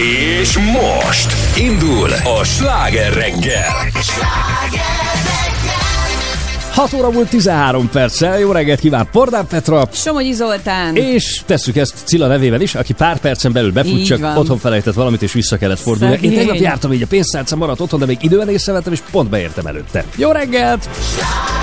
És most indul a sláger reggel. 6 óra volt 13 perccel. Jó reggelt kíván Pordán Petra. Somogyi Zoltán. És tesszük ezt Cilla nevével is, aki pár percen belül befut, csak van. otthon felejtett valamit, és vissza kellett fordulni. Én tegnap jártam így a pénztárca maradt otthon, de még időben észrevettem, és pont beértem előtte. Jó reggelt! Sláger!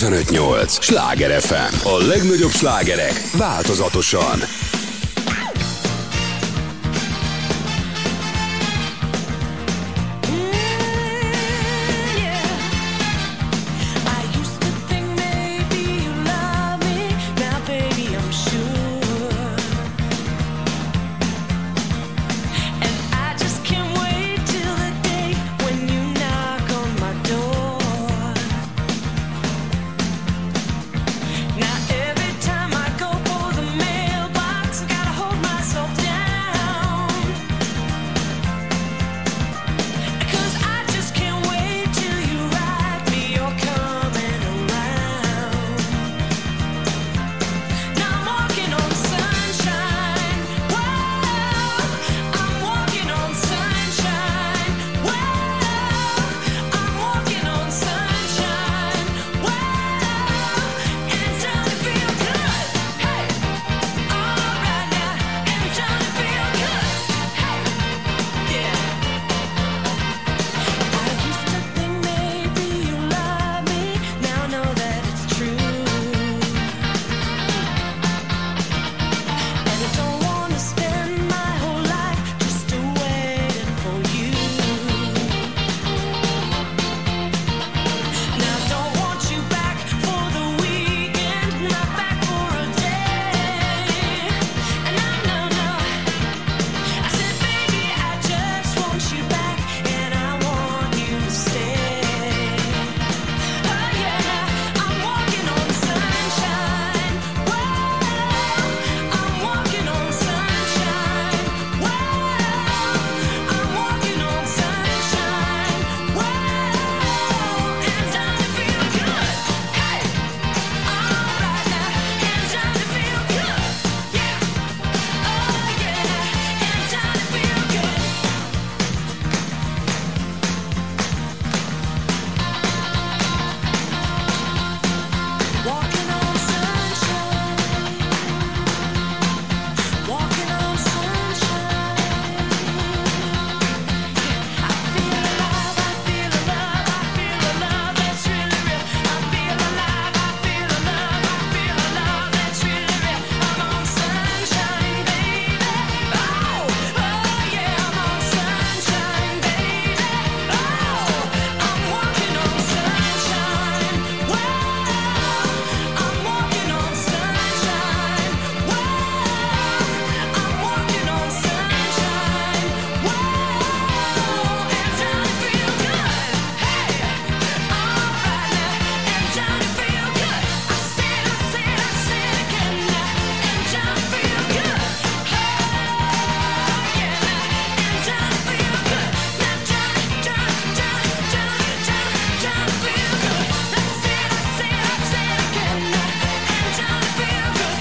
958! Sláger FM! A legnagyobb slágerek változatosan!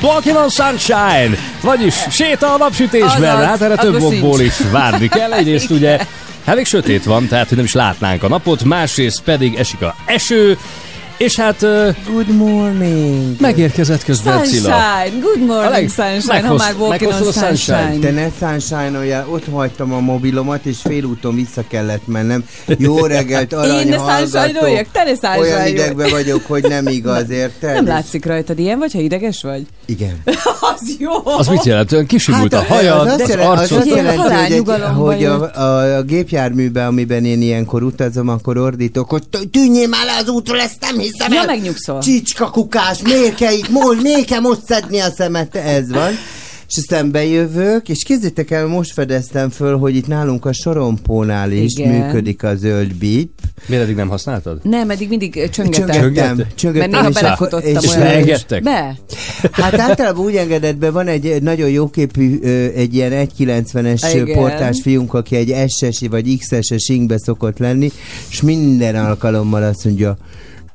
Walking on Sunshine, vagyis séta a napsütésben, Azaz, hát erre az több okból is várni kell. Egyrészt ugye elég sötét van, tehát hogy nem is látnánk a napot, másrészt pedig esik a eső, és hát Good morning. megérkezett közben Cilla. Sunshine, good morning A leg- sunshine, ha meghoz- már walking on sunshine. sunshine. Te ne sunshine ott hagytam a mobilomat, és félúton vissza kellett mennem. Jó reggelt, arany Én ne sunshine-oljak, te ne sunshine Olyan jöjj. idegben vagyok, hogy nem igaz, érted? Nem látszik rajtad ilyen, vagy ha ideges vagy? Igen. Az jó. Az mit jelent? Olyan kisimult a hajad, az az, azt, jelenti, az arcod. azt jelenti, hogy, egy, hogy a, a, a gépjárműben, amiben én ilyenkor utazom, akkor ordítok, hogy tű- tűnjél már le az útról, ezt nem hiszem Ja, el. megnyugszol. Csicska kukás, miért kell itt most, miért kell most szedni a szemet, ez van. És aztán bejövök, és kézzétek el, most fedeztem föl, hogy itt nálunk a sorompónál is Igen. működik a zöld bip. Miért eddig nem használtad? Nem, eddig mindig ö, csöngetem. Csöngettem, Mert néha belefutottam és- És leengedtek? Be. Hát általában úgy engedett be, van egy nagyon jóképű, egy ilyen 1,90-es Igen. portás fiunk, aki egy SS-i vagy XS-es ingbe szokott lenni, és minden alkalommal azt mondja,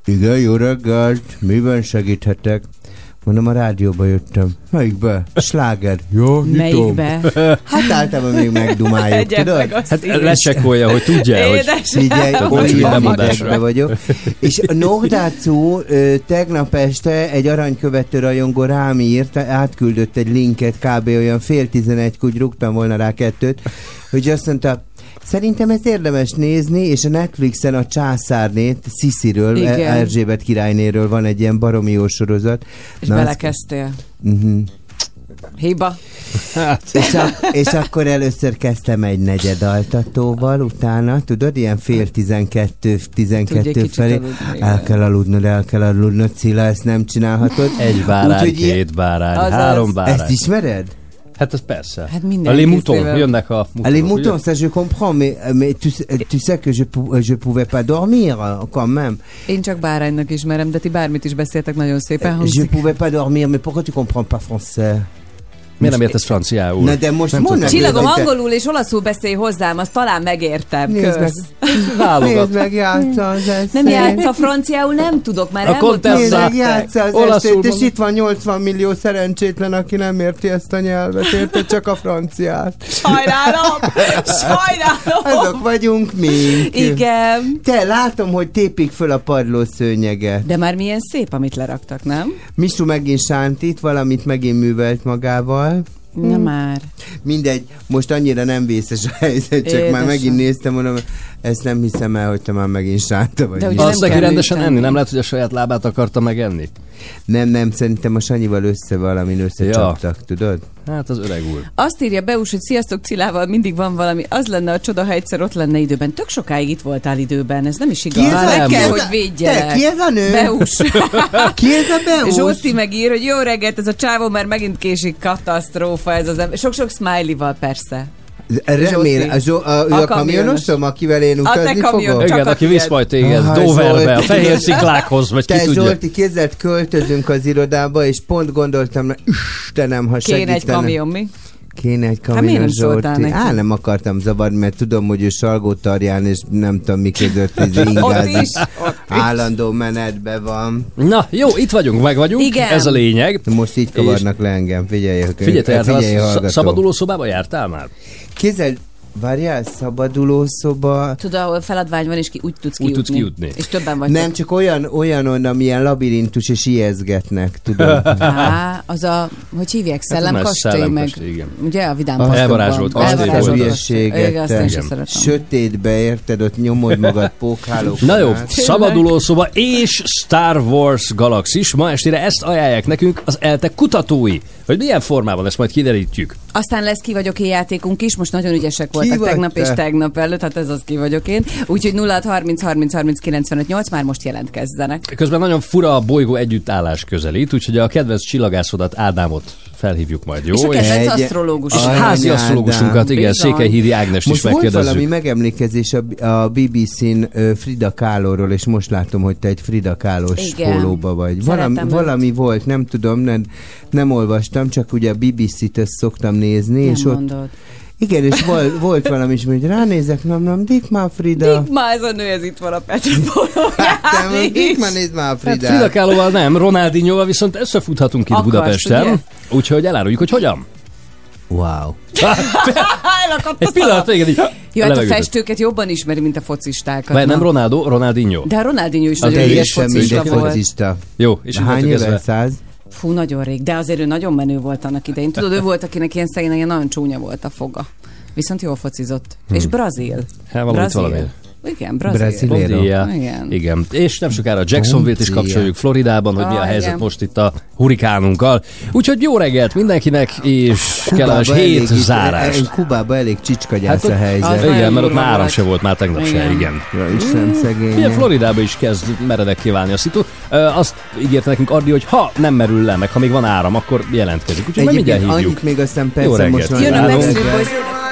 igen, jó reggelt, miben segíthetek? Mondom, a rádióba jöttem. Melyikbe? Sláger. Jó, nyitom. Melyikbe? Hát általában még megdumáljuk, Egyen meg tudod? azt Hát így. lecsekkolja, hogy tudja, hogy Édes. Figyelj, hogy lemondásra. idegbe vagyok. És ö, tegnap este egy aranykövető rajongó rám írt, átküldött egy linket, kb. olyan fél tizenegy, úgy rúgtam volna rá kettőt, hogy azt mondta, Szerintem ezt érdemes nézni, és a Netflixen a császárnét, Szisziről, Igen. Erzsébet királynéről van egy ilyen baromi jó sorozat. És Na, azt- belekezdtél. Mhm. Hiba. hát, És, ak- és akkor először kezdtem egy negyed altatóval, utána, tudod, ilyen fél tizenkettő, tizenkettő kicsit felé. El kell aludnod, el kell aludnod, Cilla, ezt nem csinálhatod. egy bárány, két bárány, három bárány. Ezt ismered? Hát ez persze. Hát minden A limuton, készével. jönnek a mutonok, Les moutons, ça je comprends, mais, mais tu, sais- tu sais que je, pou- je pouvais pas dormir, quand même. Én csak báránynak ismerem, de ti bármit is beszéltek nagyon szépen Je hangzik. pouvais pas dormir, mais pourquoi tu comprends pas français? Miért nem értesz franciául? Na de most Nem mondd meg, Csillagom, angolul és olaszul beszélj hozzám, azt talán megértem. Nézd meg. Nézd meg, játsza az eszét. Nem játsz a franciául, nem tudok, már A elmondtam. Contessa- Nézd meg, játsza az Olaszul eszét, és itt van 80 millió szerencsétlen, aki nem érti ezt a nyelvet, érted? Csak a franciát. Sajnálom! Sajnálom! Azok vagyunk mi. Igen. Te, látom, hogy tépik föl a padlószőnyeget. De már milyen szép, amit leraktak, nem? Misu megint sántít, valamit megint művelt magával. Na már. Mindegy, most annyira nem vészes a helyzet, csak Édesem. már megint néztem, mondom, ezt nem hiszem el, hogy te már megint sánta vagy. De ugye nem Azt neki kell rendesen enni, nem lehet, hogy a saját lábát akarta megenni? Nem, nem, szerintem a Sanyival össze valamin összecsaptak, tudod? Hát az öreg úr. Azt írja Beus, hogy sziasztok Cilával, mindig van valami. Az lenne a csoda, ha egyszer ott lenne időben. Tök sokáig itt voltál időben, ez nem is igaz. Ki ez a- ki kell, ez hogy a- védjelek. Te, ki ez a nő? Beus. Ki ez a Beus? Zsolti megír, hogy jó reggelt, ez a csávó már megint késik, katasztrófa ez az ember. Sok-sok smiley-val persze. Remélem, a, Zsó, a, A a kamionosom, akivel én utazni kamion- fogok? Csak Igen, a aki visz majd téged Ah, Doverbe, a fehér sziklákhoz, vagy ki Te tudja. Zsolti, kézzel költözünk az irodába, és pont gondoltam, na, Istenem, ha Kéne egy segítene. kamion, mi? Kéne egy Hát kamion nem Zsolti. neki? Á, nem akartam zavarni, mert tudom, hogy ő Salgótarján, és nem tudom mi között ez ingázik. Állandó menetben van. Na, jó, itt vagyunk, meg vagyunk. Igen. Ez a lényeg. Most így kavarnak le engem, figyelj. Figyelj, te figyelj, szabaduló szobába jártál már? Kézzel, várjál, szabaduló szoba. Tudod, ahol feladvány van, és ki, úgy tudsz Úgy kijutni. tudsz kijutni. És többen vagytok. Nem, csak olyan, olyan, amilyen labirintus, és ijeszgetnek, tudod. Á, az a, hogy hívják, Hát szellemkastély, meg, szellemkastély, igen. ugye, a vidám Passzokban. Elvarázsolt kastély szeretem. Sötétbe érted, ott nyomod magad pókhálókon. Na jó, át. szabaduló szoba és Star Wars Galaxis. Ma estére ezt ajánlják nekünk az ELTE kutatói. Hogy milyen formában, ezt majd kiderítjük. Aztán lesz ki vagyok én játékunk is, most nagyon ügyesek voltak tegnap te? és tegnap előtt, hát ez az ki vagyok én. Úgyhogy 0 30 30 30 95 8 már most jelentkezzenek. Közben nagyon fura a bolygó együttállás közelít, úgyhogy a kedvenc csillagászodat Ádámot felhívjuk majd, jó? És a kedvenc Egy- asztrológus. és házi asztrológusunkat, igen, Bizony. Székelyhídi Ágnest is Most volt valami megkérdezzük. megemlékezés a, a BBC-n Frida Kahloról, és most látom, hogy te egy Frida Kahlos Igen. pólóba vagy. Valami, valami volt, nem tudom, nem, nem olvastam, csak ugye a BBC-t ezt szoktam nézni, Nem és ott, mondod. Igen, és volt, volt valami is, hogy ránézek, nem, nem, Dickmar Frida. Digma, ez a nő, ez itt van a Petropolóján Te, Dickmar, nézd már Hát Fridát. Frida Kahloval nem, Ronaldinhoval viszont összefuthatunk itt Akarsz, Budapesten. ugye? Úgyhogy eláruljuk, hogy hogyan. Wow. Egy a pillanat, igen, így Jó, hát a festőket jobban ismeri, mint a focistákat. Vagy nem na. Ronaldo, Ronaldinho. De Ronaldinho is nagyon ügyes focista volt. focista. Jó, és Hány éve? Száz? Fú, nagyon rég. De azért ő nagyon menő volt annak idején. Tudod, ő volt, akinek ilyen szegény, ilyen nagyon csúnya volt a foga. Viszont jól focizott. És brazil. Hát brazil. Igen, dia. Igen. Igen. És nem sokára Jacksonville-t is kapcsoljuk Floridában, hogy mi a Ah, helyzet igen. most itt a hurikánunkkal. Úgyhogy jó reggelt mindenkinek, és kellemes Kubába hét zárást. eh, Kubába elég csicskagyász Hát a ott- helyzet. Az Igen, mert ott már áram se volt már tegnap se, Igen. igen. Ja, Isten szegény. Ugye Floridában is kezd meredek kiválni a szitu. Ö, azt ígérte nekünk Ardi, hogy ha nem merül le, meg ha még van áram, akkor jelentkezik. Úgyhogy majd mindjárt Egyébként hívjuk. annyit még aztán persze most. Jön a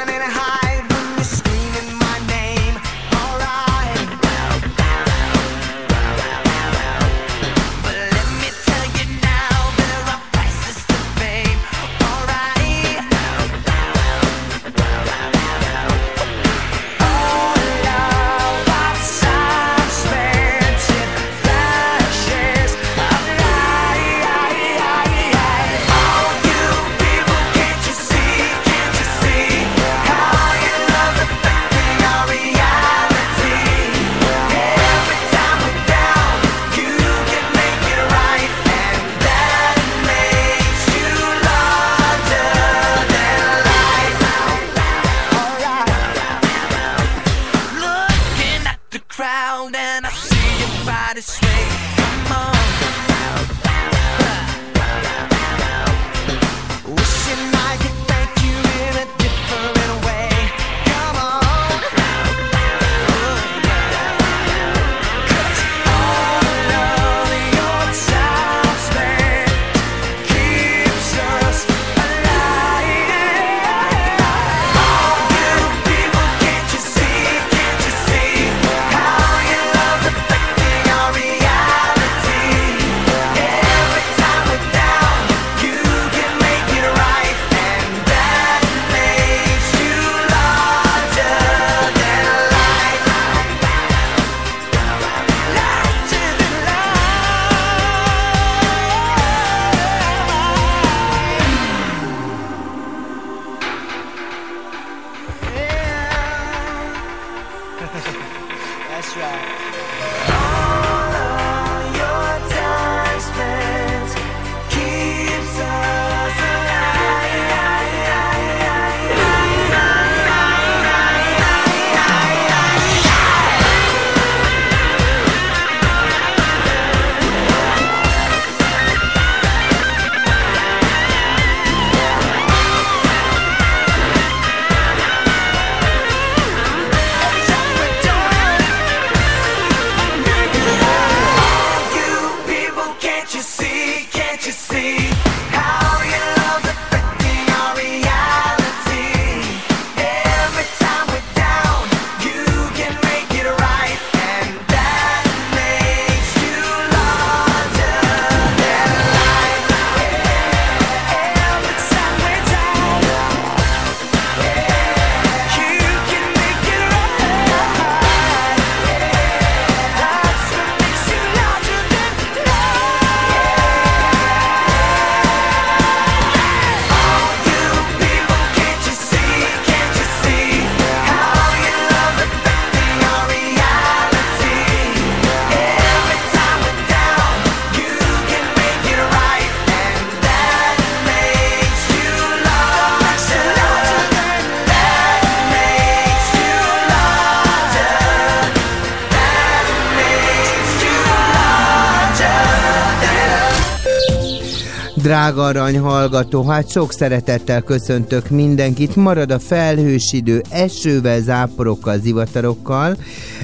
Drága hallgató, hát sok szeretettel köszöntök mindenkit. Marad a felhős idő, esővel, záporokkal, zivatarokkal.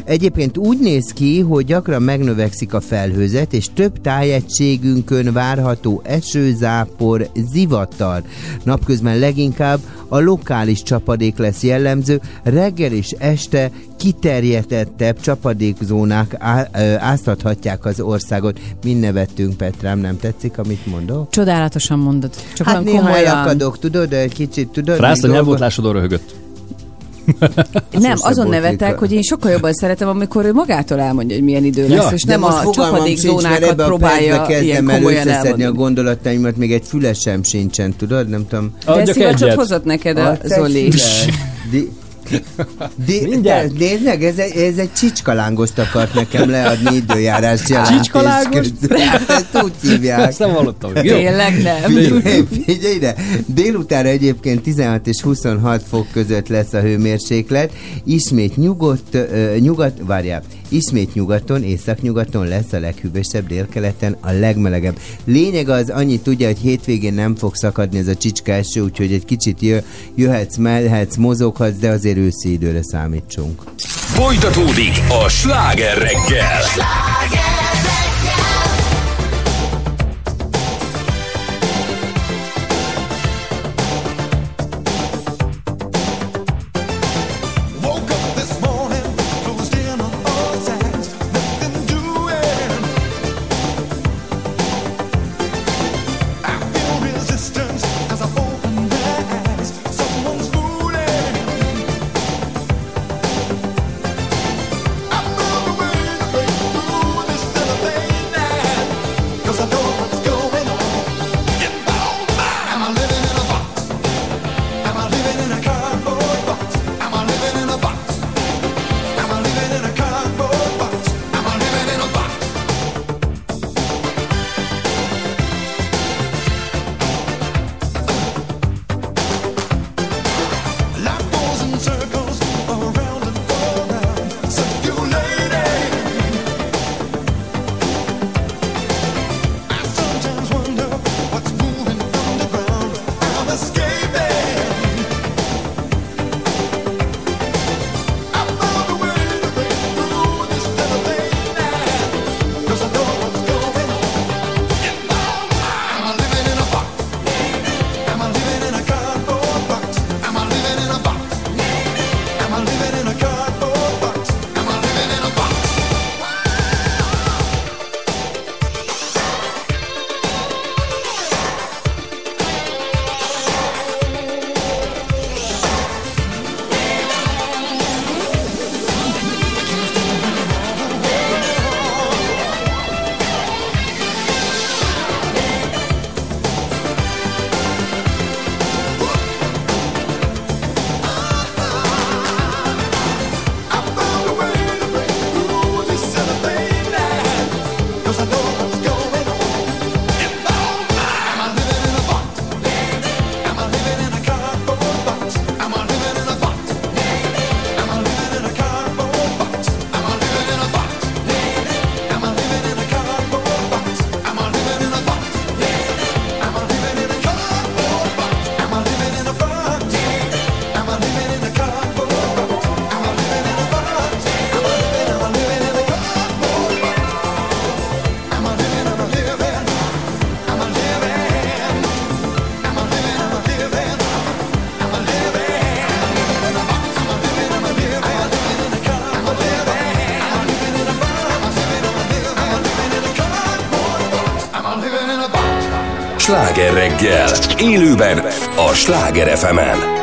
Egyébként úgy néz ki, hogy gyakran megnövekszik a felhőzet, és több tájegységünkön várható eső, zápor, zivatar. Napközben leginkább a lokális csapadék lesz jellemző, reggel és este kiterjedtebb csapadékzónák á, áztathatják az országot. Mi nevettünk, Petrám, nem tetszik, amit mondok? Csodálatosan mondod. Csak hát néha komolyan. elakadok, tudod, egy kicsit tudod. Frász, a nyelvótlásodon röhögött nem, azon nevetek, hogy én sokkal jobban szeretem, amikor ő magától elmondja, hogy milyen idő lesz, ja, és nem a csapadékzónákat próbálja a ilyen el komolyan elmondani. a gondolataimat, még egy füle sem sincsen, tudod? Nem tudom. De ezt hozott neked a, a Zoli. De, de, nézd meg, ez egy, ez egy csicskalángost akart nekem leadni időjárás jelentést. Csicskalángos? Hát ezt úgy hívják. Ezt nem hallottam. Jó. Tényleg nem. Figyelj, figyelj ide. Délután egyébként 16 és 26 fok között lesz a hőmérséklet. Ismét nyugodt, uh, nyugat, várjál, Ismét nyugaton, északnyugaton lesz a leghűvösebb, délkeleten a legmelegebb. Lényeg az, annyit tudja, hogy hétvégén nem fog szakadni ez a csicskás, úgyhogy egy kicsit jö, jöhetsz, mehetsz, mozoghatsz, de azért őszi időre számítsunk. Folytatódik a sláger reggel! Sláger! reggel, élőben a Sláger fm -en.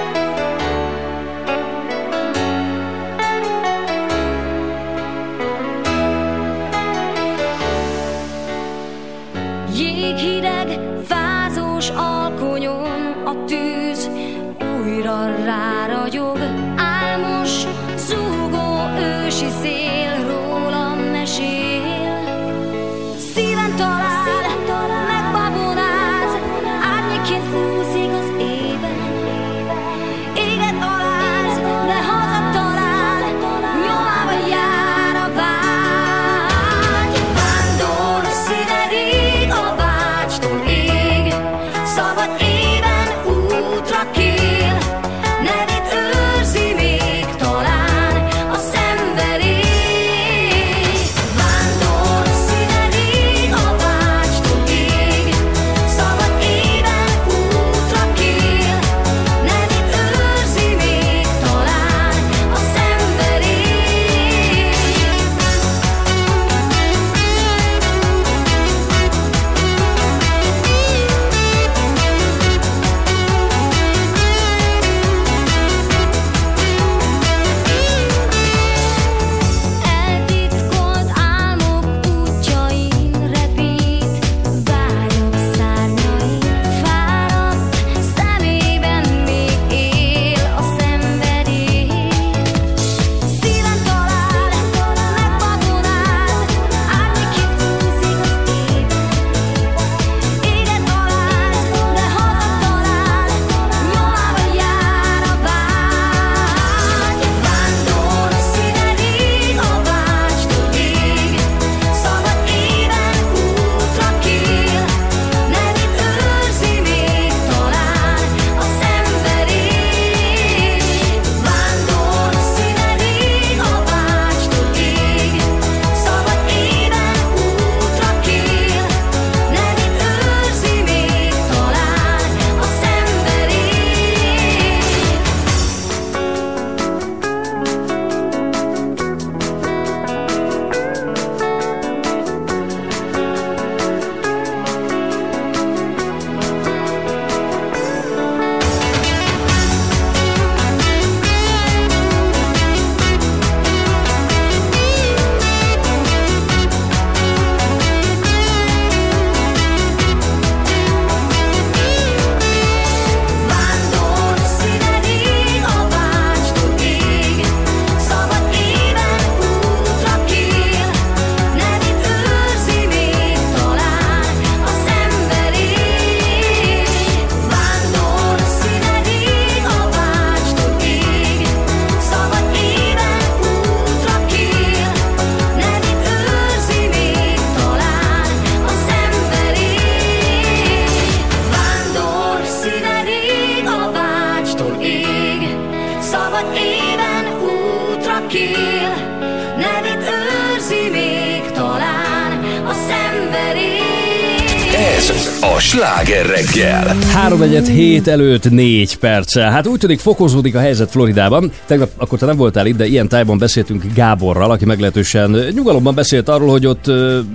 7 előtt 4 perccel. Hát úgy tűnik fokozódik a helyzet Floridában. Tegnap akkor te nem voltál itt, de ilyen tájban beszéltünk Gáborral, aki meglehetősen nyugalomban beszélt arról, hogy ott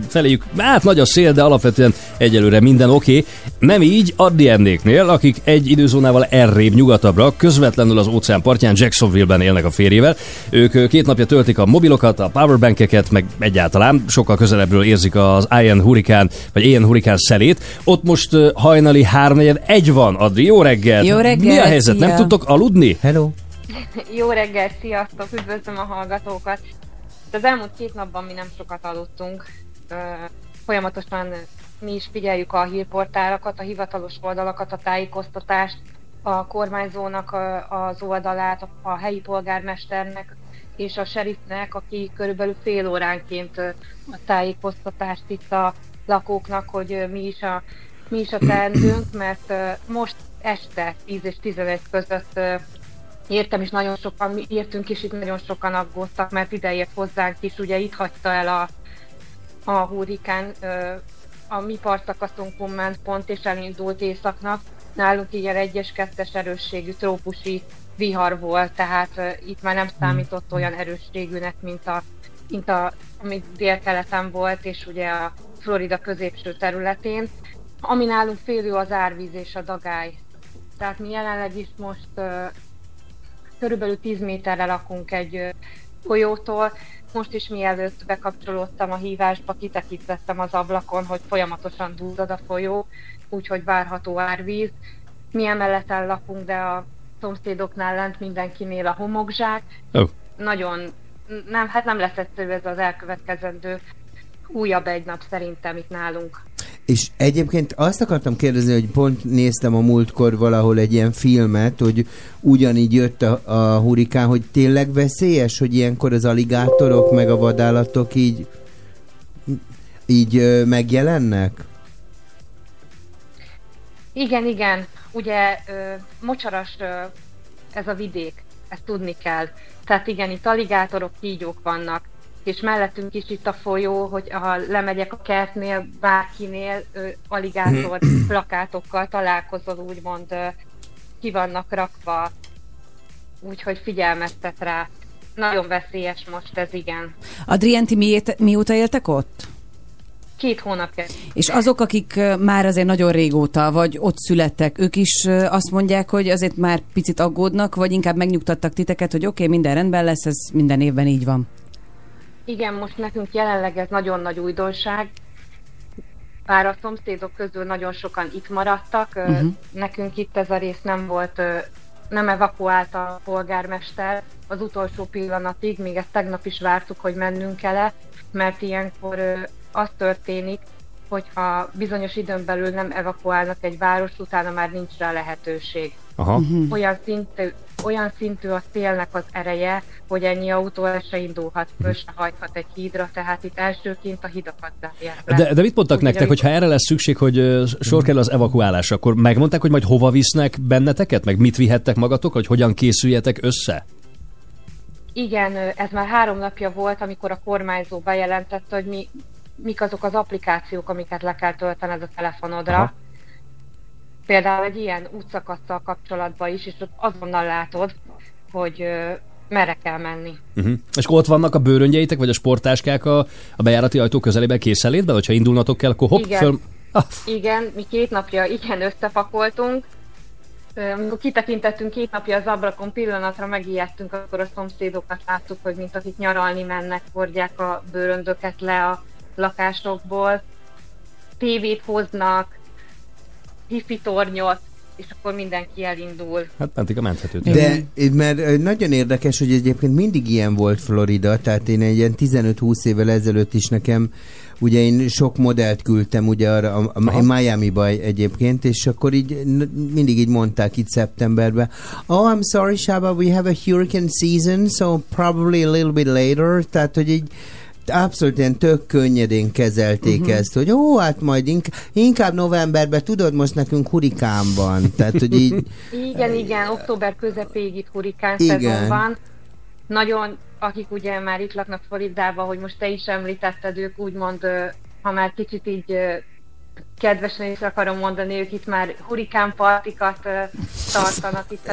feléjük, hát nagy a szél, de alapvetően egyelőre minden oké. Okay. Nem így Addiennéknél, akik egy időzónával errébb nyugatabbra, közvetlenül az óceán partján Jacksonville-ben élnek a férjével. Ők két napja töltik a mobilokat, a powerbankeket, meg egyáltalán sokkal közelebbről érzik az Ian hurikán, vagy Ian hurikán szelét. Ott most hajnali 3 egy van, Adri, jó reggelt! Jó reggelt, Mi a helyzet, szia. nem tudtok aludni? Hello? Jó reggel, sziasztok, üdvözlöm a hallgatókat. Az elmúlt két napban mi nem sokat aludtunk. Folyamatosan mi is figyeljük a hírportálakat, a hivatalos oldalakat, a tájékoztatást, a kormányzónak az oldalát, a- helyi polgármesternek és a sheriffnek, aki körülbelül fél óránként a tájékoztatást itt a lakóknak, hogy mi is a, mi is a teendőnk, mert most este 10 és 11 között értem is nagyon sokan, mi értünk is itt nagyon sokan aggódtak, mert ideért hozzánk is, ugye itt hagyta el a, a hurrikán a mi partszakaszunkon ment pont, és elindult északnak. Nálunk ilyen egyes kettes erősségű trópusi vihar volt, tehát ö, itt már nem számított olyan erősségűnek, mint a, mint a ami délkeleten volt, és ugye a Florida középső területén. Ami nálunk félő az árvíz és a dagály. Tehát mi jelenleg is most ö, körülbelül 10 méterre lakunk egy ö, folyótól. Most is mielőtt bekapcsolódtam a hívásba, kitekintettem az ablakon, hogy folyamatosan duzzad a folyó, úgyhogy várható árvíz. Mi emeleten lakunk, de a szomszédoknál lent mindenkinél a homokzsák. Ó. Nagyon, nem, hát nem lesz egyszerű ez az elkövetkezendő újabb egy nap szerintem itt nálunk. És egyébként azt akartam kérdezni, hogy pont néztem a múltkor valahol egy ilyen filmet, hogy ugyanígy jött a, a hurikán, hogy tényleg veszélyes, hogy ilyenkor az aligátorok meg a vadállatok így így ö, megjelennek? Igen, igen. Ugye ö, mocsaras ö, ez a vidék, ezt tudni kell. Tehát igen, itt aligátorok, kígyók vannak, és mellettünk is itt a folyó, hogy ha lemegyek a kertnél, bárkinél aligátor plakátokkal találkozol, úgymond ö, ki vannak rakva, úgyhogy figyelmeztet rá. Nagyon veszélyes most ez, igen. Adrienti, miért, mióta éltek ott? Két hónapja. És azok, akik már azért nagyon régóta, vagy ott születtek, ők is azt mondják, hogy azért már picit aggódnak, vagy inkább megnyugtattak titeket, hogy oké, okay, minden rendben lesz, ez minden évben így van. Igen, most nekünk jelenleg ez nagyon nagy újdonság. Bár a szomszédok közül nagyon sokan itt maradtak, uh-huh. nekünk itt ez a rész nem volt, nem evakuálta a polgármester az utolsó pillanatig, még ezt tegnap is vártuk, hogy mennünk kell mert ilyenkor az történik, hogyha bizonyos időn belül nem evakuálnak egy várost, utána már nincs rá lehetőség. Aha. Olyan szintű, olyan szintű a szélnek az ereje, hogy ennyi autó el se indulhat, föl se hajthat egy hídra, tehát itt elsőként a hidakat zárják. De, de mit mondtak Úgy, nektek, hogy ha erre lesz szükség, hogy sor kell az evakuálásra, akkor megmondták, hogy majd hova visznek benneteket, meg mit vihettek magatok, hogy hogyan készüljetek össze? Igen, ez már három napja volt, amikor a kormányzó bejelentette, hogy mi, mik azok az applikációk, amiket le kell töltened a telefonodra. Aha. Például egy ilyen útszakasztal kapcsolatban is, és ott azonnal látod, hogy merre kell menni. Uh-huh. És akkor ott vannak a bőröngyeitek, vagy a sportáskák a, a bejárati ajtó közelében készenlétben, hogyha indulnatok kell, akkor hopp, Igen. föl... Ah, Igen, mi két napja igen összepakoltunk. Ö, Amikor kitekintettünk két napja az ablakon, pillanatra megijedtünk, akkor a szomszédokat láttuk, hogy mint akik nyaralni mennek, hordják a bőröndöket le a lakásokból, tévét hoznak, hifi tornyot, és akkor mindenki elindul. hát mentik a menthetőt. De mert nagyon érdekes, hogy egyébként mindig ilyen volt Florida, tehát én egy ilyen 15-20 évvel ezelőtt is nekem, ugye én sok modellt küldtem ugye arra, a, a, én Miami-ba egyébként, és akkor így mindig így mondták itt szeptemberben, oh, I'm sorry, Shaba, we have a hurricane season, so probably a little bit later, tehát hogy így abszolút ilyen tök könnyedén kezelték uh-huh. ezt, hogy ó, hát majd ink- inkább novemberben, tudod, most nekünk hurikán van, tehát hogy így Igen, igen, október közepéig itt hurikán Igen. szezon van. nagyon, akik ugye már itt laknak Floridában, hogy most te is említetted, ők úgymond, ha már kicsit így kedvesen is akarom mondani, ők itt már hurikánpartikat tartanak itt.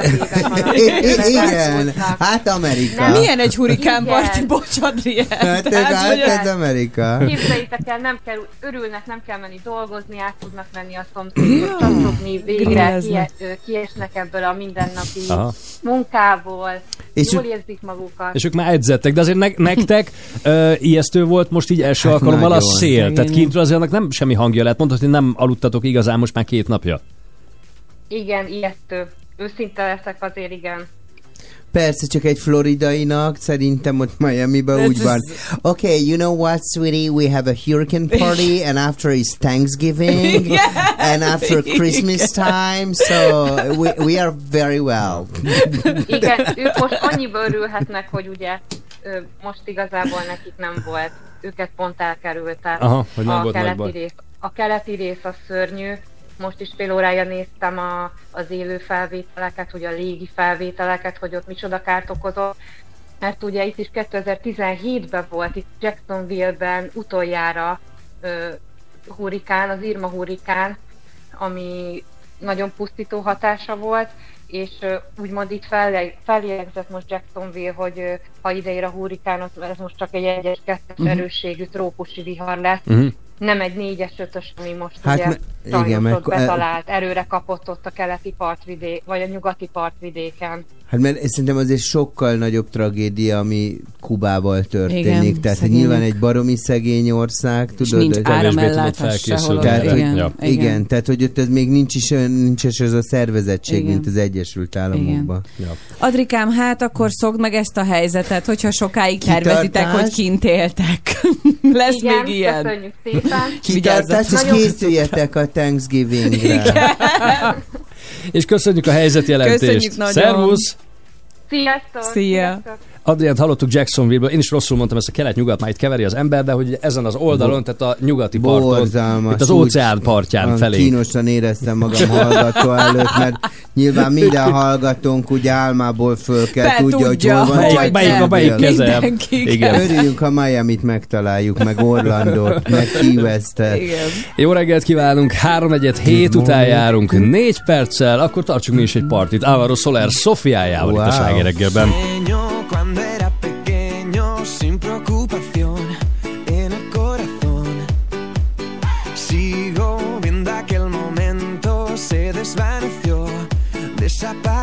I- i- igen, hát Amerika. Nem. Milyen egy hurikánparti, bocs, Adrien? Hát ez, Tehát, hát hogy- ez Amerika. Képzeljétek el, nem kell, örülnek, nem kell menni dolgozni, át tudnak menni a szomszédot, csacsogni, végre kiesnek ebből a mindennapi Aha. munkából, És jól érzik magukat. És ők már edzettek, de azért ne- nektek ö, ijesztő volt most így első Hát alkalommal a szél. Tehát kintről azért annak nem semmi hangja lehet. Mondhatod, hogy nem aludtatok igazán most már két napja. Igen, ijesztő. Őszinte leszek azért, igen. Persze, csak egy floridainak, szerintem ott Miami-ban Ez úgy van. Okay, you know what, sweetie? We have a hurricane party, and after is Thanksgiving, and after Christmas time, so we, we are very well. Igen, ők most annyiba örülhetnek, hogy ugye most igazából nekik nem volt. Őket pont elkerülte Aha, hogy nem a volt keleti rész. A keleti rész az szörnyű. Most is fél órája néztem a, az élő felvételeket, hogy a légi felvételeket, hogy ott micsoda kárt okozott. Mert ugye itt is 2017-ben volt, itt Jacksonville-ben utoljára ö, hurikán, az Irma hurikán, ami nagyon pusztító hatása volt, és ö, úgymond itt fel, feljegyzett most Jacksonville, hogy ö, ha ideér a hurikán, az- ez most csak egy egyes kettes Mhm. erősségű trópusi vihar lesz, Uh-huh. Nem egy négyes ötös, ami most Hát ugye me- igen, mert- ott betalált, erőre kapott ott a keleti partvidék, vagy a nyugati partvidéken. Hát mert szerintem azért sokkal nagyobb tragédia, ami Kubával történik. Igen, Tehát hogy szegények. nyilván egy baromi szegény ország, És tudod? nincs áramellátás sehol. Tehát, hogy, Igen, Ja. igen. igen, tehát hogy ott ez még nincs is, nincs is ez a szervezettség, Igen. mint az Egyesült Államokban. Ja. Adrikám, hát akkor szokd meg ezt a helyzetet, hogyha sokáig Kitartás. tervezitek, hogy kint éltek. Lesz Igen, még ilyen. köszönjük szépen. Kitartás, és készüljetek a Thanksgivingre. És köszönjük a helyzetjelentést. Köszönjük nagyon. Szervusz! Sziasztok! Szia. Sziasztok. Adriánt hallottuk Jacksonville-ből, én is rosszul mondtam ezt a kelet-nyugat, már itt keveri az ember, de hogy ezen az oldalon, tehát a nyugati parton, itt az óceán partján felé. Kínosan éreztem magam hallgató előtt, mert nyilván minden hallgatónk ugye álmából föl kell Be tudja, hogy hol van Melyik, a melyik keze? Mindenki. Igen. Örüljünk, ha Miami-t megtaláljuk, meg Orlandot, meg Key West-et. Igen. Jó reggelt kívánunk, 3 egyet hét után járunk, négy perccel, akkor tartsunk mi is egy partit. Álvaro Soler Szofiájával wow. itt a Wow. Sin preocupación en el corazón. Sigo viendo aquel momento, se desvaneció, desapareció.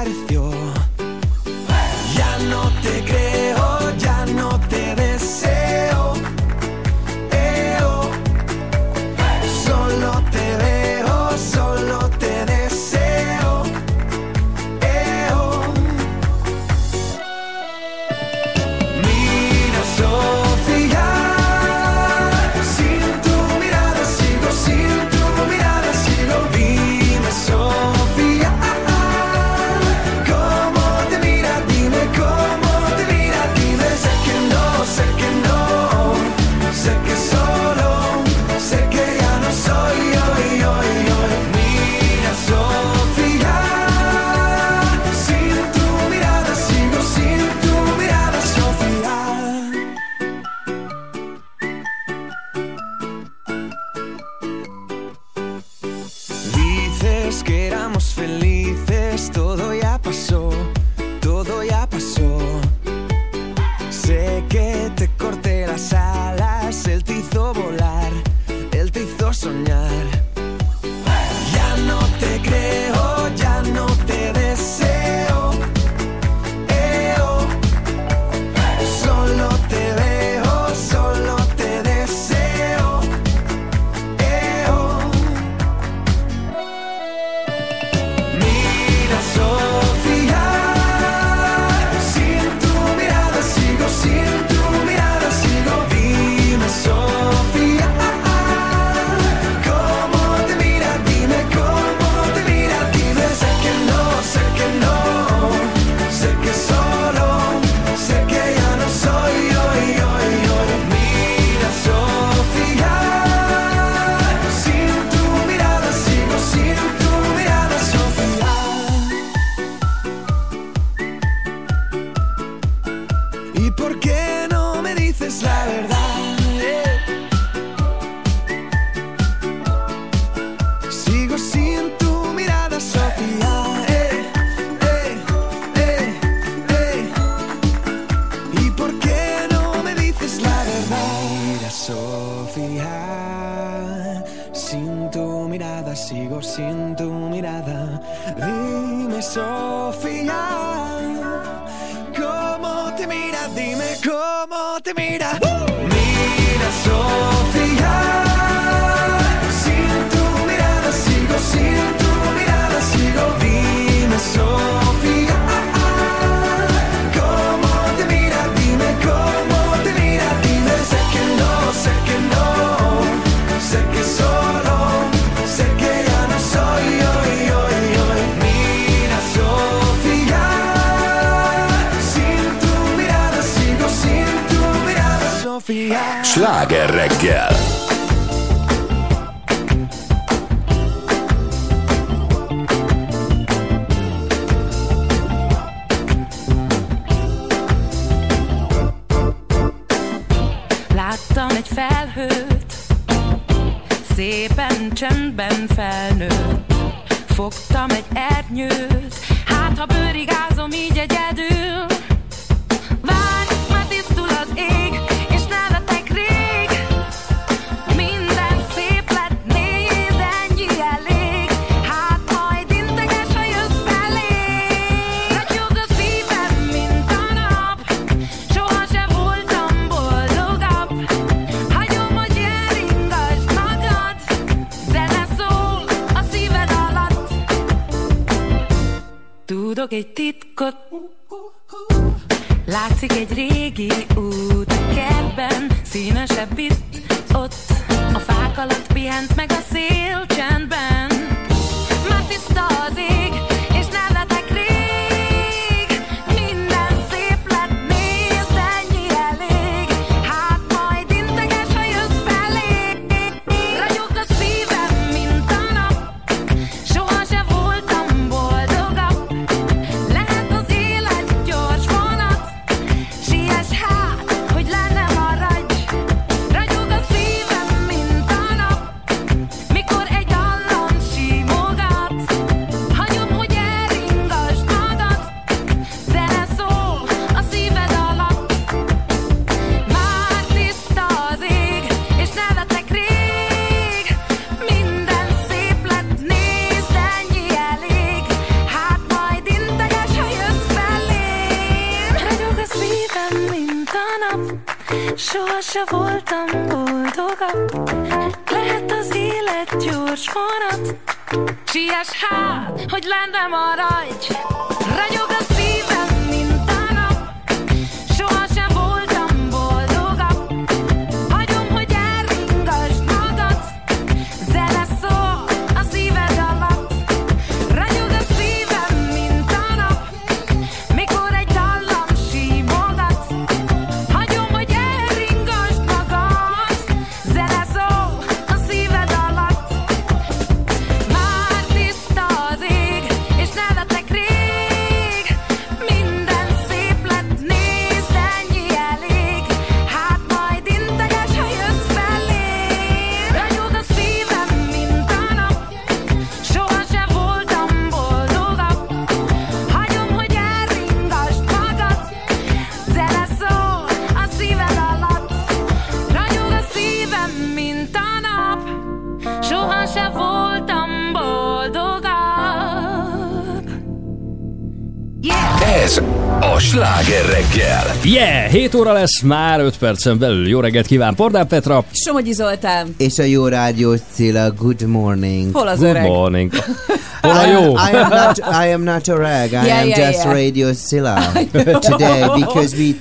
7 óra lesz, már 5 percen belül. Jó reggelt kíván Pordán Petra. Somogyi Zoltán. És a jó rádiós Cilla, good morning. Hol az good öreg? morning. Hol a jó? I am not, I am not a rag I yeah, am yeah, just yeah. radio Cilla today because we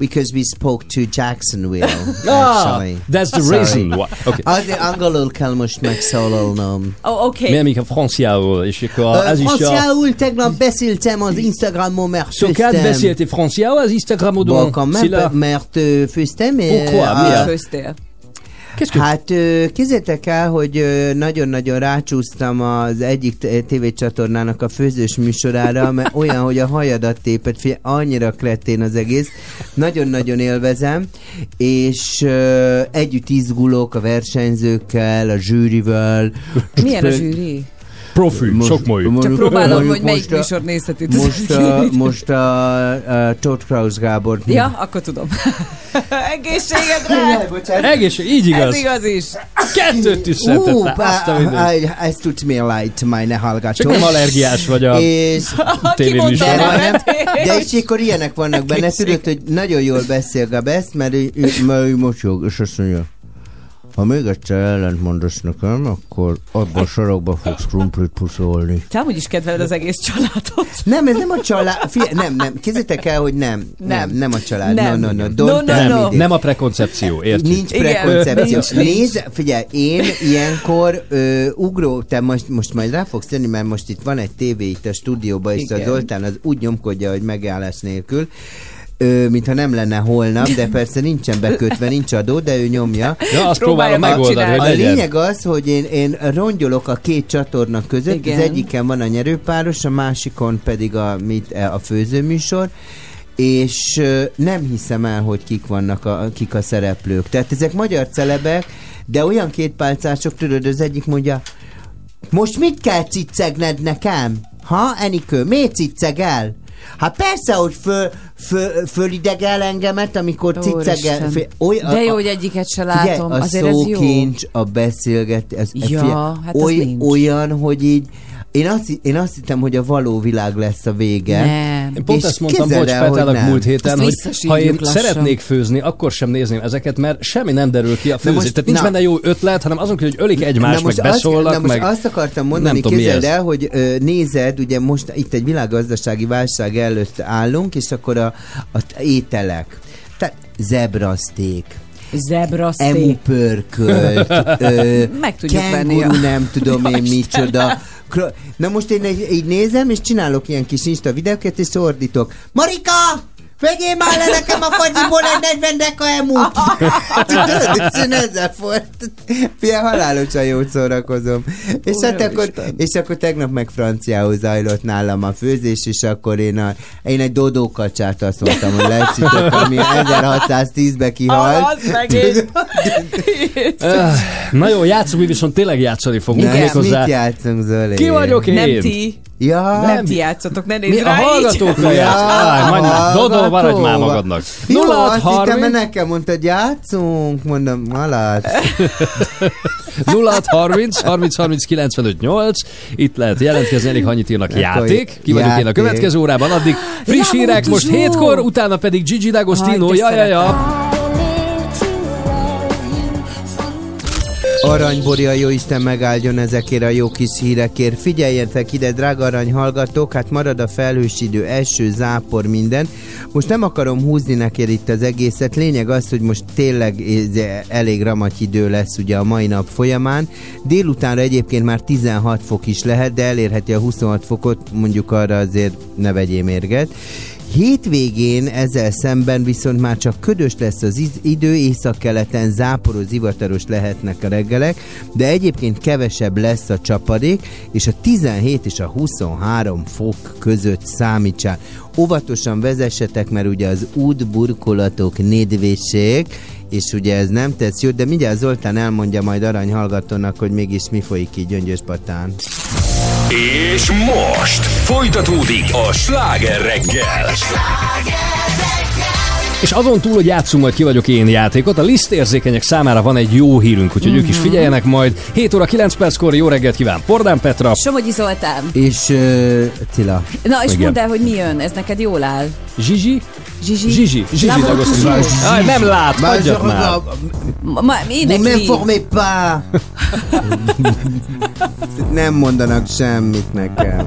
because we spoke to Jacksonville. Ah, actually. that's the reason why. Okay. Oh, Azért angolul kell most megszólalnom. Oh, okay. Mi amik a franciául, és akkor az is a... Franciául tegnap beszéltem az Instagramon, mert Sokat beszéltél franciául az Instagramodon? Bon, quand même, mert. Pourquoi? Euh, ah, euh, Kezdjük. Hát kézzétek el, hogy nagyon-nagyon rácsúsztam az egyik tévécsatornának a főzős műsorára, mert olyan, hogy a hajadat tépet, figyelj, annyira kretén az egész. Nagyon-nagyon élvezem, és együtt izgulok a versenyzőkkel, a zsűrivel. Milyen a zsűri? Profi, sok mai. Csak próbálom, hogy melyik most a- műsor nézheti. Most a, most a, a Todd Kraus Gábor. Ja, akkor tudom. Egészségedre! Egészség, így igaz. Ez igaz is. Kettőt is szedett Ú, le. Azt a ez leid, meine Csak hallgatók. nem allergiás vagy a És tévéműsor. mondta? de, és akkor ilyenek vannak benne, tudod, hogy nagyon jól beszél Gabesz, mert ő, ő, mert ő mosolyog, és azt mondja, ha még egyszer ellent mondasz nekem, akkor abban a sarokba fogsz krumplit puszolni. Te amúgy is kedveled az egész családot. Nem, ez nem a család. Fie, nem, nem. Kézzétek el, hogy nem. Nem, nem, nem a család. Nem. No, no, no. Don't No, no, no. Nem a prekoncepció, értjük? Nincs prekoncepció. Nézd, figyelj, én ilyenkor ö, ugró, te most, most majd rá fogsz tenni, mert most itt van egy tévé itt a stúdióban, és a Igen. Zoltán az úgy nyomkodja, hogy megállás nélkül, ö, mintha nem lenne holnap, de persze nincsen bekötve, nincs adó, de ő nyomja. Ja, azt próbálom megoldani, A lényeg az, hogy én, én rongyolok a két csatorna között, Igen. az egyiken van a nyerőpáros, a másikon pedig a, mit, a főzőműsor, és nem hiszem el, hogy kik vannak, a, kik a szereplők. Tehát ezek magyar celebek, de olyan két pálcások, tudod, az egyik mondja, most mit kell cicegned nekem? Ha, Enikő, miért cicegel? Hát persze, hogy föl, föl, fölidegel engemet, amikor cicegel. De jó, hogy egyiket se látom. Figyelj, a Azért ez jó. szókincs, a beszélgetés, ez, Ja, figyelj, hát oly, olyan, hogy így, én azt, én azt hittem, hogy a való világ lesz a vége. Nem. Én pont És ezt mondtam, bocs, el, hogy Petának nem. múlt héten, Azt hogy ha én lassan. szeretnék főzni, akkor sem nézném ezeket, mert semmi nem derül ki a főzés. most- Tehát nincs na. benne jó ötlet, hanem azon, hogy ölik egymást, meg azt, beszólnak, na most meg... azt akartam mondani, nem tudom, képzeld el, hogy ö, nézed, ugye most itt egy világgazdasági válság előtt állunk, és akkor a, a ételek. Tehát zebraszték, Zebraszték. emu pörkölt, ö, Meg tudjuk venni nem tudom én micsoda. Na most én így, nézem, és csinálok ilyen kis Insta videókat, és ordítok. Marika! Vegyél már le nekem a fagyiból egy 40 deka emút! Tudod, én ezzel fort. Fia, halálosan jót szórakozom. És hát akkor, és akkor tegnap meg franciául zajlott nálam a főzés, és akkor én, a, én egy dodókacsát azt mondtam, hogy lecsitok, ami 1610-be kihalt. Az megint. Öh, Na jó, játszunk, mi viszont tényleg játszani fogunk. Igen. Mit játszunk, Zoli? Ki vagyok én? Nem ti. Ja, Nem ti játszotok, ne nézz Mi a rá így. hallgatókra már, Dodó, maradj már magadnak. Jó, 0 azt hittem, mert 30 nekem mondtad, játszunk, mondom, malát. 0 30 30 30 95 8 Itt lehet jelentkezni, elég annyit írnak játék. Ki vagyok én a következő órában, addig friss hírek most hétkor, utána pedig Gigi D'Agostino. Ja, ja, ja. Aranyborja, jó Isten megáldjon ezekért a jó kis hírekért. Figyeljetek ide, drága arany hallgatók, hát marad a felhős idő, eső, zápor, minden. Most nem akarom húzni neked itt az egészet, lényeg az, hogy most tényleg ez elég ramaty idő lesz ugye a mai nap folyamán. Délutánra egyébként már 16 fok is lehet, de elérheti a 26 fokot, mondjuk arra azért ne vegyél mérget. Hétvégén ezzel szemben viszont már csak ködös lesz az idő, északkeleten záporos, zivataros lehetnek a reggelek, de egyébként kevesebb lesz a csapadék, és a 17 és a 23 fok között számítsál. Óvatosan vezessetek, mert ugye az útburkolatok nedvészség, és ugye ez nem tesz jót, de mindjárt Zoltán elmondja majd arany hallgatónak, hogy mégis mi folyik így Gyöngyös patán. És most folytatódik a sláger reggel. És azon túl, hogy játszunk majd ki vagyok én játékot, a lisztérzékenyek számára van egy jó hírünk, úgyhogy ők is figyeljenek majd. 7 óra 9 perckor jó reggelt kíván Pordán Petra. Somogyi Zoltán. És uh, Cilla. Na, és Igen. mondd el, hogy mi jön, ez neked jól áll. Zsizsi? Zsizsi? Zsizsi. Zsizsi. D'Agostino. Aj, nem lát, hagyjad már. Ma, énekli. m'informez pas! Nem mondanak semmit nekem.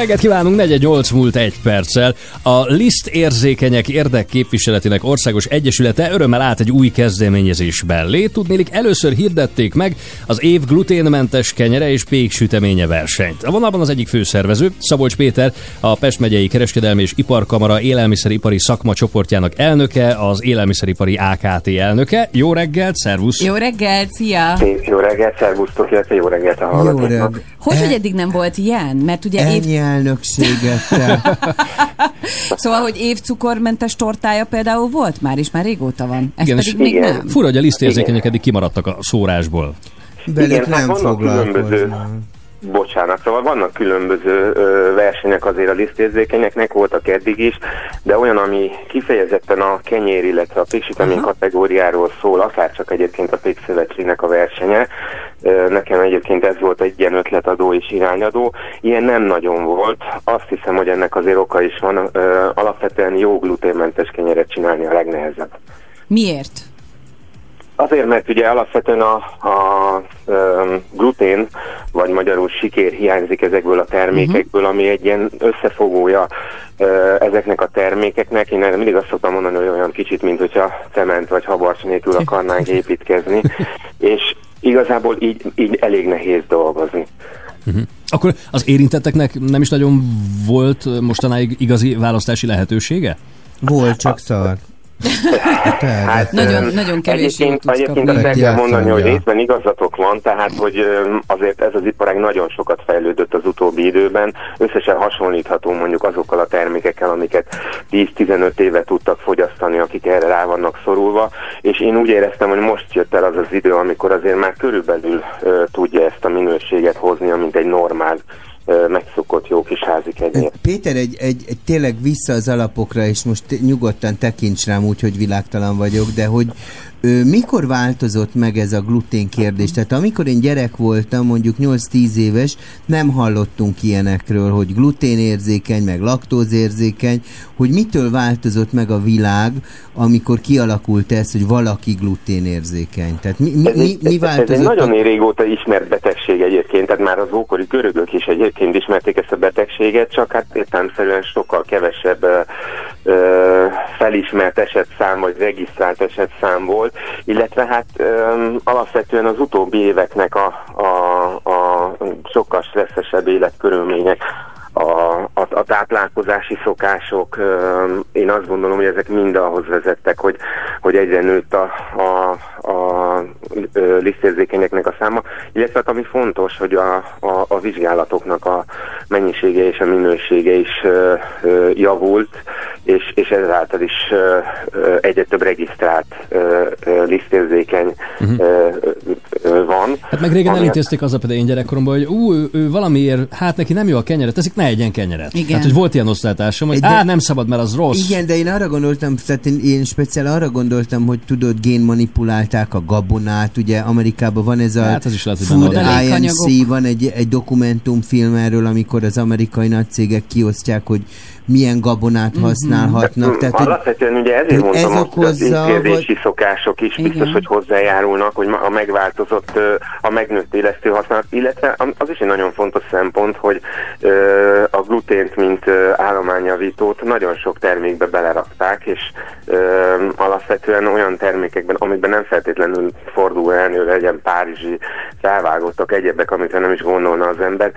Reggelt kívánunk, 48 múlt egy perccel. A Liszt érzékenyek érdekképviseletének országos egyesülete örömmel állt egy új kezdeményezés mellé. Tudnélik, először hirdették meg az év gluténmentes kenyere és péksüteménye versenyt. A vonalban az egyik főszervező, Szabolcs Péter, a Pest megyei Kereskedelmi és Iparkamara élelmiszeripari szakma csoportjának elnöke, az élelmiszeripari AKT elnöke. Jó reggelt, szervusz! Jó reggelt, szia! Szép jó reggelt, szervusztok, illetve jó reggelt a Jó hallgatóknak. Hogy, hogy eddig nem volt ilyen? Mert ugye év, Ennyi elnökséget te. szóval, hogy év cukormentes tortája például volt már, és már régóta van. Ez Igen, pedig még igen. nem. Fura, hogy a lisztérzékenyek eddig kimaradtak a szórásból. Velük Igen, hát nem vannak különböző-. Bocsánat, szóval vannak különböző ö, versenyek azért a lisztérzékenyeknek, voltak eddig is, de olyan, ami kifejezetten a kenyér, illetve a péksütemény kategóriáról szól, akár csak egyébként a Pékszövetségnek a versenye, ö, nekem egyébként ez volt egy ilyen ötletadó és irányadó, ilyen nem nagyon volt, azt hiszem, hogy ennek azért oka is van, ö, alapvetően jó gluténmentes kenyeret csinálni a legnehezebb. Miért? Azért, mert ugye alapvetően a, a um, glutén, vagy magyarul sikér hiányzik ezekből a termékekből, ami egy ilyen összefogója uh, ezeknek a termékeknek. Én erre mindig azt szoktam mondani, hogy olyan kicsit, mint hogyha cement vagy habarcs nélkül akarnánk építkezni, és igazából így, így elég nehéz dolgozni. Akkor az érintetteknek nem is nagyon volt mostanáig igazi választási lehetősége? Volt csak szar. Hát, Nagyon- öm, nagyon kevés jót egyébként, egyébként azt el kell Ki mondani, hogy részben igazatok van, tehát hogy öm, azért ez az iparág nagyon sokat fejlődött az utóbbi időben, összesen hasonlítható mondjuk azokkal a termékekkel, amiket 10-15 éve tudtak fogyasztani, akik erre rá vannak szorulva, és én úgy éreztem, hogy most jött el az az idő, amikor azért már körülbelül ö, tudja ezt a minőséget hozni, mint egy normál megszokott jó kis házi. Péter, egy, egy, egy tényleg vissza az alapokra, és most nyugodtan tekints rám úgy, hogy világtalan vagyok, de hogy mikor változott meg ez a glutén kérdés? Tehát amikor én gyerek voltam, mondjuk 8-10 éves, nem hallottunk ilyenekről, hogy gluténérzékeny, meg laktózérzékeny, hogy mitől változott meg a világ, amikor kialakult ez, hogy valaki gluténérzékeny. Tehát mi, mi, mi, mi ez, ez egy változott? nagyon a- régóta ismert betegség egyébként, tehát már az ókori görögök is egyébként ismerték ezt a betegséget, csak hát értelemszerűen sokkal kevesebb ö, ö, felismert esetszám, vagy regisztrált esetszám volt, illetve hát ö, alapvetően az utóbbi éveknek a, a, a sokkal stresszesebb életkörülmények, a, a, a táplálkozási szokások, én azt gondolom, hogy ezek mind ahhoz vezettek, hogy, hogy egyre nőtt a, a, a lisztérzékenyeknek a száma, illetve hát ami fontos, hogy a, a, a vizsgálatoknak a mennyisége és a minősége is javult, és, és ezáltal is egyre több regisztrált lisztérzékeny ö, van. Hát meg régen ami- elintézték az a például én gyerekkoromban, hogy ú, ő, ő valamiért, hát neki nem jó a kenyeret, teszik, ne egyen kenyeret. Igen. Hát, hogy volt ilyen osztálytársam, hogy De- á, nem szabad, mert az rossz. Igen, de én arra gondoltam, tehát én, én speciál arra gondoltam, hogy tudod, génmanipulálták a gabonát, ugye Amerikában van ez a Hát az is lehet, Food. INC, van egy, egy dokumentumfilm erről, amikor az amerikai nagy cégek kiosztják, hogy milyen gabonát Mhm. használhatnak. Tehát, hogy Alapvetően ugye ezért mondtam ez hogy az okozza, étkezési szokások is biztos, Igen. hogy hozzájárulnak, hogy a megváltozott, a megnőtt élesztő használat, illetve az is egy nagyon fontos szempont, hogy a glutént, mint állományjavítót nagyon sok termékbe belerakták, és alapvetően olyan termékekben, amikben nem feltétlenül fordul elő, legyen párizsi felvágottak, egyebek, amit nem is gondolna az ember,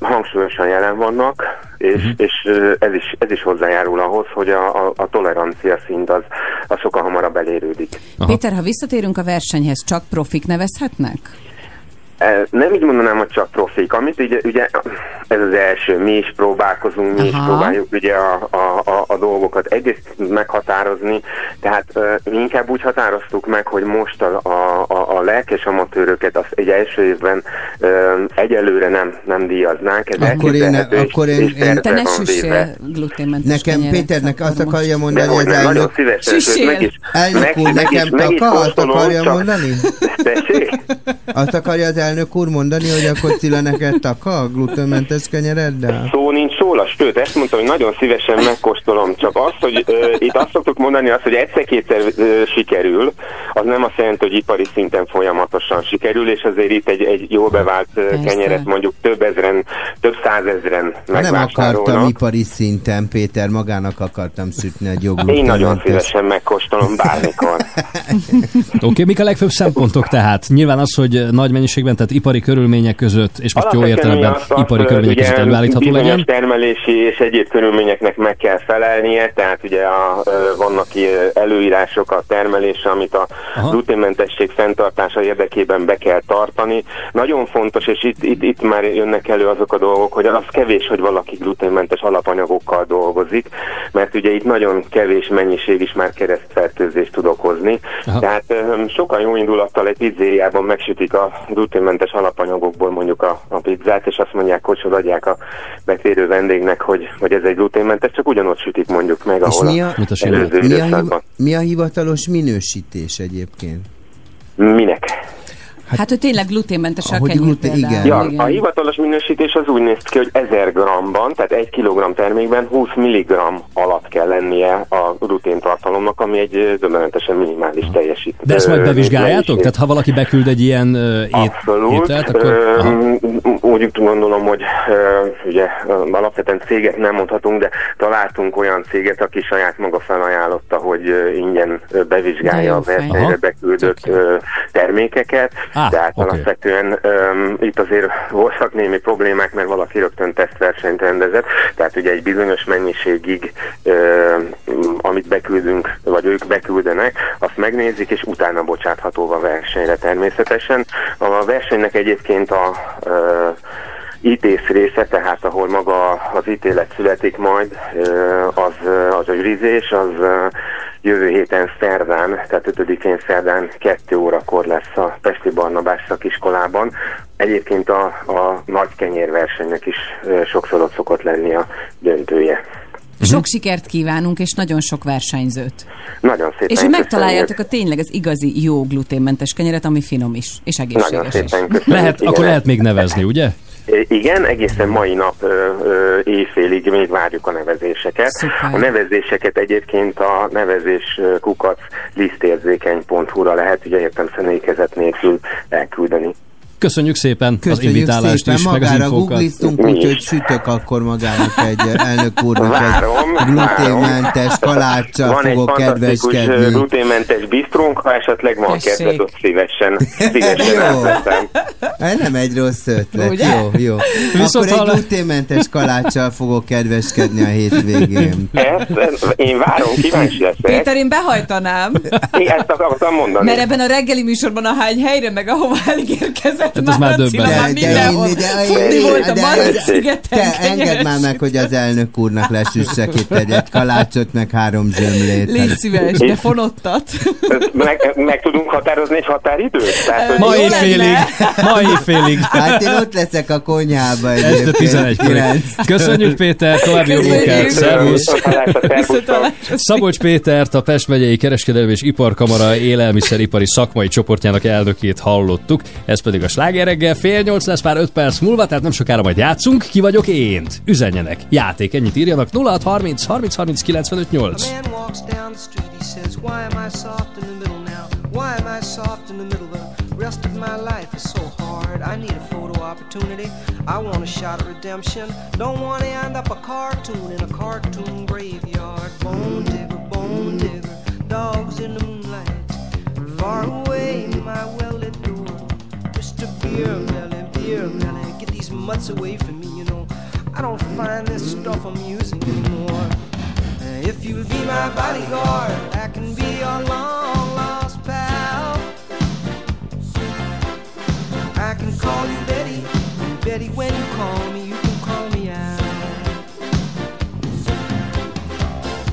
hangsúlyosan jelen vannak, és, uh-huh. és ez, is, ez is hozzájárul ahhoz, hogy a, a, a tolerancia szint az, az sokkal hamarabb elérődik. Aha. Péter, ha visszatérünk a versenyhez, csak profik nevezhetnek? E, Nem így mondanám, hogy csak profik. Amit ugye, ugye ez az első, mi is próbálkozunk, mi is Aha. próbáljuk ugye a, a, a, a dolgokat egyrészt meghatározni, tehát ö, mi inkább úgy határoztuk meg, hogy most a, a, a, a lelkes amatőröket azt egy első évben ö, egyelőre nem, nem díjaznánk. Ez Akkor én- akkor én- és én- tervbe Te ne süssél gluténmentes nekem Péternek azt akkor most. akarja mondani, az nem, nagyon elnök, szívesen, Süssél! meg is, elnök úr, is- nekem meg is taka, azt kóstolom, akarja mondani? Tessék? Azt akarja az elnök úr mondani, hogy akkor Cilla neked taka a glutenmentes kenyereddel? Szó nincs róla, sőt, ezt mondta, hogy nagyon szívesen megkóstolom, csak azt, hogy ö, itt azt szoktuk mondani, azt, hogy egyszer-kétszer sikerül, az nem azt jelenti, hogy ipari szinten folyamatosan sikerül, és azért itt egy, egy jól bevált Persze. kenyeret mondjuk több ezren, több százezren Nem akartam megvásárolnak. ipari szinten, Péter, magának akartam sütni egy Én nagyon szívesen megkóstolom bármikor. Oké, okay, mik a legfőbb szempontok tehát? Nyilván az, hogy nagy mennyiségben, tehát ipari körülmények között, és most jó értelemben ipari körülmények között előállítható legyen. Termelési és egyéb körülményeknek meg kell felelnie, tehát ugye a, vannak előírások a termelésre, amit a gluténmentesség fenntartása érdekében be kell tartani. Nagyon fontos, és itt, itt, itt már jönnek elő azok a dolgok, hogy az kevés, hogy valaki gluténmentes alapanyagokkal dolgozik, mert ugye itt nagyon kevés mennyiség is már keresztfertőzést tud okozni. Aha. Tehát sokan jó indulattal egy pizzériában megsütik a gluténmentes alapanyagokból mondjuk a, a pizzát, és azt mondják, hogy adják a betérő vendégnek, hogy, hogy ez egy gluténmentes, csak ugyanott sütik mondjuk meg, És ahol mi a, a Mint a előző mi, a, mi a hivatalos minősítés egyébként? Minek? Hát, hogy tényleg gluténmentes a kenyér glutén- igen. Ja, a hivatalos minősítés az úgy néz ki, hogy 1000 g-ban, tehát 1 kg termékben 20 mg alatt kell lennie a gluténtartalomnak, ami egy döbbenetesen minimális teljesítmény. De ezt majd bevizsgáljátok? Tehát ha valaki beküld egy ilyen ö, ét, Abszolút. ételt, akkor... Aha. úgy gondolom, hogy ö, ugye alapvetően céget nem mondhatunk, de találtunk olyan céget, aki saját maga felajánlotta, hogy ingyen bevizsgálja a versenyre beküldött termékeket. Á, Tehát alapvetően öm, itt azért voltak némi problémák, mert valaki rögtön tesztversenyt rendezett, tehát ugye egy bizonyos mennyiségig, öm, amit beküldünk, vagy ők beküldenek, azt megnézik, és utána bocsátható a versenyre természetesen. A versenynek egyébként a ö, ítész része, tehát ahol maga az ítélet születik majd, az, az a jürizés, az jövő héten szerdán, tehát 5-én szerdán 2 órakor lesz a Pesti Barnabás szakiskolában. Egyébként a, a nagy kenyérversenynek is sokszor ott szokott lenni a döntője. Sok sikert kívánunk, és nagyon sok versenyzőt. Nagyon szépen És hogy megtaláljátok a tényleg az igazi jó gluténmentes kenyeret, ami finom is, és Nagyon egészséges is. szépen köszönjük. Lehet, Igen. akkor lehet még nevezni, ugye? Igen, egészen mai nap ö, ö, éjfélig még várjuk a nevezéseket. Szuper. A nevezéseket egyébként a nevezés kukac lisztérzékeny.hu-ra lehet ugye értem személykezet nélkül elküldeni. Köszönjük szépen az Köszönjük invitálást szépen, is, meg az magára infókat. googliztunk, úgyhogy sütök akkor magának egy elnök úrnak Várom, egy gluténmentes kaláccsal Van egy fogok kedveskedni. gluténmentes bistrónk, ha esetleg van kedved, ott szívesen, szívesen Jó. nem egy rossz ötlet, Ugye? jó, jó. Viszont Akkor egy hallá- gluténmentes kaláccsal fogok kedveskedni a hétvégén. Ezt, ezt, én várom, kíváncsi leszek. Péter, én behajtanám, Én ezt akartam mondani. mert ebben a reggeli műsorban a hány helyre, meg ahova elérkezett Hát az már már De- de én- de- Futni volt a de- Marad de- szigeten. Te engedd már meg, hogy az elnök úrnak lesüssek itt egy, kalácsot, meg három zsömlét. Légy szíves, de fonottat. Meg, meg tudunk határozni egy határidőt? Tehát, hogy Ma Jó éjfélig, lenne. ma éjfélig. Hát én ott leszek a konyhába Este egyébként. 11 kor. kilenc. Köszönjük Péter, további jó munkát, szervusz! Szabolcs Pétert, a Pest megyei kereskedelmi és iparkamara élelmiszeripari szakmai csoportjának elnökét hallottuk. Ez pedig a sláger reggel fél nyolc lesz már 5 perc múlva, tehát nem sokára majd játszunk. Ki vagyok én? Üzenjenek. Játék, ennyit írjanak 0630 30 30 95 8. A man walks down the street, he says, Why am I soft in the middle now? Why am I soft in the middle? The rest of my life is so hard. I need a photo opportunity. I want a shot at redemption. Don't want to end up a cartoon in a cartoon graveyard. Bone digger, bone digger, dogs in the moonlight. Far away, Beer Belly, Beer Belly, get these mutts away from me, you know. I don't find this stuff amusing anymore. If you'll be my bodyguard, I can be your long lost pal. I can call you Betty, Betty, when you call me, you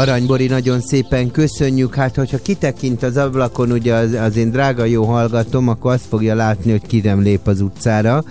Aranybori, nagyon szépen köszönjük. Hát, hogyha kitekint az ablakon, ugye az, az én drága jó hallgatom, akkor azt fogja látni, hogy ki nem lép az utcára.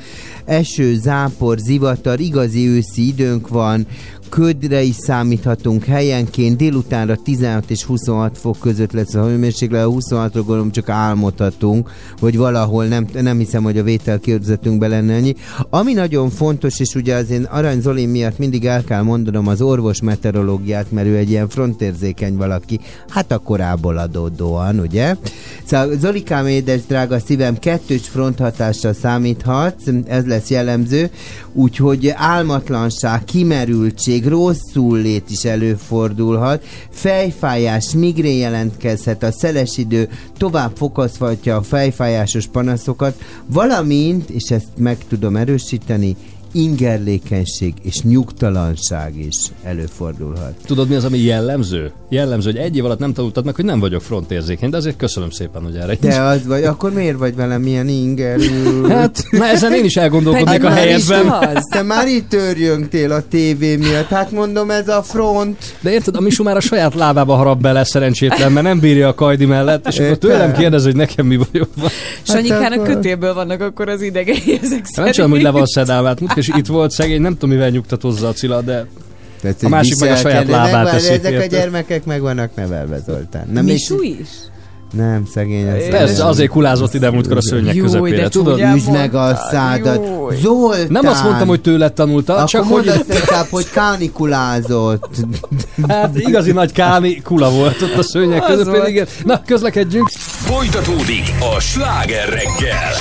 Eső, zápor, zivatar, igazi őszi időnk van, ködre is számíthatunk helyenként, délutánra 16 és 26 fok között lesz a hőmérséklet, a 26-ról gondolom csak álmodhatunk, hogy valahol nem, nem hiszem, hogy a vételkérzetünkben lenne ennyi. Ami nagyon fontos, és ugye az én Arany Zoli miatt mindig el kell mondanom az orvos meteorológiát, mert ő egy ilyen frontérzékeny valaki, hát a korából adódóan, ugye? Szóval Zolikám édes drága szívem, kettős fronthatásra számíthatsz, ez lesz jellemző, úgyhogy álmatlanság, kimerültség, rosszul lét is előfordulhat, fejfájás, migrén jelentkezhet, a szeles idő tovább fokozhatja a fejfájásos panaszokat, valamint, és ezt meg tudom erősíteni, ingerlékenység és nyugtalanság is előfordulhat. Tudod, mi az, ami jellemző? Jellemző, hogy egy év alatt nem tanultad meg, hogy nem vagyok frontérzékeny, de azért köszönöm szépen, hogy erre Te az vagy, akkor miért vagy velem ilyen ingerű? Hát, na ezen én is elgondolkodnék a helyedben. Te már itt örjöngtél a tévé miatt, hát mondom, ez a front. De érted, a Misu már a saját lábába harap bele szerencsétlen, mert nem bírja a kajdi mellett, és akkor tőlem Értem. kérdez, hogy nekem mi bajom van. Sanyikának akkor- kötélből vannak akkor az idegei ezek Hát Nem tudom, hogy le van szedálva, hát is itt volt szegény, nem tudom, mivel nyugtatozza a Cilla, de Tehát, A másik meg a saját lábát Megvan, teszi, Ezek a gyermekek meg vannak nevelve, Zoltán. Nem, Misu is? Nem, szegény. az- persze azért kulázott ide múltkor a szőnyeg Jó, közepére, de tudod? Üsd meg a szádat. Zoltán! Nem azt mondtam, hogy tőled tanulta, Akkor csak hogy azt inkább, hogy kánikulázott. hát igazi nagy káni kula volt ott a szőnyeg Az közepén, igen. Na, közlekedjünk. Folytatódik a sláger reggel.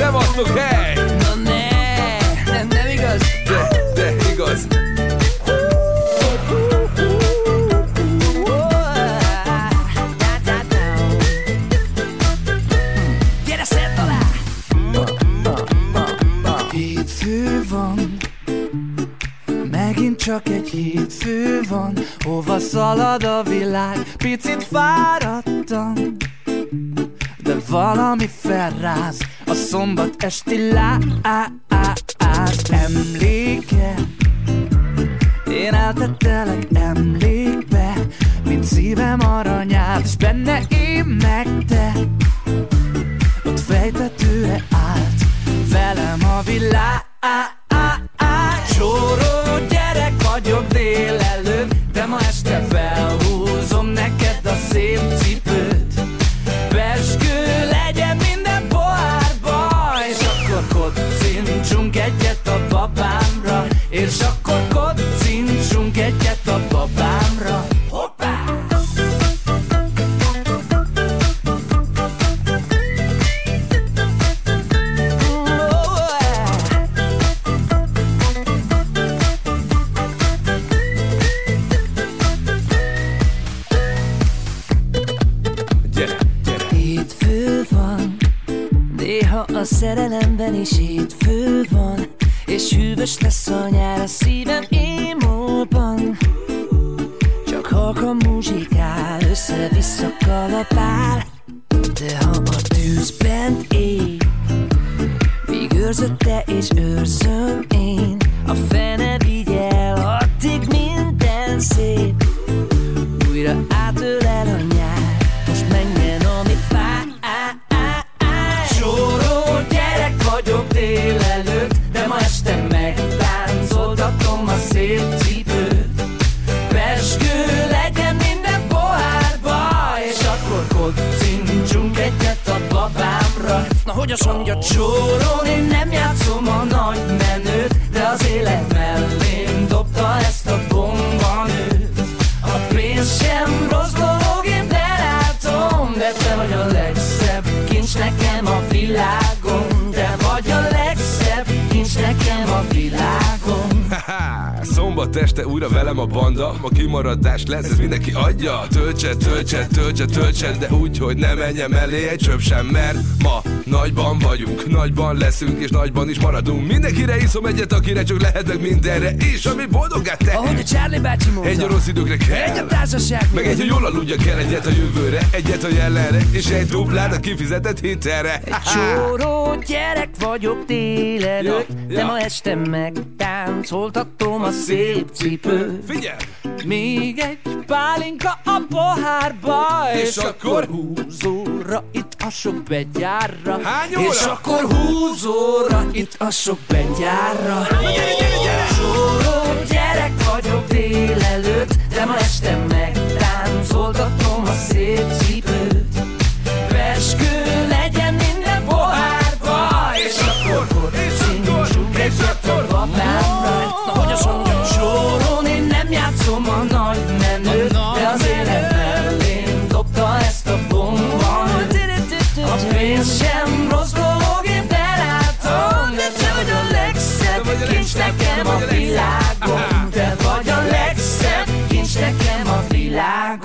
Szevasztok, hely! Na ne, nem, nem igaz? De, de igaz. Hétfő van Megint csak egy hétfő van Hova szalad a világ Picit fáradtam De valami felráz A szombat esti láz Emléke? Én eltettelek emlékbe Mint szívem aranyát És benne én meg te. Ott fejtetőre állt velem a világ. Csóró töltse, töltse, De úgy, hogy ne menjem elé egy csöp sem Mert ma nagyban vagyunk Nagyban leszünk és nagyban is maradunk Mindenkire iszom egyet, akire csak lehet meg mindenre És ami boldogát te Ahogy a Charlie bácsi mondta, Egy a rossz időkre kell egy a társaság Meg egy, hogy jól aludja kell egyet a jövőre Egyet a jelenre És egy duplát a kifizetett hitelre Csóró gyerek vagyok délelőtt, Ja, de ja. ma este megtáncoltatom a szép szép cipő. Figyelj! Még egy pálinka a pohárba, És és, akkor? akkor húzóra itt a sok begyárra. Hány óra? És akkor húzóra itt a sok begyárra. Gyere, gyere, gyere! Csóró gyerek vagyok délelőtt, de ma este megtáncoltatom a szép cipőt. Veskő legyen minden pohárba, és akkor kocincsunk egyet a babámra. Na, hogy azt mondjam, csórón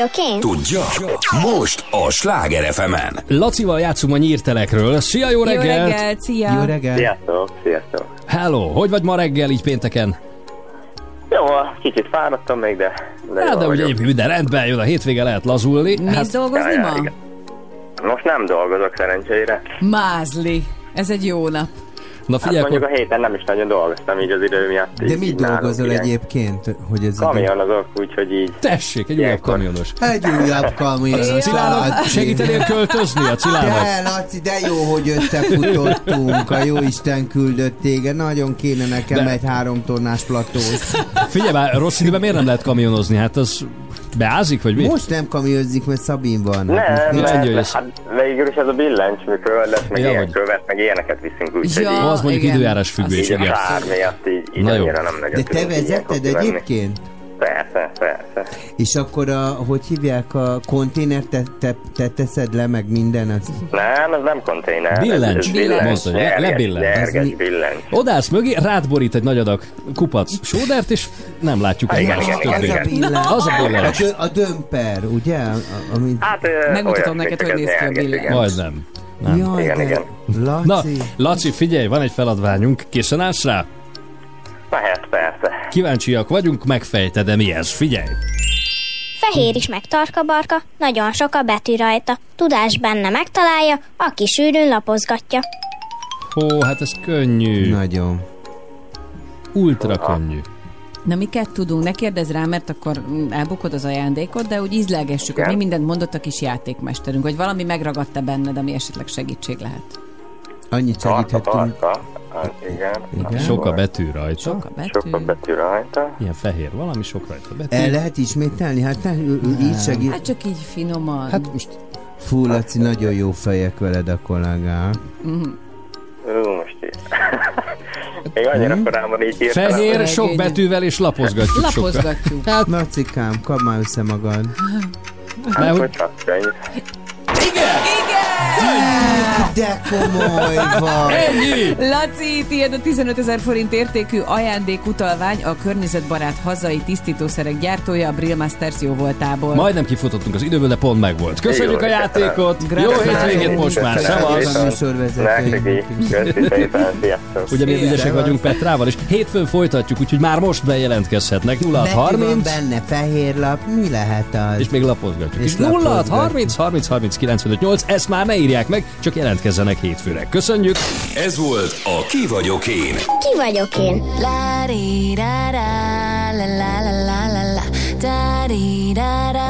vagyok én? Tudja? Most a Sláger FM-en. Lacival játszunk a nyírtelekről. Szia, jó Jó reggelt! reggelt, szia! Jó reggel! Sziasztok, sziasztok. Hello, hogy vagy ma reggel így pénteken? Jó, kicsit fáradtam még, de... de Hát, de ugye épp minden rendben jön, a hétvége lehet lazulni. Mész Hát, dolgozni Ja, ma? ja, igen. Most nem dolgozok szerencsére. Mázli. Ez egy jó nap. Na Hát figyelj, mondjuk akkor a héten nem is nagyon dolgoztam így az idő miatt. De mit dolgozol ilyen egyébként, hogy ez Kamionozok, úgyhogy így... tessék, egy újabb kamionos. Egy újabb kamion. A Cilának segítenél költözni a Cilának? De, Laci, de jó, hogy összefutottunk. A jó Isten küldött téged. Nagyon kéne nekem De- egy három tonnás platós. Figyelj már, rossz időben miért nem lehet kamionozni? Hát az Beázik, vagy mi? Most nem kamiozik, mert Szabin van. Nem, Nincs mert, egy mert hát végül is ez a billencsműkövet lesz, meg Ja, ilyen vagy- követ, meg ilyeneket viszünk, úgyhogy Ja, így- Az mondjuk igen. időjárás függő is, így a igen. sár miatt így, így Na jó. annyira nem nagyon De te kivenni. egyébként? Persze, persze. És akkor a, hogy hívják, a konténert te, te, te teszed le, meg minden az... Nem, ez nem konténer. Billencs. Billencs. Le- gyerges, lebillenc. Az Gyerges mi- billencs. Odász mögé, rád borít egy nagy adag kupac sódert, és nem látjuk igen, egymást igen, többé. igen, Az a billencs. Az a A, billencs. dö, a dömper, ugye? A, amit... Hát, Megmutatom neked, hogy néz ki a billencs. igen. Majdnem. Nem. Jaj, Igen, igen. Na, Laci, Laci, figyelj, van egy feladványunk, készen állsz rá? Mehet, persze. Kíváncsiak vagyunk, megfejted, de mi ez? Figyelj! Fehér is meg tarka-barka, nagyon sok a betű rajta. Tudás benne megtalálja, aki sűrűn lapozgatja. Ó, hát ez könnyű. nagyon. Ultra könnyű. Na miket tudunk? Ne kérdezz rá, mert akkor elbukod az ajándékot, de úgy ízlelgessük, hogy mi mindent mondott a kis játékmesterünk, vagy valami megragadta benned, ami esetleg segítség lehet. Annyit segíthetünk. tarka. Hát, igen. Igen. Sok a betű rajta. Sok a betű. Sok a betű rajta. Ilyen fehér valami, sok rajta betű. El lehet ismételni? Hát ne, ő- ő így segít. Hát csak így finoman. Hát most Fú, Laci, nagyon jó fejek veled a kollégák. Ú, most így. Még annyira korábban így hirtelen. fehér, sok betűvel, és lapozgatjuk. Lapozgatjuk. Hát, Lacikám, kapd már össze magad. mert Hát, hogy hogy. De komoly vagy! ennyi! Laci, tiéd a 15 ezer forint értékű ajándékutalvány a környezetbarát hazai tisztítószerek gyártója a Brill Masters jó voltából. Majdnem kifutottunk az időből, de pont megvolt. Köszönjük a Jó, játékot! Jó Gratulálunk. hétvégét most már, szevasz! Ugye mi ügyesek vagyunk Petrával, és hétfőn folytatjuk, úgyhogy már most bejelentkezhetnek. Betű van 0630 benne, fehér lap, mi lehet az? és még lapozgatjuk. És És 06 lapozgatjuk. 30 30 30 95 8, ezt már ne írják meg, csak jelentkezzenek hétfőre. Köszönjük! Ez volt a Ki vagyok én. Ki vagyok én? La di da da la la la la la la da di da da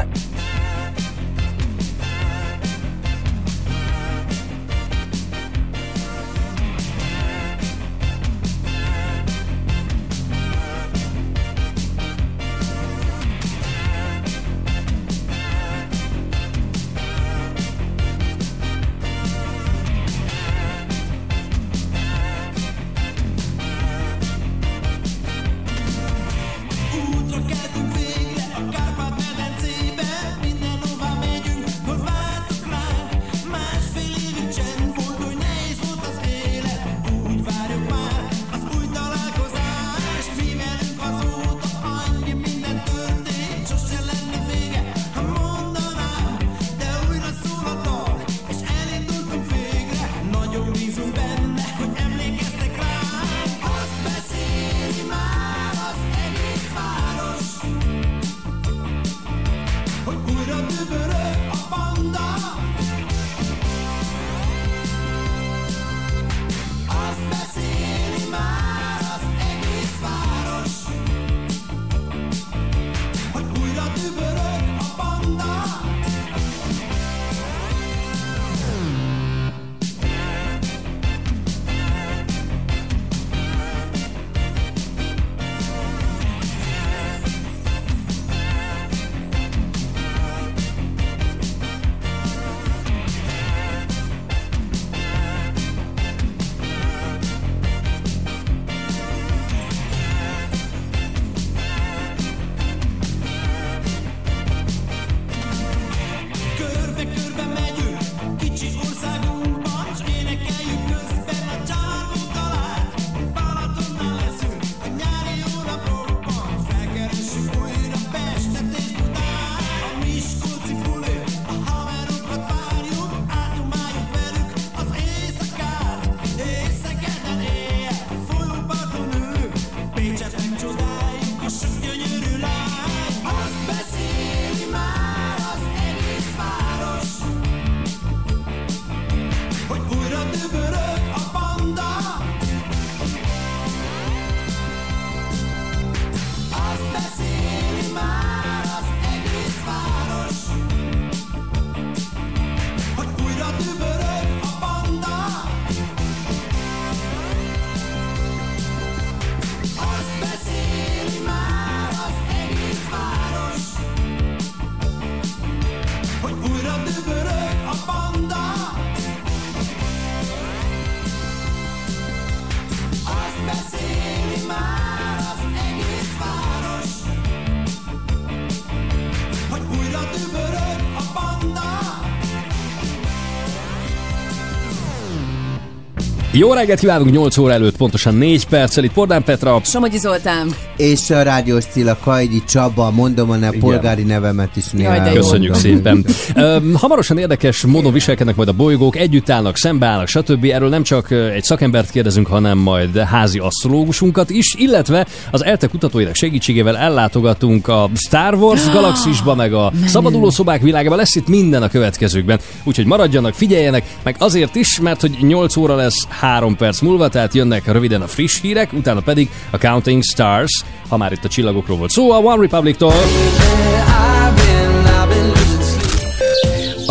Jó reggelt kívánunk 8 óra előtt, pontosan 4 perccel itt Pordán Petra. Somogyi Zoltán. És a rádiós Cilla Kajdi Csaba, mondom a ne polgári nevemet is néha Jaj. Köszönjük szépen. Hamarosan érdekes módon viselkednek majd a bolygók, együtt állnak, szembeállnak, stb. Erről nem csak egy szakembert kérdezünk, hanem majd házi asztrológusunkat is, illetve az ELTE kutatóinak segítségével ellátogatunk a Star Wars galaxisba, meg a szabadulószobák világába. Lesz itt minden a következőkben. Úgyhogy maradjanak, figyeljenek, meg azért is, mert hogy 8 óra lesz 3 perc múlva, tehát jönnek röviden a friss hírek, utána pedig a Counting Stars, ha már itt a csillagokról volt szó, a One Republic-tól.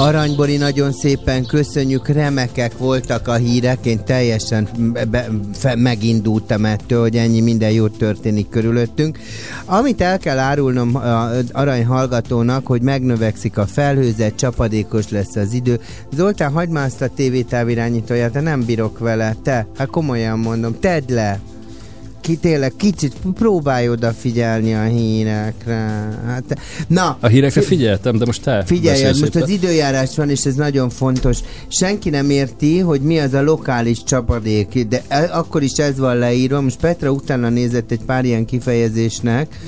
Aranybori, nagyon szépen köszönjük, remekek voltak a hírek, én teljesen be, fe, megindultam ettől, hogy ennyi minden jó történik körülöttünk. Amit el kell árulnom az arany hallgatónak, hogy megnövekszik a felhőzet, csapadékos lesz az idő. Zoltán, hagyd már azt a tévétávirányítóját, de nem bírok vele, te, hát komolyan mondom, tedd le! Ki tényleg kicsit próbálj odafigyelni a hírekre. Hát, na, A hírekre figyeltem, de most te Figyelj, most éppen. az időjárás van, és ez nagyon fontos. Senki nem érti, hogy mi az a lokális csapadék, de e- akkor is ez van leírva. Most Petra utána nézett egy pár ilyen kifejezésnek,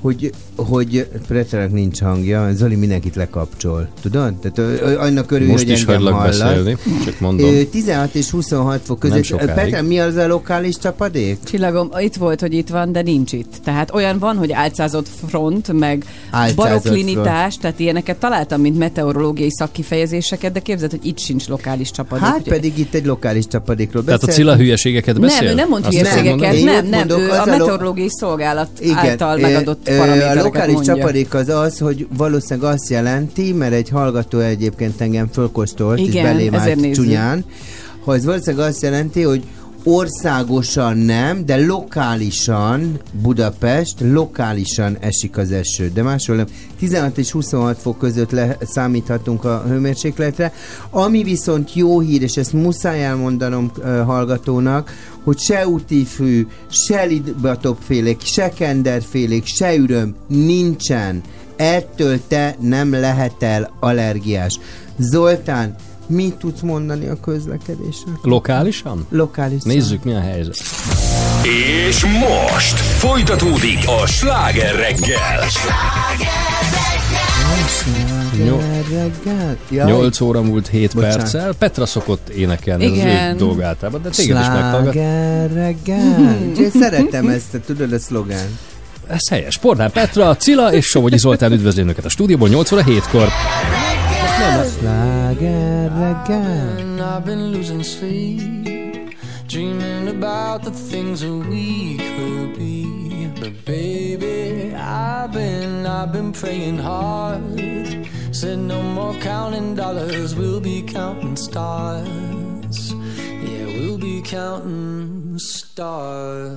hogy, hogy Petranak nincs hangja, Zoli mindenkit lekapcsol. Tudod? Tehát annak örülj, Most hogy is engem hallasz. beszélni, csak mondom. Ö, 16 és 26 fok között. Petra, mi az a lokális csapadék? Csillagom, itt volt, hogy itt van, de nincs itt. Tehát olyan van, hogy álcázott front, meg Álcázott baroklinitás, tehát ilyeneket találtam, mint meteorológiai szakkifejezéseket, de képzeld, hogy itt sincs lokális csapadék. Hát ugye? pedig itt egy lokális csapadékról Tehát a. Cilla hülyeségeket beszél? Nem, ő nem mond hülyeségeket, nem, nem, ő a meteorológiai szolgálat által megadott paramétereket lokális mondja. csapadék az az, hogy valószínűleg azt jelenti, mert egy hallgató egyébként engem fölkostolt, és Igen, belém ezért állt csúnyán, hogy valószínűleg azt jelenti, hogy országosan nem, de lokálisan Budapest, lokálisan esik az eső. De máshol nem. 16 és 26 fok között le, számíthatunk a hőmérsékletre. Ami viszont jó hír, és ezt muszáj elmondanom uh, hallgatónak, hogy se útifű, se libatopfélék, se kenderfélék, se üröm nincsen. Ettől te nem lehetel allergiás. Zoltán, mit tudsz mondani a közlekedésre? Lokálisan? Lokális. Nézzük, mi a helyzet. És most folytatódik a sláger reggel. Reggel? Jaj. 8 óra múlt 7 Bocsánat. perccel. Petra szokott énekelni, ez az Igen. ő dolga általában, de téged is meghallgat. Sláger reggel. Én szeretem ezt, tudod a szlogán. Ez helyes. Pordán Petra, Cilla és Somogyi Zoltán üdvözli önöket a stúdióból 8 óra 7-kor. Sláger reggel. And I've been losing sleep, dreaming about the things that we could be. But baby, I've been, I've been praying hard. Said no more counting dollars, we'll be counting stars. Yeah, we'll be counting stars.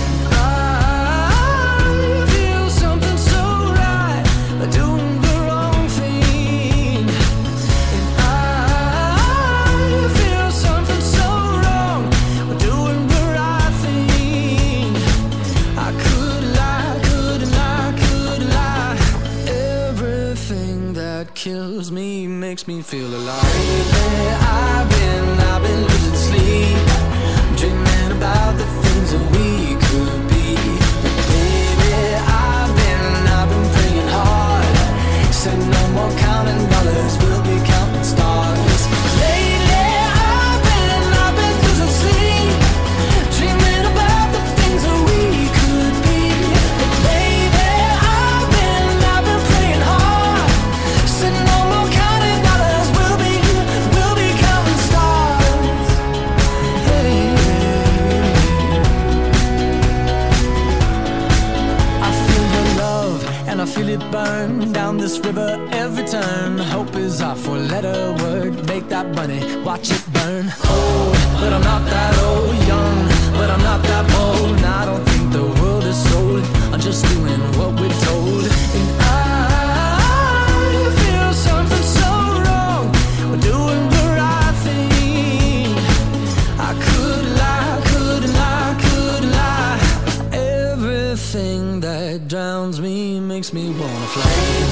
Kills me makes me feel alive. Lately, I've been, I've been losing sleep, dreaming about the this river every turn. Hope is our four-letter word. Make that money, watch it burn. Old, but I'm not that old. Young, but I'm not that bold. And I don't think the world is sold. I'm just doing what we're told. And I feel something so wrong. We're doing the right thing. I could lie, could lie, could lie. Everything that drowns me makes me wanna fly.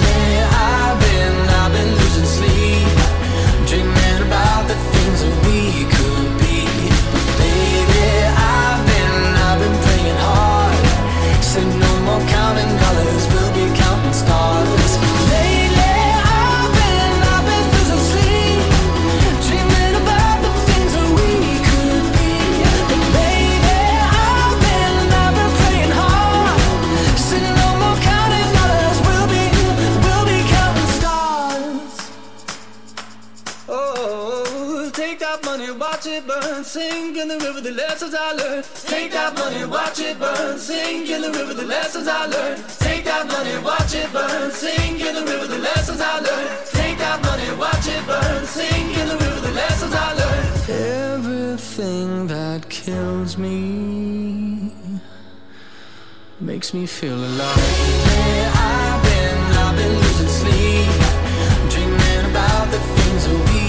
watch it burn, sink in the river, the lessons I learned. Take that money, watch it burn, sink in the river, the lessons I learned. Take that money, watch it burn, sink in the river, the lessons I learned. Take that money, watch it burn, sink in the river, the lessons I learned. Everything that kills me makes me feel alive. Where I've been, I've been losing sleep, dreaming about the things that we.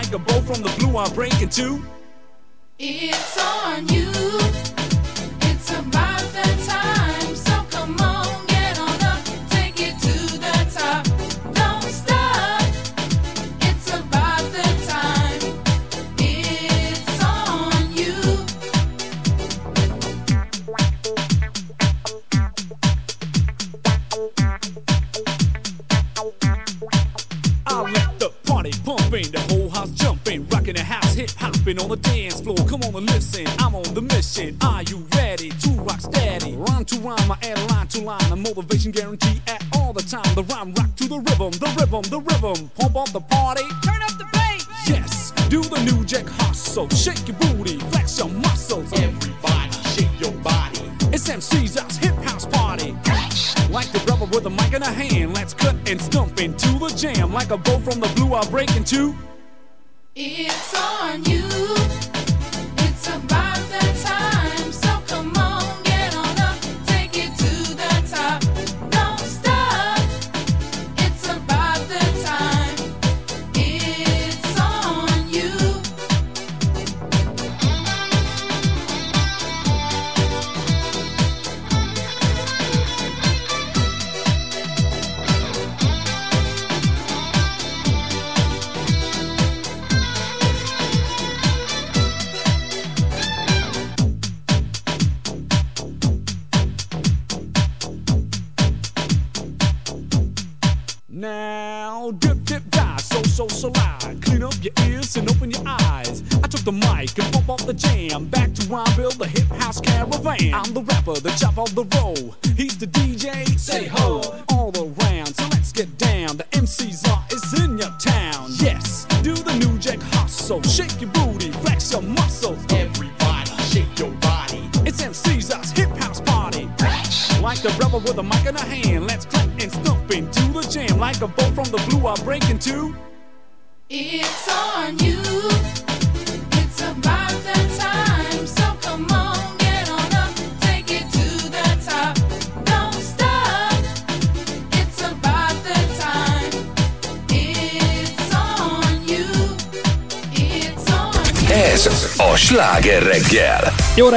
Like a bow from the blue, I'm breaking two. a bow from the blue, I break in two.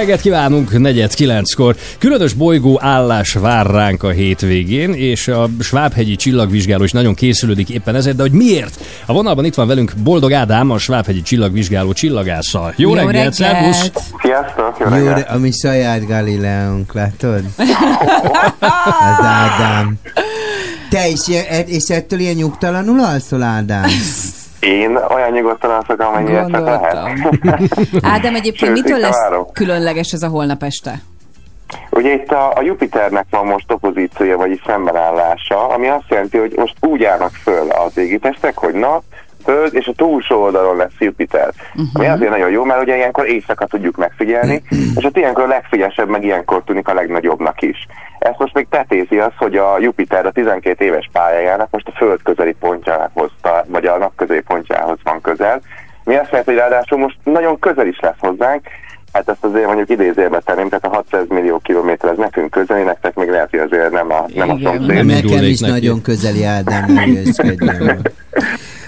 Reggelt kívánunk, negyed kilenckor. Különös bolygó állás vár ránk a hétvégén, és a Svábhegyi csillagvizsgáló is nagyon készülődik éppen ezért, de hogy miért? A vonalban itt van velünk Boldog Ádám, a Svábhegyi csillagvizsgáló csillagásszal. Jó, Jó reggelt, reggelt! szervusz! Sziasztok, jó Jó, reggelt! de, ami saját Galileónk, látod? Az Ádám. Te is, és ettől ilyen nyugtalanul alszol, Ádám? Én olyan nyugodtan alszok, amennyire csak lehet. Ádám, egyébként Sőt, mitől lesz várom. különleges ez a holnap este? Ugye itt a, a Jupiternek van most opozíciója, vagyis szembenállása, ami azt jelenti, hogy most úgy állnak föl az égitestek, hogy nap, föld, és a túlsó oldalon lesz Jupiter. Uh-huh. Ami azért nagyon jó, mert ugye ilyenkor éjszaka tudjuk megfigyelni, és ott ilyenkor a legfigyesebb, meg ilyenkor tűnik a legnagyobbnak is. Ezt most még tetézi az, hogy a Jupiter a 12 éves pályájának most a föld közeli pontjához, vagy a nap közeli pontjához van közel. Mi azt jelenti, hogy ráadásul most nagyon közel is lesz hozzánk, Hát ezt azért mondjuk idézőjelbe tenném, tehát a 600 millió kilométer ez nekünk közeli, nektek még lehet, hogy azért nem a, nem a szomszéd. Nekem is nagyon közeli Ádám, ne.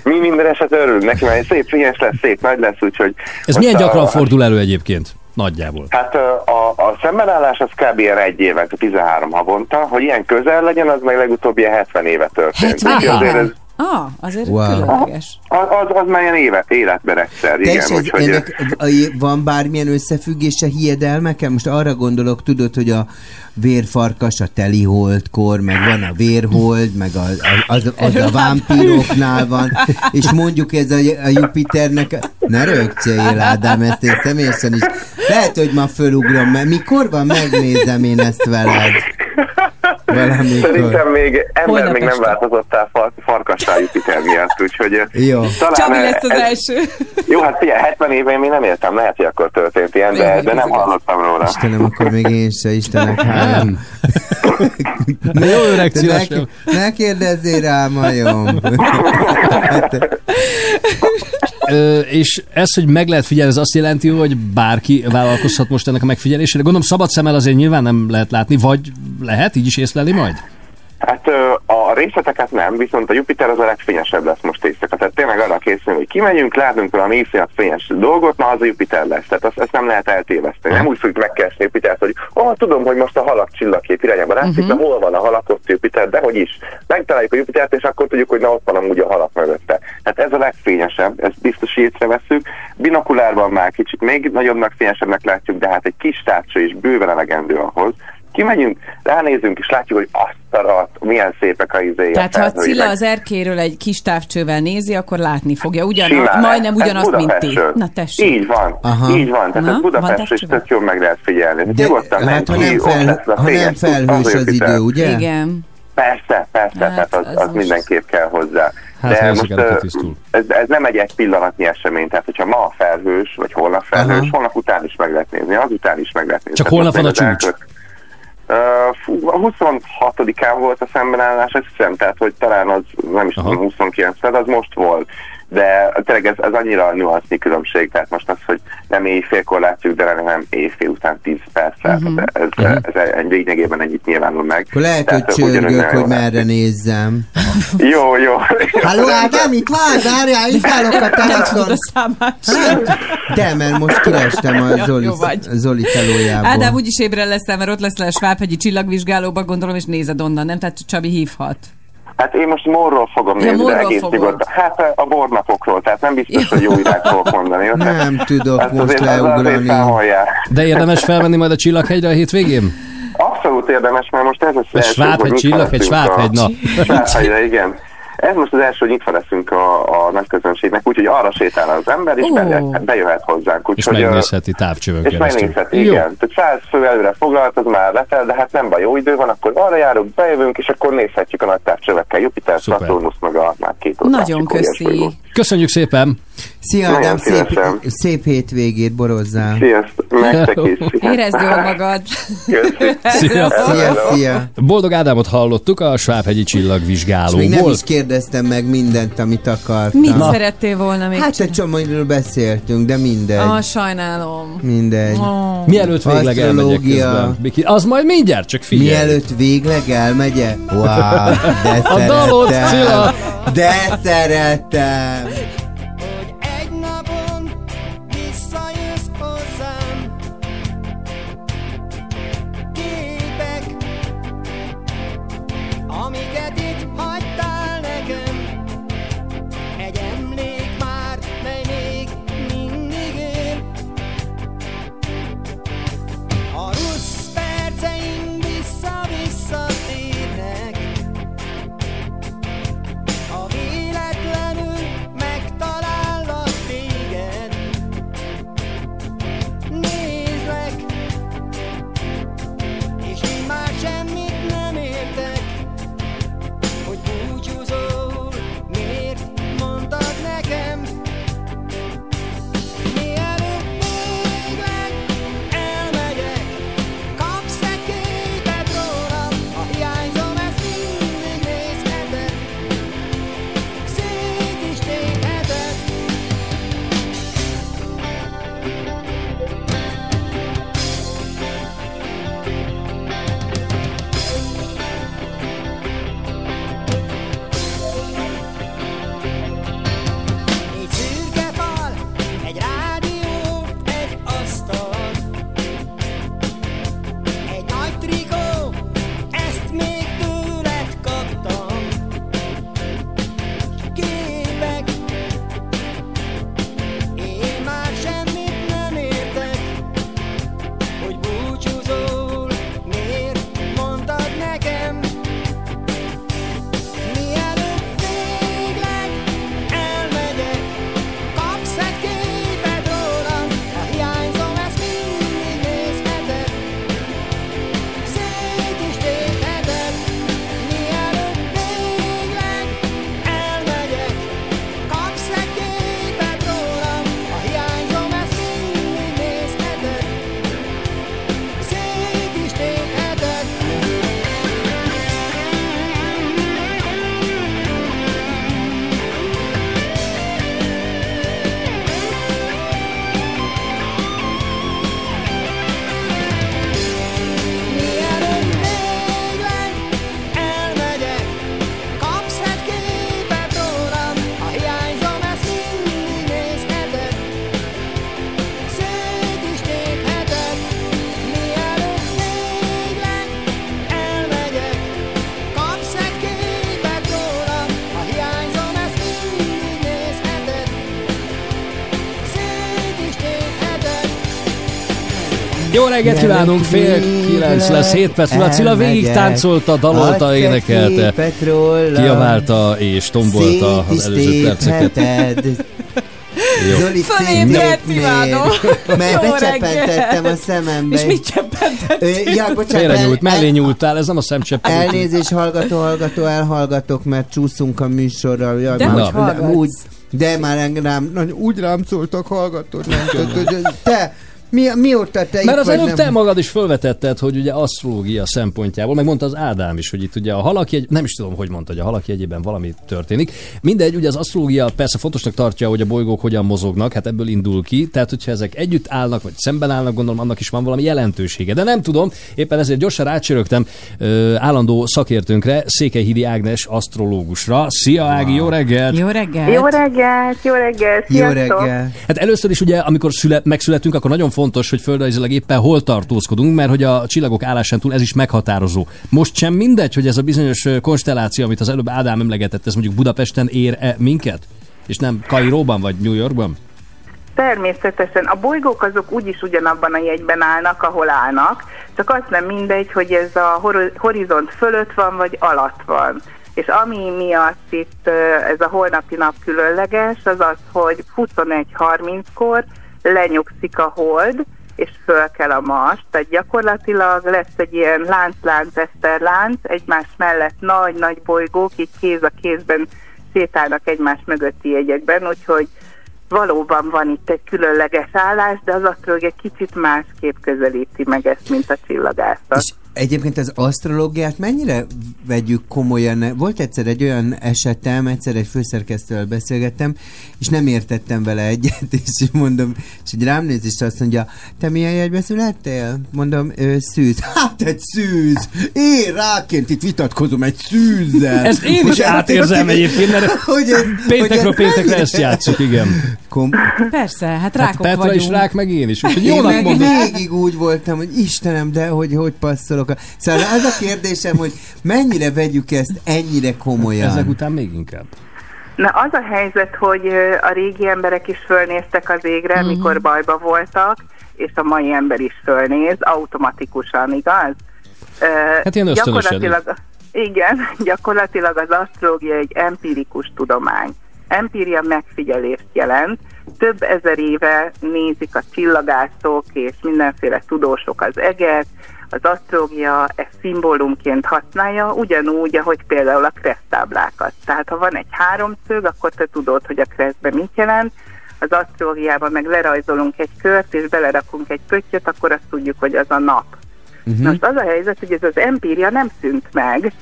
Mi minden eset örülünk neki, mert szép fényes lesz, szép nagy lesz, úgyhogy... Ez milyen a- gyakran fordul elő egyébként? Nagyjából. Hát a, a szembenállás az kb. ilyen egy évet, 13 havonta, hogy ilyen közel legyen, az meg legutóbb ilyen 70 éve történt. 70 Úgyhogy azért ez, Ah, azért Wow. különleges. az, az, az már ilyen évet, életben egyszer, Te igen. és ez, úgyhogy, ennek van bármilyen összefüggése hiedelmekkel? Most arra gondolok, tudod, hogy a vérfarkas a teliholdkor, meg van a vérhold, meg a, a, az, az a vámpíroknál van, és mondjuk ez a, a Jupiternek, ne rögcsél Ádám, ezt én személyesen is, lehet, hogy ma fölugrom, mert mikor van, megnézem én ezt veled. Valamikor. Szerintem még ember Holnap még nem este. változottál far, farkassá Jupiter miatt, úgyhogy Jó. talán Csabi ö, lesz az ez- első. Jó, hát figyelj, 70 éve én még nem éltem, lehet, hogy akkor történt ilyen, de, de nem hallottam róla. Istenem, akkor még én se, Istenek hálam. Na jó öreg, ne, ne kérdezzél rá, majom. Ö, és ez, hogy meg lehet figyelni, ez azt jelenti, hogy bárki vállalkozhat most ennek a megfigyelésére. Gondolom szabad szemmel azért nyilván nem lehet látni, vagy lehet így is észlelni majd? Hát a részleteket nem, viszont a Jupiter az a legfényesebb lesz most éjszaka. Tehát tényleg arra készülünk, hogy kimegyünk, látunk valami éjszaka fényes dolgot, na az a Jupiter lesz. Tehát azt, ezt nem lehet eltéveszteni. Nem úgy fogjuk megkeresni Jupitert, hogy oh, tudom, hogy most a halak csillagkép irányába látszik, uh-huh. de hol van a halak, ott Jupiter, de hogy is. Megtaláljuk a Jupitert, és akkor tudjuk, hogy na ott van amúgy a halak mögötte. Hát ez a legfényesebb, ezt biztos észreveszünk. Binokulárban már kicsit még nagyobbnak, fényesebbnek látjuk, de hát egy kis tárcsa is bőven elegendő ahhoz. Kimegyünk, ránézünk, és látjuk, hogy azt a rohadt, milyen szépek a izéje. Tehát ha a Cilla az erkéről egy kis távcsővel nézi, akkor látni fogja. Ugyan, Simán, majdnem ugyanazt, mint ti. Na tessék. Így van, Aha. így van. Tehát Aha, ez Budapest távcsővel? tök jól meg lehet figyelni. De, Nyugodtan hát ha nem, fel, a ha nem felhős az idő, ugye? Igen. Persze, persze, Hát, tehát az, az az mindenképp kell hozzá. Hát, De most ez, ez nem egy egy pillanatnyi esemény, tehát hogyha ma felhős, vagy holnap felhős, Aha. holnap után is meg lehet nézni, azután is meg lehet nézni. Csak Tehát holnap van a csúcs? elkö- fú, a 26-án volt a szembenállás, azt hiszem, tehát hogy talán az nem is tudom, 29 tehát az most volt. De tényleg ez, ez annyira nüansznyi különbség, tehát most az, hogy nem éjfélkor látjuk, de nem éjfél után 10 perccel, Mhm. uh-huh. ez, ez, ez, egy lényegében ennyit nyilvánul meg. Akkor lehet, Tehát, hogy csörgök, hogy jó merre nézzem. Jó, jó. Halló, Ádám, itt van? Várjál, itt állok a telefon. De, mert most kirestem a Zoli, vagy. Zoli telójából. Ádám úgyis ébren leszel, mert ott leszel a Svábhegyi csillagvizsgálóba, gondolom, és nézed onnan, nem? Tehát Csabi hívhat. Hát én most morról fogom Ja, nézni, de egész fogod. nyugodtan. Hát a bornapokról, tehát nem biztos, hogy jó irányt fogok mondani. jó? Nem tudok Ezt most leugrani. De érdemes felmenni majd a Csillaghegyre a hétvégén? Abszolút érdemes, mert most ez A Svábhegy, Csillaghegy, Svábhegy, na. Svábhegyre, igen. Ez most az első, hogy nyitva leszünk a, a nagy közönségnek, úgyhogy arra sétál az ember, és Ó. bejöhet, bejöhet hozzánk. És Úgyhogy, ö, megnézheti távcsövön és keresztül. megnézheti, igen. Tehát 100 fő előre foglalt, az már letel, de hát nem baj, jó idő van, akkor arra járunk, bejövünk, és akkor nézhetjük a nagy távcsövekkel, Jupiter, Saturnus, meg a már két Nagyon köszi. Köszönjük szépen! Szia, Nagyon Ádám, szép, szívesen. szép hétvégét borozzál. Sziasztok, nektek is. Érezd jól magad. Szia. Szia, szia. Boldog Ádámot hallottuk a Svábhegyi És még nem csillagvizsgálóból. is kérdeztem meg mindent, amit akartam. Mit szerettél volna még Hát egy csomóról beszéltünk, de mindegy. Ah, sajnálom. Mindegy. Oh. Mielőtt végleg elmegyek közben. Az majd mindjárt, csak figyelj. Mielőtt végleg elmegyek? Wow, de A dalot, szeretem. Cilla. De szeretem. Reggelt kívánunk, fél kilenc lesz, 7 perc múlva. Cilla végig táncolta, dalolta, énekelte, kiabálta és tombolta az előző perceket. Jó. Zoli Fölébredt, imádom. Mert Jó becseppentettem a szemembe. És mit cseppentettél? Ja, bocsánat, Félre nyúlt, mellé el- nyúltál, ez nem a szemcseppezés. Elnézést, hallgató, hallgató, elhallgatok, mert csúszunk a műsorral. Jaj, De már- hogy úgy, de már engem rám, úgy rám szóltak hallgatod, nem tudod, hogy te, mi, mióta te Mert itt az előbb nem... te magad is felvetetted, hogy ugye asztrológia szempontjából, meg mondta az Ádám is, hogy itt ugye a halaki, nem is tudom, hogy mondta, hogy a halaki egyében valami történik. Mindegy, ugye az asztrológia persze fontosnak tartja, hogy a bolygók hogyan mozognak, hát ebből indul ki, tehát hogyha ezek együtt állnak, vagy szemben állnak, gondolom annak is van valami jelentősége. De nem tudom, éppen ezért gyorsan rácsörögtem ö, állandó szakértőnkre, Székelyhidi Ágnes asztrológusra. Szia Ági, jó reggelt! Jó reggelt! Jó reggelt, jó reggelt, Jó sziasztok! reggel. Hát először is ugye, amikor szüle, megszületünk, akkor nagyon fontos, hogy földrajzilag éppen hol tartózkodunk, mert hogy a csillagok állásán túl ez is meghatározó. Most sem mindegy, hogy ez a bizonyos konstelláció, amit az előbb Ádám emlegetett, ez mondjuk Budapesten ér-e minket? És nem Kairóban vagy New Yorkban? Természetesen a bolygók azok úgyis ugyanabban a jegyben állnak, ahol állnak, csak az nem mindegy, hogy ez a hor- horizont fölött van, vagy alatt van. És ami miatt itt ez a holnapi nap különleges, az az, hogy 21.30-kor lenyugszik a hold, és föl kell a mars. Tehát gyakorlatilag lesz egy ilyen lánc-lánc, eszterlánc, egymás mellett nagy-nagy bolygók, így kéz a kézben sétálnak egymás mögötti jegyekben, úgyhogy valóban van itt egy különleges állás, de az asztrológia kicsit másképp közelíti meg ezt, mint a csillagászat. És egyébként az asztrológiát mennyire vegyük komolyan? Volt egyszer egy olyan esetem, egyszer egy főszerkesztővel beszélgettem, és nem értettem vele egyet, és mondom, és egy rám néz, és azt mondja, te milyen jegybe születtél? Mondom, ő, szűz. Hát egy szűz! Én ráként itt vitatkozom egy szűzzel! Ezt én is Hogy- átérzem egyébként, mert hogy ez, péntekről hogy ez péntekre mennyire- ezt játszuk, igen. Kom- Persze, hát Hát rákok Petra vagyunk. is rák, meg én is. Úgyhogy Én meg mondom. végig úgy voltam, hogy Istenem, de hogy, hogy passzolok. A... Szóval az a kérdésem, hogy mennyire vegyük ezt ennyire komolyan? Ezek után még inkább. Na az a helyzet, hogy a régi emberek is fölnéztek az égre, Mhm. mikor bajba voltak, és a mai ember is fölnéz, automatikusan, igaz? Hát ilyen. Gyakorlatilag, igen, gyakorlatilag az asztrológia egy empirikus tudomány. Empíria megfigyelést jelent. Több ezer éve nézik a csillagászok és mindenféle tudósok az eget, az asztrológia ezt szimbólumként használja, ugyanúgy, ahogy például a kresztáblákat. Tehát ha van egy háromszög, akkor te tudod, hogy a kreszben mit jelent, az asztrológiában meg lerajzolunk egy kört, és belerakunk egy pöttyöt, akkor azt tudjuk, hogy az a nap. Uh-huh. Most az a helyzet, hogy ez az empíria nem szűnt meg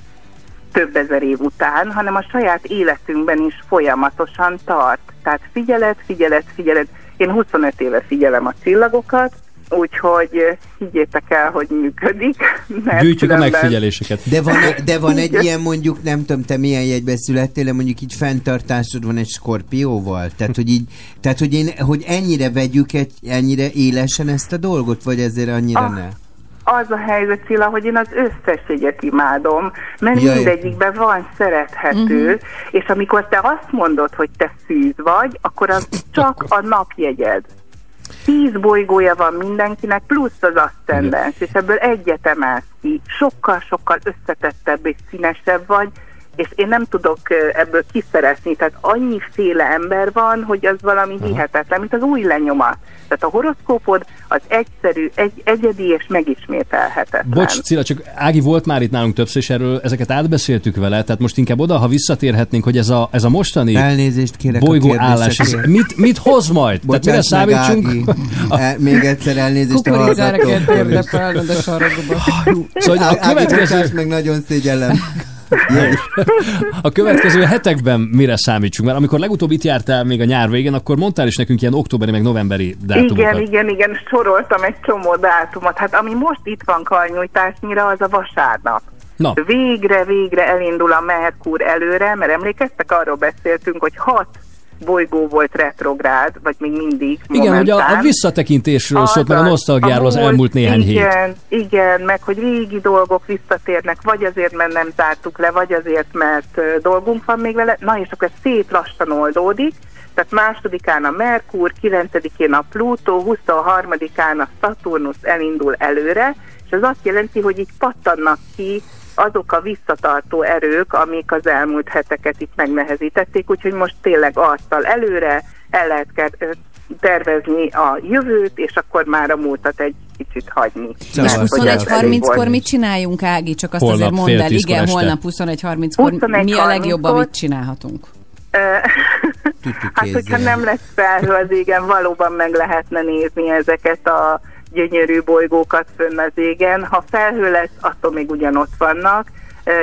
több ezer év után, hanem a saját életünkben is folyamatosan tart. Tehát figyelet, figyelet, figyelet. Én 25 éve figyelem a csillagokat, úgyhogy eh, higgyétek el, hogy működik. Mert Gyűjtjük a különben- megfigyeléseket. De van, de van egy ilyen mondjuk, nem tudom, te milyen jegybe születtél, de mondjuk így fenntartásod van egy skorpióval? Tehát, hogy így, tehát, hogy, én, hogy ennyire vegyük egy, ennyire élesen ezt a dolgot, vagy ezért annyira Ah, ne? Az a helyzet, Cilla, hogy én az összes jegyet imádom, mert Ja, mindegyikben van szerethető, Mhm. és amikor te azt mondod, hogy te szűz vagy, akkor az csak a napjegyed. Tíz bolygója van mindenkinek, plusz az aszcendens, és ebből egyet emelsz ki. Sokkal-sokkal összetettebb és színesebb vagy, és én nem tudok ebből kiszerezni, tehát annyiféle ember van, hogy az valami hihetetlen, mint az új lenyomat. Tehát a horoszkópod az egyszerű, egy, egyedi és megismételhetetlen. Bocs, Cilla, csak Ági volt már itt nálunk többször, és erről ezeket átbeszéltük vele, tehát most inkább oda, ha visszatérhetnénk, hogy ez a, ez a mostani Elnézést kérek a bolygó állás, ez mit, mit hoz majd? Tehát mire számítsunk? Ági. E, még egyszer elnézést a hallgatóktól. Szóval a következő, meg, nagyon szégyellem. A következő hetekben mire számítsunk? Mert amikor legutóbb itt jártál még a nyár végén, akkor mondtál is nekünk ilyen októberi, meg novemberi dátumokat. Igen, igen, igen, soroltam egy csomó dátumot. Hát ami most itt van karnyújtásnyira, az a vasárnap. Na. Végre, végre elindul a Merkur előre, mert emlékeztek, arról beszéltünk, hogy hat bolygó volt retrográd, vagy még mindig Igen, hogy a, a momentán. visszatekintésről szólt, meg a nosztalgiáról az múlt- elmúlt néhány hét. igen, Igen, meg hogy régi dolgok visszatérnek, vagy azért, mert nem zártuk le, vagy azért, mert dolgunk van még vele. Na és akkor ez szép lassan oldódik, tehát másodikán a Merkur, 9-én a Plutó, 23-án a Saturnus elindul előre, és ez azt jelenti, hogy így pattannak ki azok a visszatartó erők, amik az elmúlt heteket itt megnehezítették, úgyhogy most tényleg arccal előre el lehet tervezni a jövőt, és akkor már a múltat egy kicsit hagyni. És Mert hogy ez elég 21.30-kor volt. mit csináljunk, Ági? Csak azt Holnap azért mondd el. Igen, este. holnap 21.30-kor. Mi a legjobb, 21.30-kor? amit csinálhatunk? Hát, hogyha nem lesz felhő az égen, valóban meg lehetne nézni ezeket a gyönyörű bolygókat fönn az égen. Ha felhő lesz, attól még ugyanott vannak.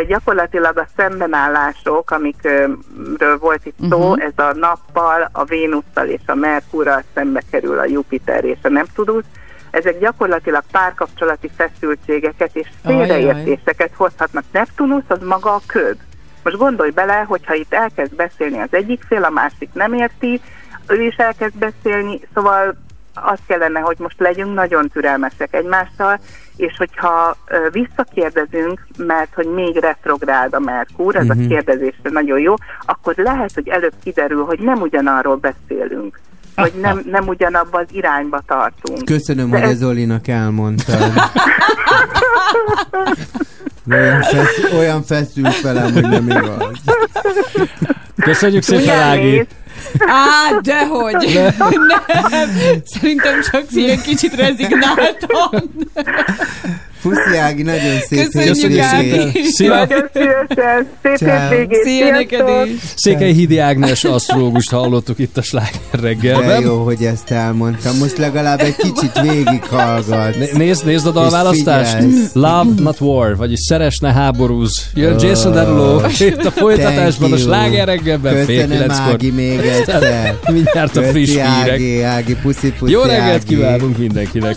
Gyakorlatilag a szembenállások, amikről volt itt szó, Mhm. ez a nappal, a Vénusszal és a Merkurral szembe kerül a Jupiter és a Neptunus. Ezek gyakorlatilag párkapcsolati feszültségeket és félreértéseket hozhatnak. Neptunus az maga a köd. Most gondolj bele, hogyha itt elkezd beszélni az egyik fél, a másik nem érti, ő is elkezd beszélni, szóval azt kellene, hogy most legyünk nagyon türelmesek egymással, és hogyha visszakérdezünk, mert hogy még retrográd a Merkur, ez Mhm. a kérdezésre nagyon jó, akkor lehet, hogy előbb kiderül, hogy nem ugyanarról beszélünk, vagy nem, nem ugyanabba az irányba tartunk. Köszönöm, De hogy ez- Zolinak elmondtad. Olyan, fesz, olyan feszült velem, hogy nem igaz. Köszönjük szépen, Ági! Á, dehogy! Nem. Szerintem csak ilyen kicsit rezignáltam. Puszi Ági, nagyon szép Köszönjük, Ági. Szia! Nagyon szívesen. Szép hétvégét. Szia neked is. Székely Hidi Ágnes asztrológust hallottuk itt a sláger De reggelben. jó, hogy ezt elmondtam. Most legalább egy kicsit végighallgat. Né- Nézd, nézd a dalválasztást. Love, not war, vagyis szeres, ne háborúz. Jön Jason Derulo itt a folytatásban a sláger reggelben Köszönöm. Ági, még egyszer. Mindjárt a friss Köszi, hírek. Ági, Ági, puszi, puszi, Jó reggelt Ági. kívánunk mindenkinek.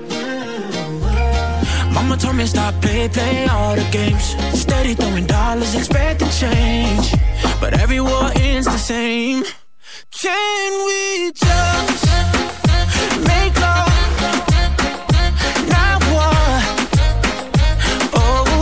Mama told me stop play, play all the games. Steady throwing dollars, expecting change. But every war ends the same. Can we just make? Oh love? Not war. Oh,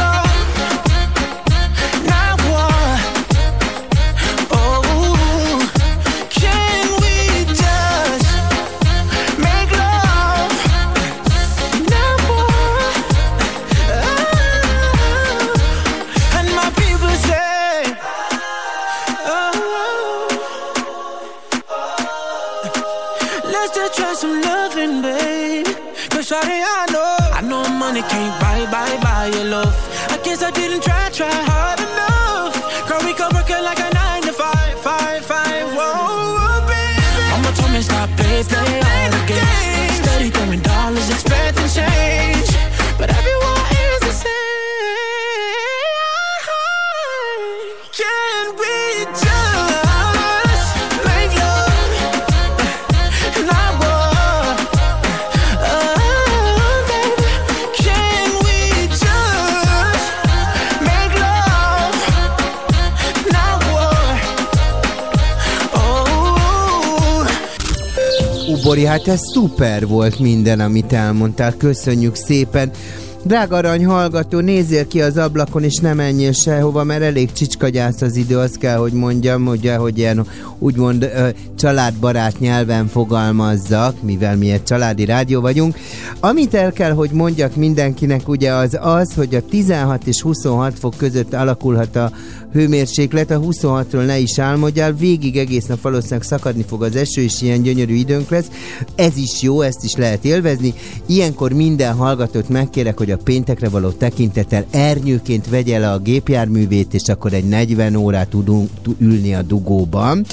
it can't Ubori, hát ez szuper volt minden, amit elmondtál. Köszönjük szépen. Drága arany hallgató, nézzél ki az ablakon, és nem menjél sehova, mert elég csicskagyász az idő, azt kell, hogy mondjam, ugye, hogy ilyen úgymond ö, családbarát nyelven fogalmazzak, mivel mi egy családi rádió vagyunk. Amit el kell, hogy mondjak mindenkinek, ugye az az, hogy a 16 és 26 fok között alakulhat a hőmérséklet, a 26-ról ne is álmodjál, végig egész nap valószínűleg szakadni fog az eső, és ilyen gyönyörű időnk lesz. Ez is jó, ezt is lehet élvezni. Ilyenkor minden hallgatót megkérek, hogy a péntekre való tekintettel ernyőként vegye le a gépjárművét, és akkor egy 40 órát tudunk tu- ülni a dugóban.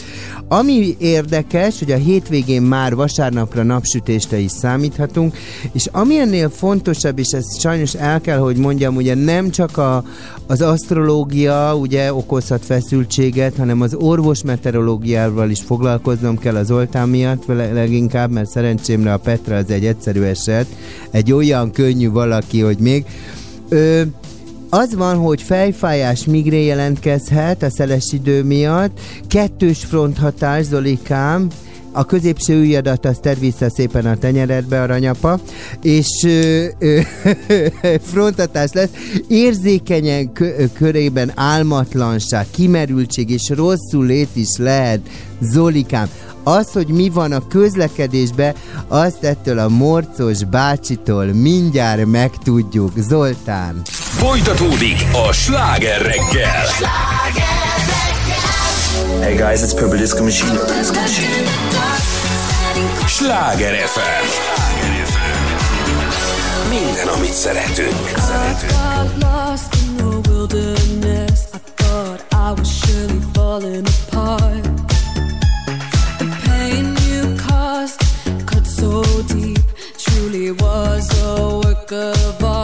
Ami érdekes, hogy a hétvégén már vasárnapra napsütésre is számíthatunk, és ami ennél fontosabb, és ezt sajnos el kell, hogy mondjam, ugye nem csak a, az asztrológia ugye okozhat feszültséget, hanem az orvos meteorológiával is foglalkoznom kell az oltán miatt leginkább, mert szerencsémre a Petra az egy egyszerű eset, egy olyan könnyű valaki, hogy még. Ö, az van, hogy fejfájás migrén jelentkezhet a szeles idő miatt, kettős fronthatás, Zolikám, a középső ujjadat azt tedd vissza szépen a tenyeredbe, aranyapa, és ö, ö, frontatás lesz, érzékenyen kö, körében álmatlanság, kimerültség és rosszul lét is lehet, Zolikám. Az, hogy mi van a közlekedésbe, azt ettől a morcos bácsitól mindjárt megtudjuk. Zoltán. Folytatódik a sláger reggel. Hey guys, it's Purple Disco Machine. Sláger FM minden, amit szeretünk. szeretünk. truly was a work of art.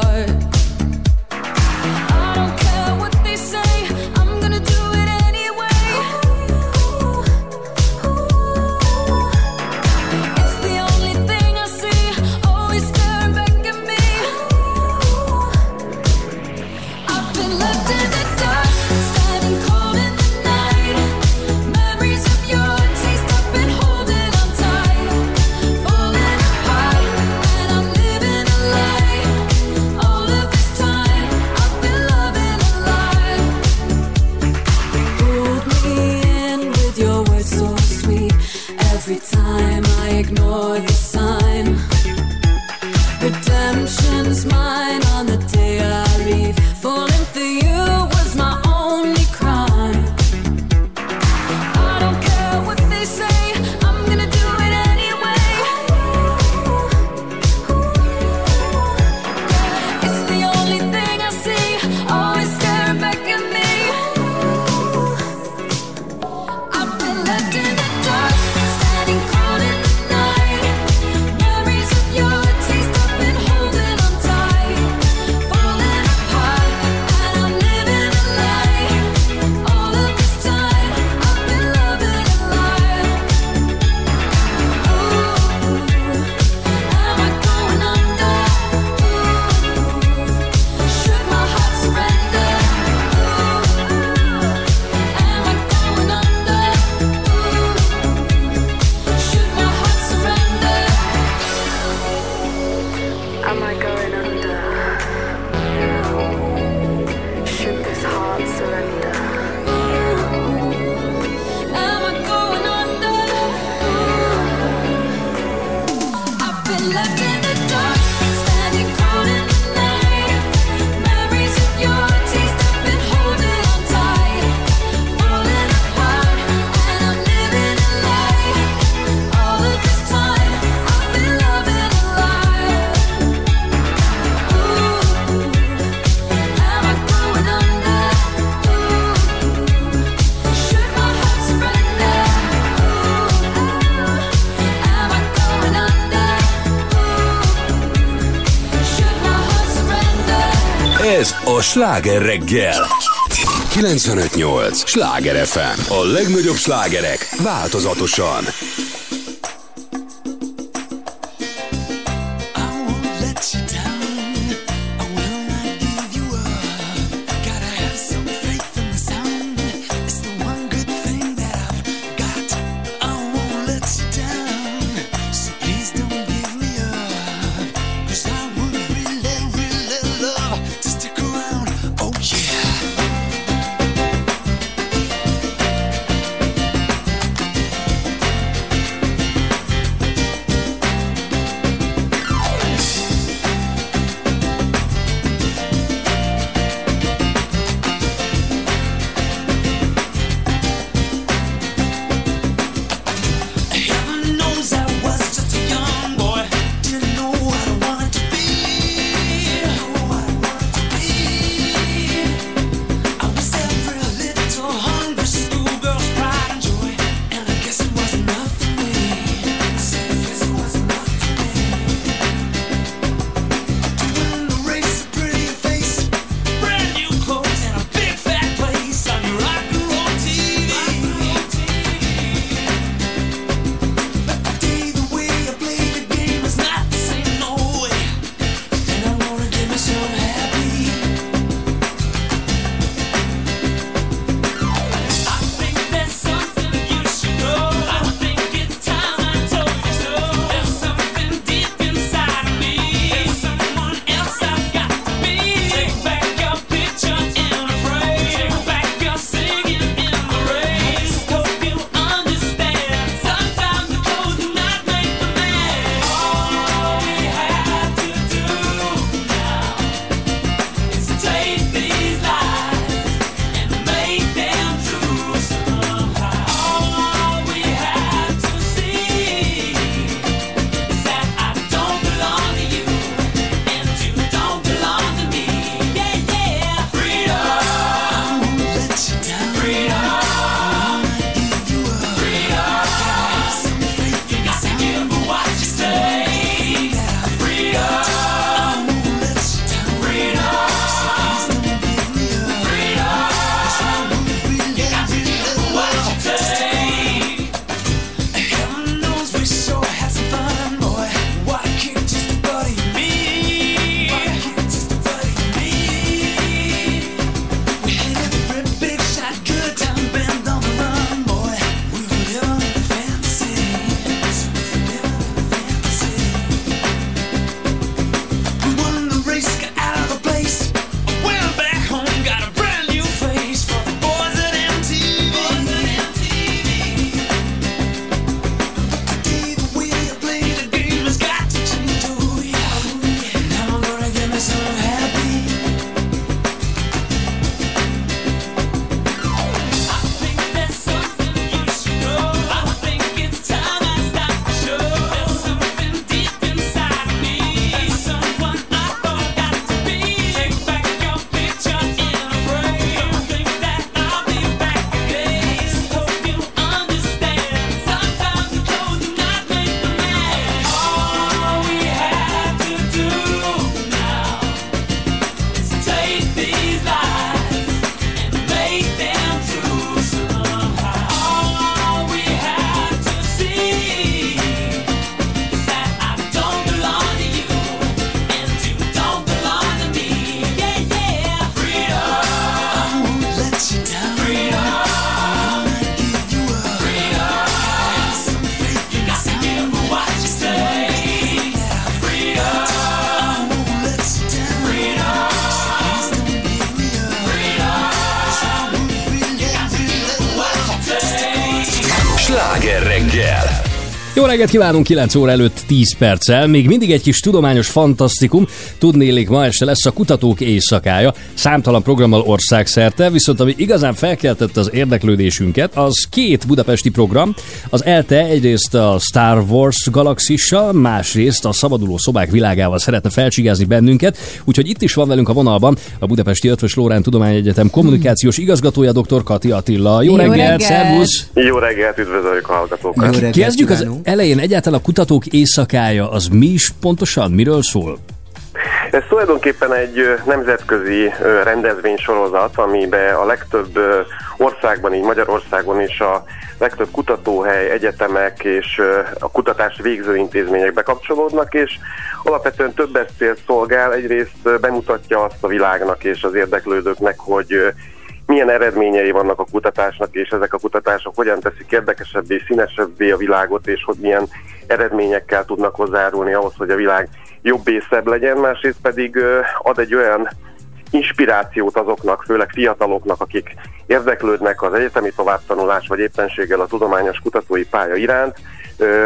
a sláger reggel. 958! Sláger FM! A legnagyobb slágerek változatosan! Reggelt kívánunk 9 óra előtt 10 perccel. Még mindig egy kis tudományos fantasztikum. Tudnélik, ma este lesz a kutatók éjszakája. Számtalan programmal országszerte, viszont ami igazán felkeltette az érdeklődésünket, az két budapesti program. Az ELTE egyrészt a Star Wars galaxissal, másrészt a szabaduló szobák világával szeretne felcsigázni bennünket. Úgyhogy itt is van velünk a vonalban a Budapesti Ötvös Lórán Tudományegyetem kommunikációs igazgatója, dr. Kati Attila. Jó, Jó reggelt, reggelt! szervusz! Jó reggelt, üdvözöljük a hallgatókat! Kezdjük az elején egyáltalán a kutatók éjszakája, az mi is pontosan, miről szól? Ez tulajdonképpen egy nemzetközi rendezvénysorozat, amiben a legtöbb országban, így Magyarországon is a legtöbb kutatóhely, egyetemek és a kutatást végző intézmények bekapcsolódnak, és alapvetően több célt szolgál. Egyrészt bemutatja azt a világnak és az érdeklődőknek, hogy milyen eredményei vannak a kutatásnak, és ezek a kutatások hogyan teszik érdekesebbé, színesebbé a világot, és hogy milyen eredményekkel tudnak hozzárulni ahhoz, hogy a világ jobb és szebb legyen, másrészt pedig ad egy olyan inspirációt azoknak, főleg fiataloknak, akik érdeklődnek az egyetemi továbbtanulás, vagy éppenséggel a tudományos kutatói pálya iránt,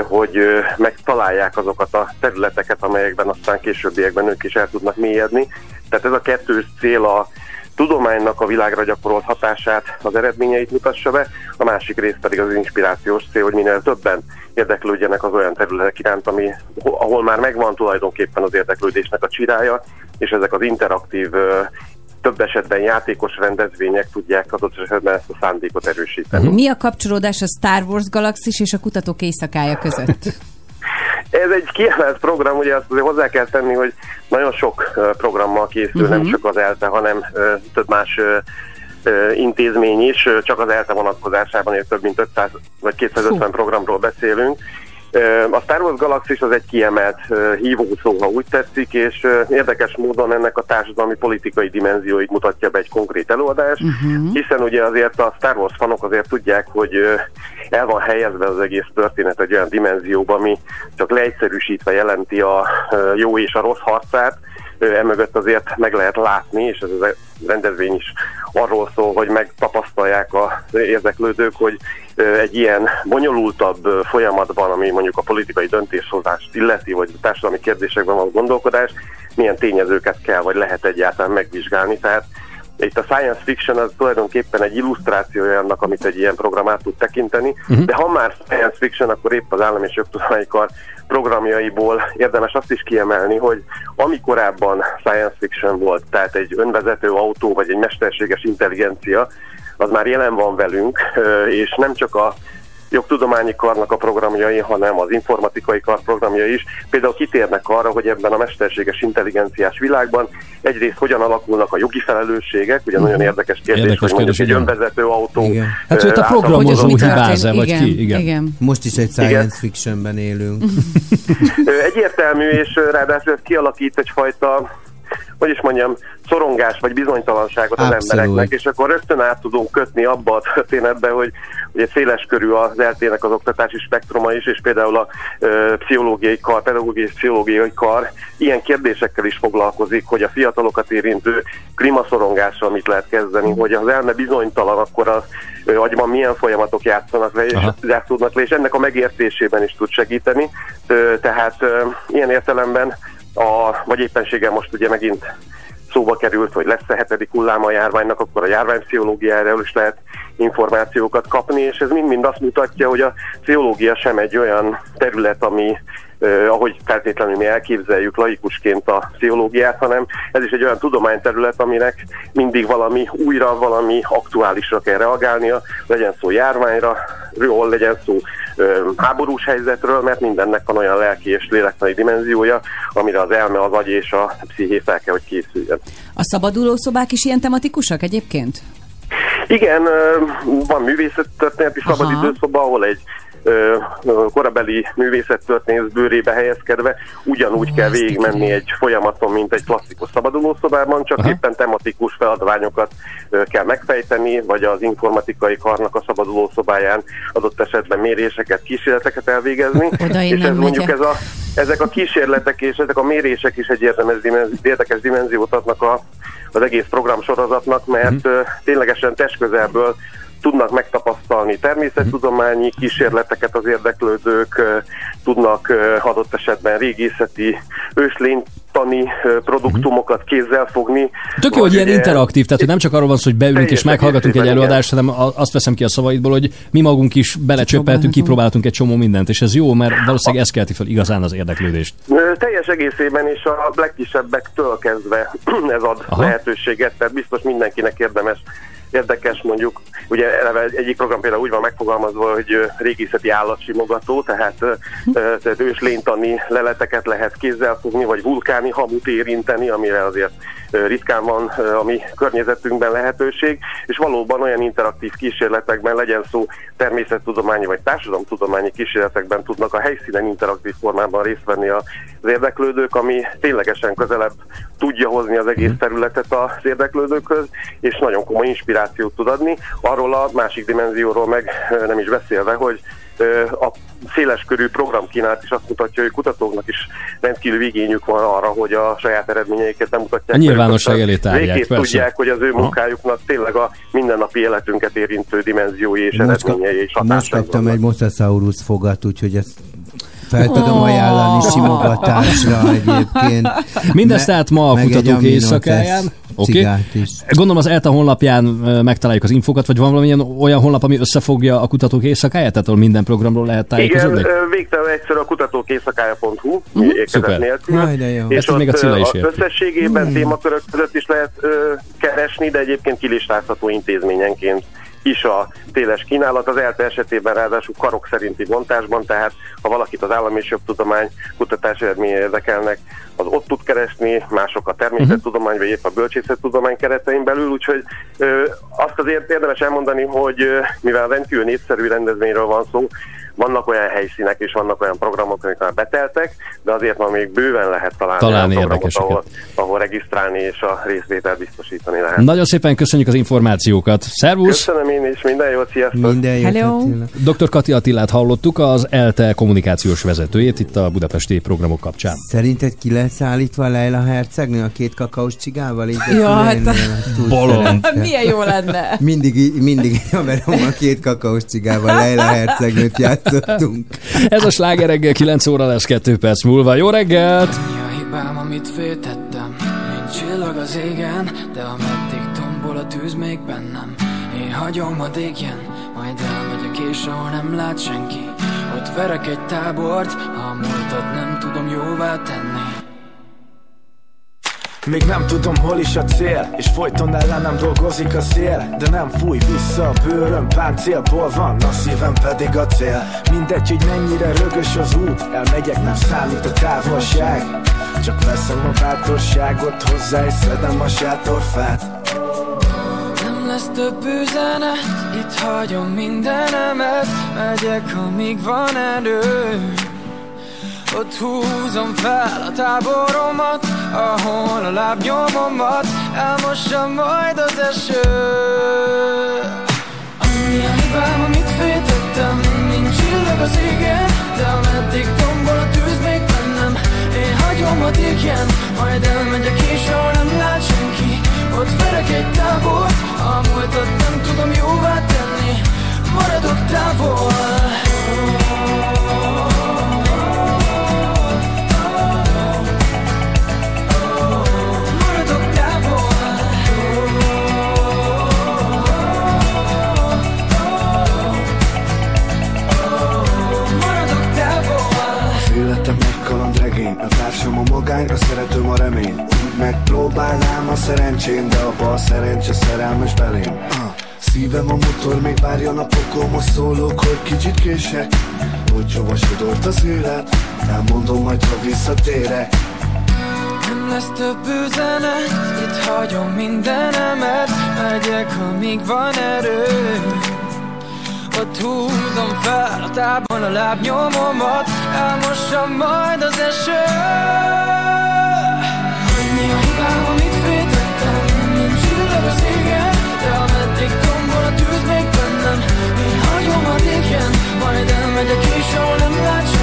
hogy megtalálják azokat a területeket, amelyekben aztán későbbiekben ők is el tudnak mélyedni. Tehát ez a kettős cél a tudománynak a világra gyakorolt hatását, az eredményeit mutassa be, a másik rész pedig az inspirációs cél, hogy minél többen érdeklődjenek az olyan területek iránt, ami, ahol már megvan tulajdonképpen az érdeklődésnek a csirája, és ezek az interaktív, több esetben játékos rendezvények tudják adott esetben ezt a szándékot erősíteni. Mi a kapcsolódás a Star Wars galaxis és a kutatók éjszakája között? Ez egy kiemelt program, ugye azt azért hozzá kell tenni, hogy nagyon sok programmal készül, Mhm. nem csak az ELTE, hanem több más intézmény is, csak az ELTE vonatkozásában ér több mint 500 vagy 250 programról beszélünk. A Star Wars Galaxis az egy kiemelt hívószó, ha úgy tetszik, és érdekes módon ennek a társadalmi politikai dimenzióit mutatja be egy konkrét előadás, Mhm. hiszen ugye azért a Star Wars fanok azért tudják, hogy el van helyezve az egész történet egy olyan dimenzióba, ami csak leegyszerűsítve jelenti a jó és a rossz harcát, emögött azért meg lehet látni, és ez a rendezvény is arról szól, hogy megtapasztalják az érdeklődők, hogy egy ilyen bonyolultabb folyamatban, ami mondjuk a politikai döntéshozást illeti, vagy a társadalmi kérdésekben való gondolkodás, milyen tényezőket kell, vagy lehet egyáltalán megvizsgálni. Tehát itt a science fiction az tulajdonképpen egy illusztrációja annak, amit egy ilyen program át tud tekinteni, Mhm. de ha már science fiction, akkor épp az Állam és Jogtudományi Kar programjaiból érdemes azt is kiemelni, hogy ami korábban science fiction volt, tehát egy önvezető autó vagy egy mesterséges intelligencia, az már jelen van velünk, és nem csak a jogtudományi karnak a programjai, hanem az informatikai kar programjai is például kitérnek arra, hogy ebben a mesterséges intelligenciás világban egyrészt hogyan alakulnak a jogi felelősségek, ugye nagyon érdekes kérdés, Érdekes hogy mondjuk kérdés, egy igen. önvezető autó Igen. Hát, hogy a programozó hibáz-e, vagy ki? Igen. Most is egy science fictionben élünk. Egyértelmű, és ráadásul ez kialakít egyfajta hogy is mondjam, szorongás vagy bizonytalanságot az Abszolút. embereknek, és akkor rögtön át tudunk kötni abba a történetbe, hogy ugye széles körű az eltének az oktatási spektruma is, és például a ö, pszichológiai kar, pedagógiai és pszichológiai kar ilyen kérdésekkel is foglalkozik, hogy a fiatalokat érintő klímaszorongással mit lehet kezdeni, hogy az elme bizonytalan, akkor az ö, agyban milyen folyamatok játszanak le, és Aha. játszódnak le, és ennek a megértésében is tud segíteni. Ö, tehát ö, ilyen értelemben a, vagy éppenséggel most ugye megint szóba került, hogy lesz a hetedik hullám a járványnak, akkor a járványpszichológiáról is lehet információkat kapni, és ez mind-mind azt mutatja, hogy a pszichológia sem egy olyan terület, ami Uh, ahogy feltétlenül mi elképzeljük laikusként a pszichológiát, hanem ez is egy olyan tudományterület, aminek mindig valami újra, valami aktuálisra kell reagálnia, legyen szó járványra, ról legyen szó háborús helyzetről, mert mindennek van olyan lelki és lélektani dimenziója, amire az elme, az agy és a psziché fel kell, hogy készüljön. A szabadulószobák is ilyen tematikusak egyébként? Igen, van művészettörténeti szabadidőszoba, ahol egy korabeli művészettörténész bőrébe helyezkedve ugyanúgy kell végigmenni egy folyamaton, mint egy klasszikus szabadulószobában, csak Aha. éppen tematikus feladványokat kell megfejteni, vagy az informatikai karnak a szabadulószobáján adott esetben méréseket, kísérleteket elvégezni. Oda és ez mondjuk megyek. ez a, ezek a kísérletek és ezek a mérések is egy dimenzi, érdekes dimenziót adnak a, az egész program sorozatnak, mert uh-huh. ténylegesen testközelből tudnak megtapasztalni természettudományi kísérleteket az érdeklődők, tudnak adott esetben régészeti őslénytani ö, produktumokat kézzel fogni. Tök jó, hogy ilyen interaktív, tehát hogy nem csak arról van szó, hogy beülünk és meghallgatunk egy előadást, hanem azt veszem ki a szavaidból, hogy mi magunk is belecsöppeltünk, kipróbáltunk egy csomó mindent, és ez jó, mert valószínűleg ez kelti fel igazán az érdeklődést. Teljes egészében és a legkisebbektől kezdve ez ad. Aha. lehetőséget, tehát biztos mindenkinek érdemes érdekes mondjuk, ugye eleve egyik program például úgy van megfogalmazva, hogy régészeti állatsimogató, tehát, tehát őslénytani leleteket lehet kézzel fogni, vagy vulkáni hamut érinteni, amire azért ritkán van a mi környezetünkben lehetőség, és valóban olyan interaktív kísérletekben legyen szó természettudományi vagy társadalomtudományi kísérletekben tudnak a helyszínen interaktív formában részt venni az érdeklődők, ami ténylegesen közelebb tudja hozni az egész területet az érdeklődőkhöz, és nagyon komoly inspirációt tud adni. Arról a másik dimenzióról meg nem is beszélve, hogy a széleskörű programkínálat is azt mutatja, hogy kutatóknak is rendkívül igényük van arra, hogy a saját eredményeiket bemutatják. A nyilvánosság elé tárják, Végképp persze. tudják, hogy az ő Aha. munkájuknak tényleg a mindennapi életünket érintő dimenziói és Most, eredményei és most kaptam vannak. egy Mosasaurus fogat, úgyhogy ezt fel tudom Oh. ajánlani simogatásra egyébként. Mindezt Me- tehát ma a kutatók éjszakáján. Oké. cigát is. Gondolom az ELTA honlapján megtaláljuk az infokat, vagy van valamilyen olyan honlap, ami összefogja a kutatók éjszakáját, tehát ahol minden programról lehet Igen, tájékozódni? ö, végtelen egyszerű a kutatókészszakája.hu, uh-huh, Mhm, ékezet szuper. nélkül. Jaj, de jó. És Ezt még a Cilla is érti. összességében Hmm. témakörök között is lehet ö, keresni, de egyébként kilistázható intézményenként is a téles kínálat. Az ELTE esetében ráadásul karok szerinti bontásban, tehát ha valakit az állam és jobbtudomány kutatás eredménye érdekelnek, az ott tud keresni, mások a természettudomány, vagy épp a bölcsészettudomány keretein belül, úgyhogy ö, azt azért érdemes elmondani, hogy ö, mivel rendkívül népszerű rendezvényről van szó, vannak olyan helyszínek és vannak olyan programok, amik már beteltek, de azért már még bőven lehet találni, Találni olyan programot, ahol, ahol regisztrálni és a részvételt biztosítani lehet. Nagyon szépen köszönjük az információkat. Szervusz! Köszönöm én is, minden jót, sziasztok! Minden jót, Hello. Attila. Dr. Kati Attilát hallottuk, az ELTE kommunikációs vezetőjét itt a budapesti programok kapcsán. Szerinted ki lesz állítva Leila Hercegnő a két kakaós csigával? Így Ja, hát- Bolond. Milyen jó lenne. Mindig, mindig Amerikában a két kakaós cigával Leila Hercegnőt játszottunk. Ez a sláger reggel 9 óra lesz 2 perc múlva. Jó reggelt! Mi a hibám, amit féltettem? Mint csillag az égen, de ameddig tombol a tűz még bennem. Én hagyom, hadd égjen, majd elmegyek és ahol nem lát senki. Ott verek egy tábort, ha a múltat nem tudom jóvá tenni. Még nem tudom hol is a cél És folyton ellenem dolgozik a szél. De nem fúj vissza a bőröm Páncélból van, a szívem pedig a cél. Mindegy, hogy mennyire rögös az út Elmegyek, nem számít a távolság. Csak veszem a bátorságot hozzá És szedem a sátorfát. Nem lesz több üzenet, itt hagyom mindenemet Megyek, amíg van erő Ott húzom fel a táboromat Ahol a lábnyomomat Elmossa majd az eső. Ami a hibám, amit féltettem Mint csillag az égen De ameddig tombol a tűz még bennem Én hagyom, hogy égjen Majd elmegyek és ahol nem lát senki. Ott verek egy tábort A múltat nem tudom jóvá tenni. Maradok távol. Maradok kalandregény A társam a magány, a szeretőm a remény Úgy megpróbálnám a szerencsém De a bal szerencse szerelmes belém. Uh. Szívem a motor, még várja napokon Most szólok, hogy kicsit kések. Hogy hova sodort az élet Elmondom majd, ha visszatérek. Nem lesz több üzenet, itt hagyom mindenemet Megyek, amíg van erő Ott húzom fel a tábon a lábnyomomat Elmossa majd az eső. Annyi a hibám, amit féltettem Mint csillag az égen De ameddig tombol a tűz még bennem Én hagyom, hogy égjen Majd elmegyek és ahol nem lát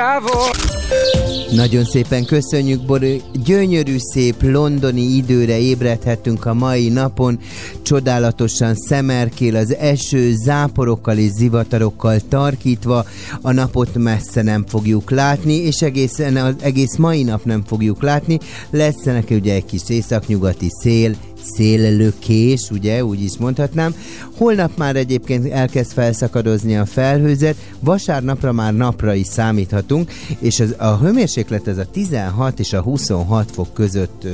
távol Nagyon szépen köszönjük, Bori. Gyönyörű, szép londoni időre ébredhetünk a mai napon. Csodálatosan szemerkél az eső, záporokkal és zivatarokkal tarkítva. A napot messze nem fogjuk látni, és egészen az egész mai nap nem fogjuk látni. Lesz ugye egy kis északnyugati szél, széllökés, ugye, úgy is mondhatnám. Holnap már egyébként elkezd felszakadozni a felhőzet, vasárnapra már napra is számíthatunk, és az, a hőmérséklet ez a 16 és a 26 fok között ö,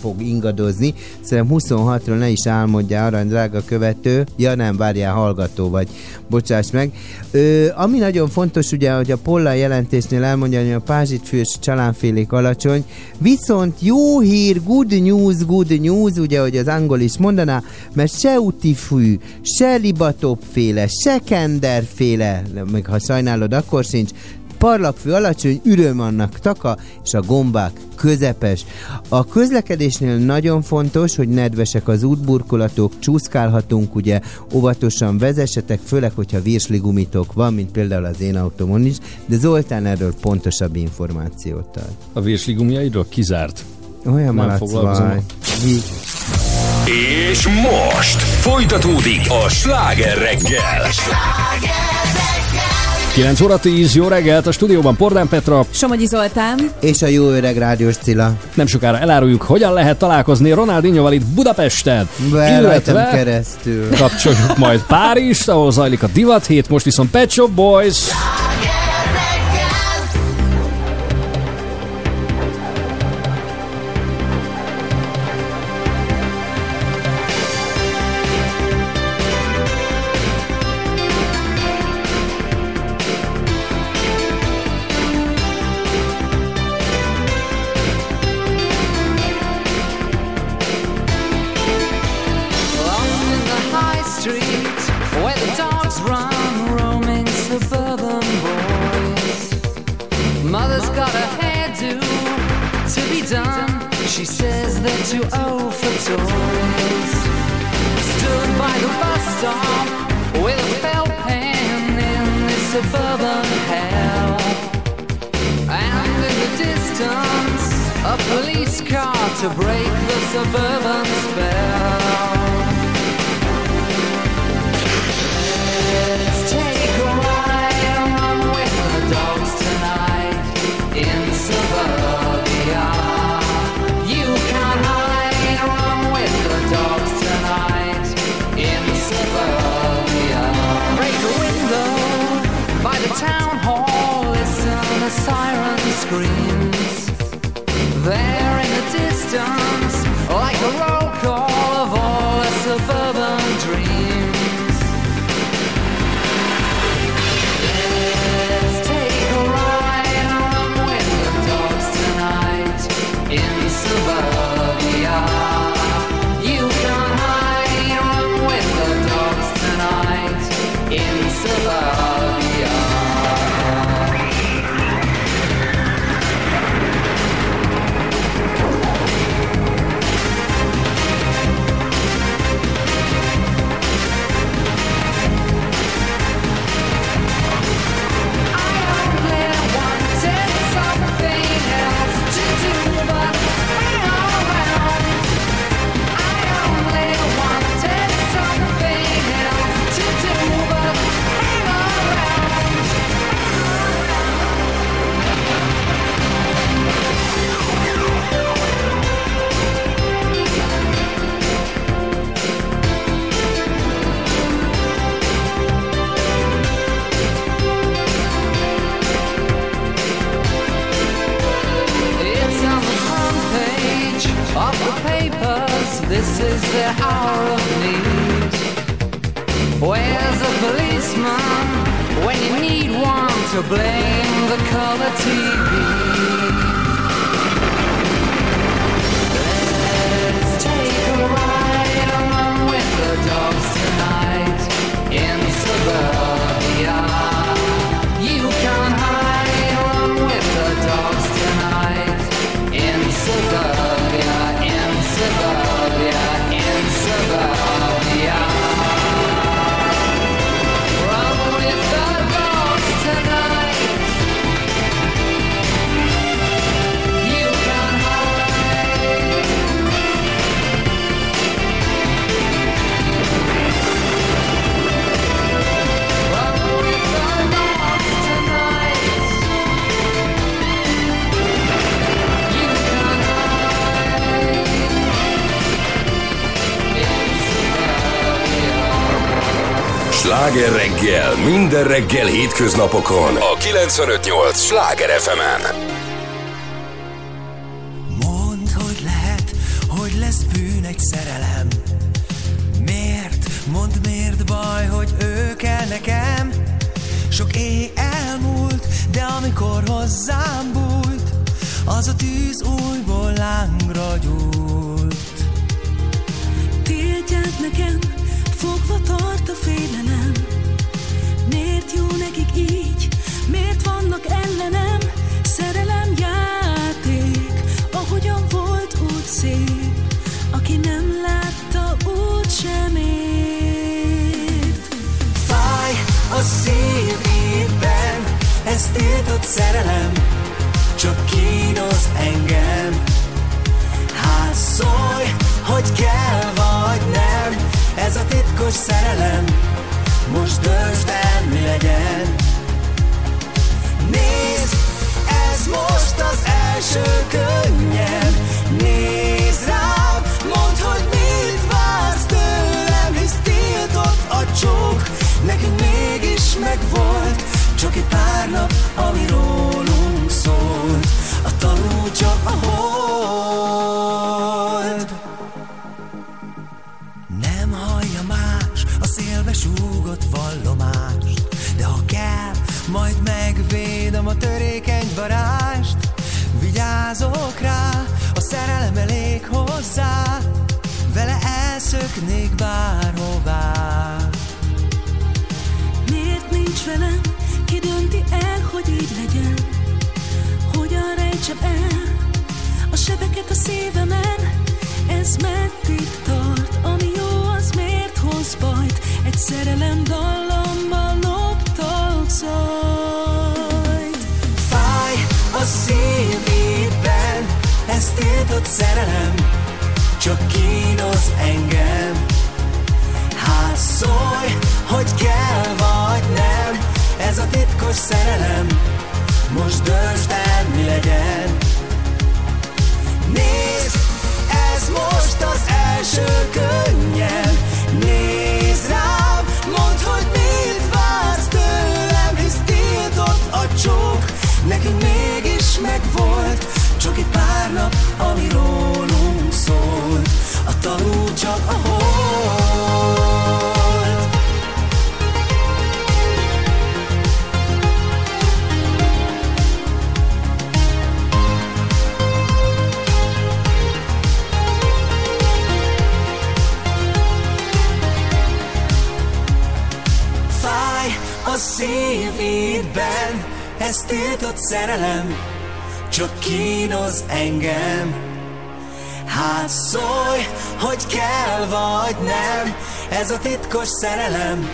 fog ingadozni. Szerintem 26-ról ne is álmodjál, arany drága követő. Ja nem, várjál, hallgató vagy. Bocsáss meg. Ö, ami nagyon fontos, ugye, hogy a Polla jelentésnél elmondja, hogy a pázsitfős csalánfélék alacsony, viszont jó hír, good news, good news, ugye, hogy az angol is mondaná, mert se utifű, se libatopféle, se kenderféle, még ha sajnálod, akkor sincs, parlagfő alacsony, üröm annak taka, és a gombák közepes. A közlekedésnél nagyon fontos, hogy nedvesek az útburkolatok, csúszkálhatunk, ugye óvatosan vezessetek, főleg, hogyha virsligumitok van, mint például az én autómon is, de Zoltán erről pontosabb információt ad. A virsligumjaidról kizárt. Olyan Nem foglalkozom. És most folytatódik a sláger reggel. 9 óra 10, jó reggelt, a stúdióban Pordán Petra. Somogyi Zoltán. És a jó öreg rádiós Cilla. Nem sokára eláruljuk, hogyan lehet találkozni Ronaldinhoval itt Budapesten. Be rajtam keresztül. kapcsoljuk majd Párizs, ahol zajlik a divat hét, most viszont Pet Shop Boys. Lost scream. Minden reggel hétköznapokon a 958 Sláger FM-en. Mondd, a szívidben, ez tiltott szerelem, csak kínoz engem. Hát szólj, hogy kell vagy nem, ez a titkos szerelem,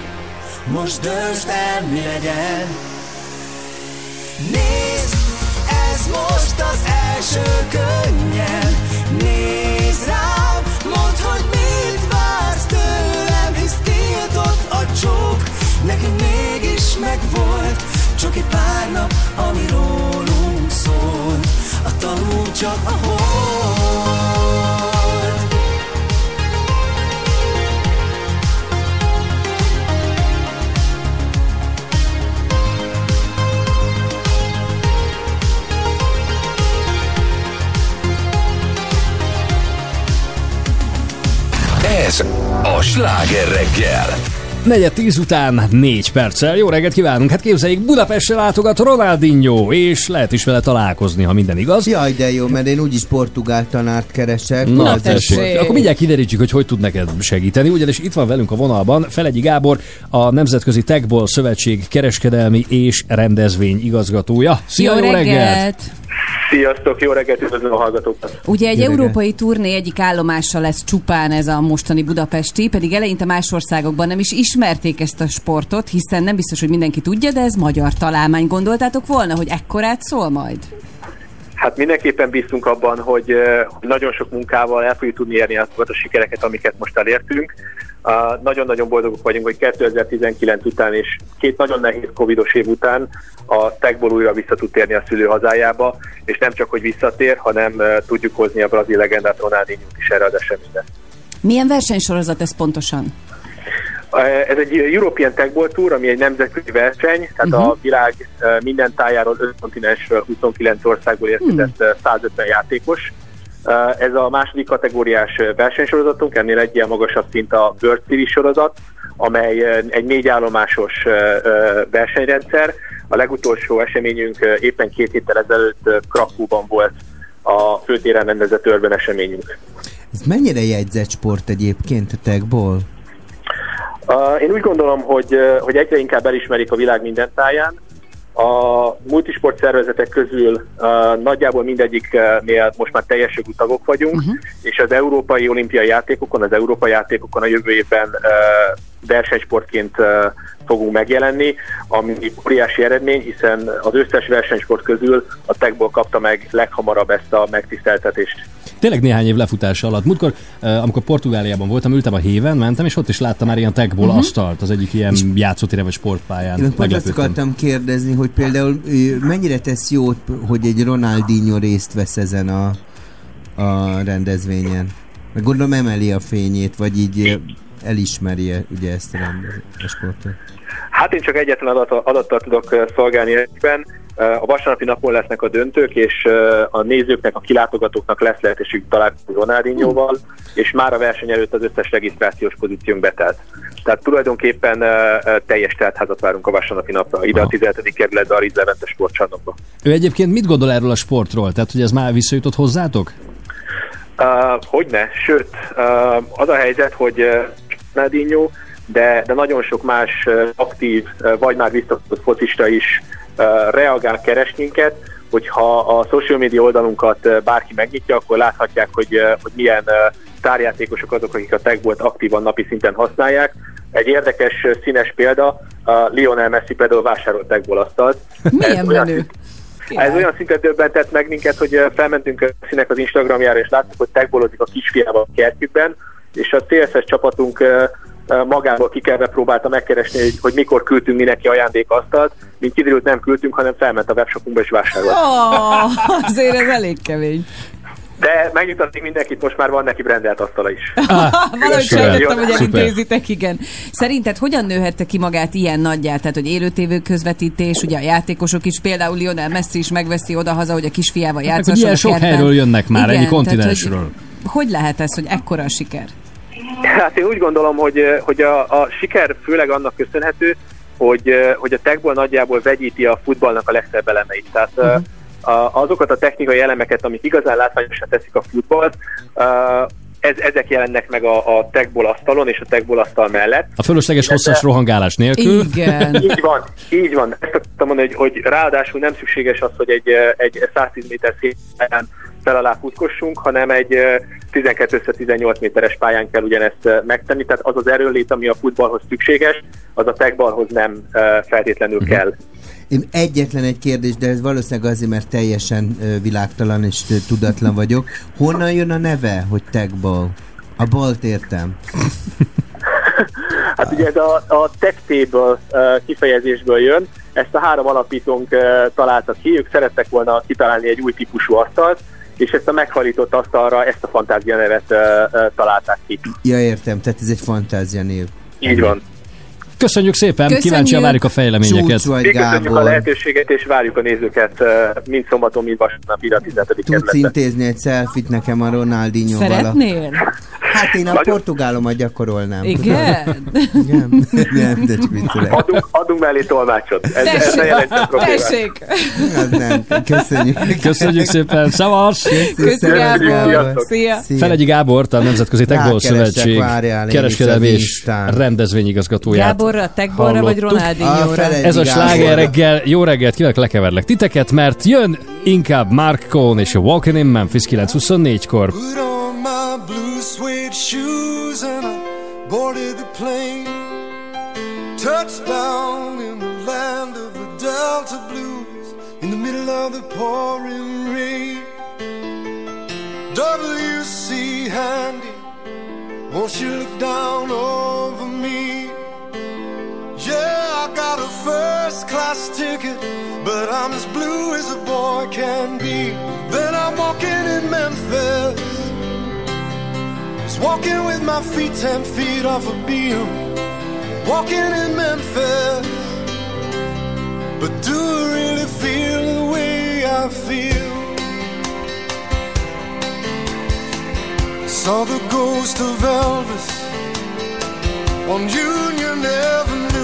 most döntsd el, mi legyen. Nézd, ez most az első könnyed, nézd rám, mondd, hogy mit vársz tőlem, hisz tiltott a csók, nekünk megvolt, csak egy pár nap, ami rólunk szólt, a tanú csak a. Ez a Sláger reggel. Negyed tíz után négy perccel. Jó reggelt kívánunk! Hát képzeljék, Budapestre látogat Ronaldinho, és lehet is vele találkozni, ha minden igaz. Jaj, de jó, mert én úgyis portugál tanárt keresek. Na, Az- tessék. Akkor mindjárt kiderítjük, hogy hogy tud neked segíteni, ugyanis itt van velünk a vonalban Felegyi Gábor, a Nemzetközi Techball Szövetség kereskedelmi és rendezvény igazgatója. Szia, jó, reggelt! Sziasztok, jó reggelt, üdvözlöm a hallgatókat! Ugye egy Jó reggelt. európai turné egyik állomása lesz csupán ez a mostani budapesti, pedig eleinte más országokban nem is ismerték ezt a sportot, hiszen nem biztos, hogy mindenki tudja, de ez magyar találmány. Gondoltátok volna, hogy ekkorát szól majd? Hát mindenképpen bíztunk abban, hogy eh, hogy nagyon sok munkával el fogjuk tudni érni azokat a sikereket, amiket most elértünk. Uh, nagyon-nagyon boldogok vagyunk, hogy 2019 után és két nagyon nehéz covidos év után a Techból újra vissza tud térni a szülőhazájába, és nem csak, hogy visszatér, hanem tudjuk hozni a brazil legendát Ronaldinho is erre az eseményre. Milyen versenysorozat ez pontosan? Ez egy European Tag Ball Tour, ami egy nemzetközi verseny, tehát Mhm. a világ eh, minden tájáról 5 kontinensről 29 országból érkezett eh, 150 játékos. Eh, Ez a második kategóriás eh, versenysorozatunk, ennél egy ilyen magasabb szint a World Series sorozat, amely eh, egy négy állomásos versenyrendszer. A legutolsó eseményünk éppen két héttel ezelőtt Krakóban volt a főtéren rendezett örben eseményünk. Ez mennyire jegyzett sport egyébként a tagból? Uh, én úgy gondolom, hogy, hogy egyre inkább elismerik a világ minden táján. A multisport szervezetek közül uh, nagyjából mindegyiknél most már teljes jogú tagok vagyunk, uh-huh. és az Európai Olimpiai Játékokon, az Európai Játékokon a jövő évben uh, versenysportként uh, fogunk megjelenni, ami óriási eredmény, hiszen az összes versenysport közül a tagból kapta meg leghamarabb ezt a megtiszteltetést. Tényleg néhány év lefutása alatt. Múltkor, amikor Portugáliában voltam, ültem a héven, mentem, és ott is láttam már ilyen tagból Mhm. asztalt az egyik ilyen játszótére vagy sportpályán. Én pont azt akartam kérdezni, hogy például mennyire tesz jót, hogy egy Ronaldinho részt vesz ezen a, a rendezvényen? Meg gondolom emeli a fényét, vagy így elismeri ugye ezt a, rendez- a sportot. Hát én csak egyetlen adat, adattal tudok szolgálni egyben. A vasárnapi napon lesznek a döntők, és a nézőknek, a kilátogatók lesz lehetőségük találkozni Ronaldinhoval, és már a verseny előtt az összes regisztrációs pozíciónk betelt. Tehát tulajdonképpen teljes teltházat várunk a vasárnapi napra, ide a 17. kerületbe, a Levente sportcsarnokba. Ő egyébként mit gondol erről a sportról? Tehát, hogy ez már visszajutott hozzátok? Uh, hogyne, sőt, uh, az a helyzet, hogy uh, Ronaldinho, de, de nagyon sok más aktív, vagy már visszatott focista is reagál, keres minket, hogyha a social media oldalunkat bárki megnyitja, akkor láthatják, hogy, hogy milyen sztárjátékosok azok, akik a tagbolt aktívan napi szinten használják. Egy érdekes színes példa, uh, Lionel Messi például vásárolt tagból asztalt. Milyen Ez olyan- menő. ez olyan szinten döbbentett meg minket, hogy felmentünk a színek az Instagramjára, és láttuk, hogy tagbolodik a kisfiával a kertjükben, és a CSS csapatunk magából kikelve próbálta megkeresni, hogy, hogy mikor küldtünk mi neki ajándékasztalt. Mint kiderült, nem küldtünk, hanem felment a webshopunkba és vásárolt. Oh, azért ez elég kemény. De megnyugtatnék mindenkit, most már van neki brendelt asztala is. Valahogy sejtettem, hogy elintézitek, igen. Szerinted hogyan nőhette ki magát ilyen nagyját? Tehát, hogy élőtévő közvetítés, ugye a játékosok is, például Lionel Messi is megveszi odahaza, hogy a kisfiával játszasson ilyen sok kertben. helyről jönnek már, Igen, ennyi tehát, kontinensről. Hogy, hogy lehet ez, hogy ekkora a siker? Hát én úgy gondolom, hogy, hogy a, a siker főleg annak köszönhető, hogy, hogy a techból nagyjából vegyíti a futballnak a legszebb elemeit. Tehát uh-huh. a, azokat a technikai elemeket, amik igazán látványosan teszik a futballt, uh, ez, ezek jelennek meg a, a techból asztalon és a techból asztal mellett. A fölösleges hosszas rohangálás nélkül. így van, így van. Ezt akartam mondani, hogy, hogy ráadásul nem szükséges az, hogy egy, egy 110 méter szép pályán fel alá futkossunk, hanem egy eh, 12-18 méteres pályán kell ugyanezt megtenni, tehát az az erőnlét, ami a futballhoz szükséges, az a techballhoz nem feltétlenül Mhm. kell. Én egyetlen egy kérdés, de ez valószínűleg azért, mert teljesen világtalan és tudatlan vagyok. Honnan jön a neve, hogy tagball? A balt értem. Hát ugye ez a, a tech table kifejezésből jön, ezt a három alapítónk találtak ki, ők szerettek volna kitalálni egy új típusú asztalt, és ezt a meghalított asztalra ezt a fantázia nevet uh, uh, találták ki. Ja, értem, tehát ez egy fantázia név. Így van. Köszönjük szépen, Köszönjük. kíváncsian várjuk a fejleményeket. Csúcs vagy, köszönjük a Gábor. lehetőséget, és várjuk a nézőket uh, mind szombaton, mind vasárnap ide a 17. Tudsz intézni egy selfit nekem a Ronaldinho-val? Szeretnél? Hát én a Nagyon- portugálomat gyakorolnám. Igen? Igen? Nem, de csak viccelek. Adunk, adunk mellé tolmácsot. Ez, ez ne Tessék, tessék. Az nem. Köszönjük. Köszönjük szépen, szavas! Köszi, Gábor. Szia. Felegyi Gábort, a Nemzetközi Rákeresek, Szövetség kereskedelmi és rendezvényigazgatóját. Gáborra, Tekborra vagy. Ronaldinho-ra? Ez a sláger reggel, jó reggelt, kívánok lekeverlek titeket, mert jön inkább Mark Cohn és a Walking in Memphis 924-kor. Put on my blue suede shoes and I boarded the plane. Touchdown in the land of the Delta Blues in the middle of the pouring rain. W.C. Handy, won't you look down over me? I got a first class ticket, but I'm as blue as a boy can be. Then I'm walking in Memphis, just walking with my feet ten feet off a beam. walking in Memphis. But do I really feel the way I feel? Saw the ghost of Elvis on Union Avenue.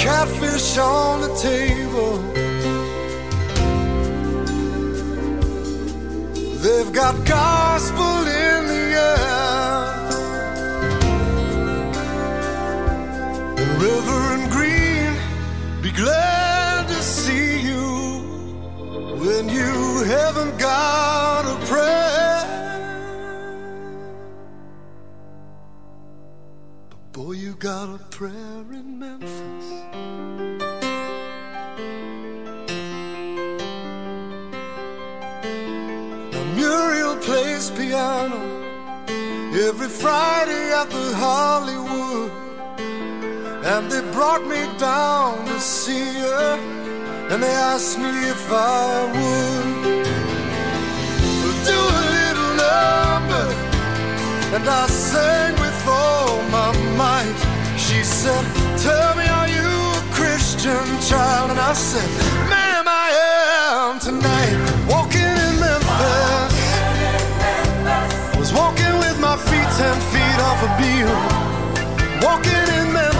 Catfish on the table. They've got gospel in the air. And Reverend Green, be glad to see you when you haven't got a prayer. But boy, you got a prayer in Memphis. Muriel plays piano every Friday at the Hollywood. And they brought me down to see her, and they asked me if I would do a little number. And I sang with all my might. She said, Tell me, are you a Christian child? And I said, Ma'am, I am tonight. Walking in Memphis. Walking was walking with my feet ten feet off a beam. Walking in.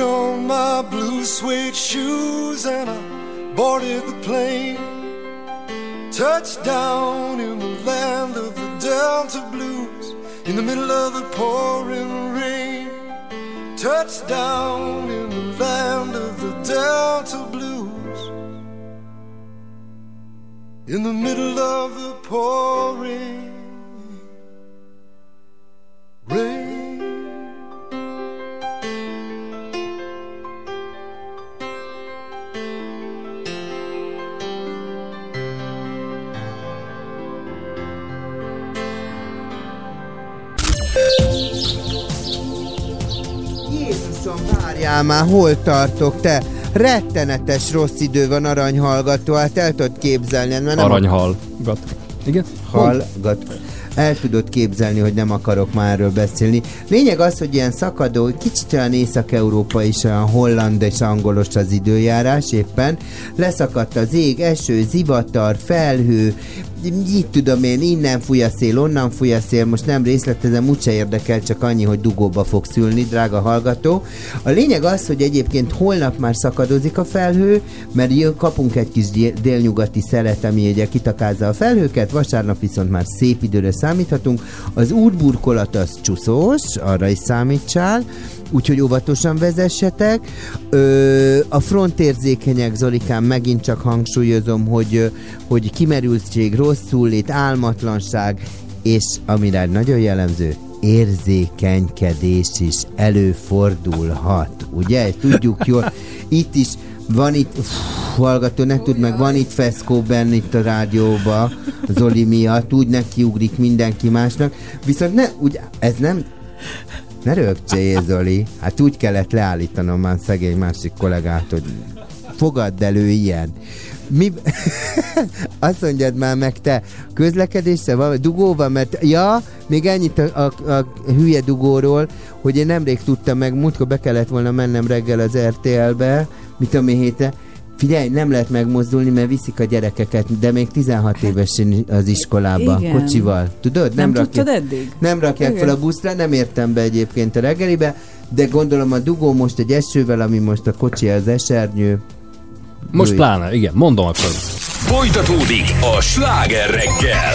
Put on my blue suede shoes and I boarded the plane. Touchdown in the land of the Delta Blues in the middle of the pouring rain. Touchdown in the land of the Delta Blues in the middle of the pouring rain. Jézusom, várjál már, hol tartok te? Rettenetes rossz idő van aranyhallgató, hát el tudod képzelni. Mert nem Aranyhal. Gat. Igen? Hallgat. El tudod képzelni, hogy nem akarok már erről beszélni. Lényeg az, hogy ilyen szakadó, kicsit olyan észak-európa is, olyan holland és angolos az időjárás éppen. Leszakadt az ég, eső, zivatar, felhő, így tudom én, innen fúj a szél, onnan fúj a szél, most nem részletezem, úgyse érdekel, csak annyi, hogy dugóba fog szülni, drága hallgató. A lényeg az, hogy egyébként holnap már szakadozik a felhő, mert jön, kapunk egy kis dél- délnyugati szelet, ami ugye kitakázza a felhőket, vasárnap viszont már szép időre számíthatunk. Az útburkolat az csúszós, arra is számítsál, úgyhogy óvatosan vezessetek. Ö, a frontérzékenyek, Zolikám, megint csak hangsúlyozom, hogy, hogy kimerültség, rosszul álmatlanság, és amire nagyon jellemző, érzékenykedés is előfordulhat, ugye? Tudjuk jól, itt is van itt, uff, hallgató, ne tud meg, van itt feszkó benne itt a rádióba, Zoli miatt, úgy nekiugrik mindenki másnak, viszont ne, úgy, ez nem, ne rögcsél, Zoli. Hát úgy kellett leállítanom már szegény másik kollégát, hogy fogadd elő ilyen. Mi... Azt mondjad már meg te, közlekedéssel van, dugóval, mert ja, még ennyit a, a, a hülye dugóról, hogy én nemrég tudtam meg, múltkor be kellett volna mennem reggel az RTL-be, mit a mi hétre, Figyelj, nem lehet megmozdulni, mert viszik a gyerekeket, de még 16 hát- évesen az iskolába, igen. kocsival. Tudod? Nem, nem rakják, eddig? Nem rakják fel a buszra, nem értem be egyébként a reggelibe, de gondolom a dugó most egy esővel, ami most a kocsi az esernyő, most pláne, igen, mondom akkor. Folytatódik a sláger reggel.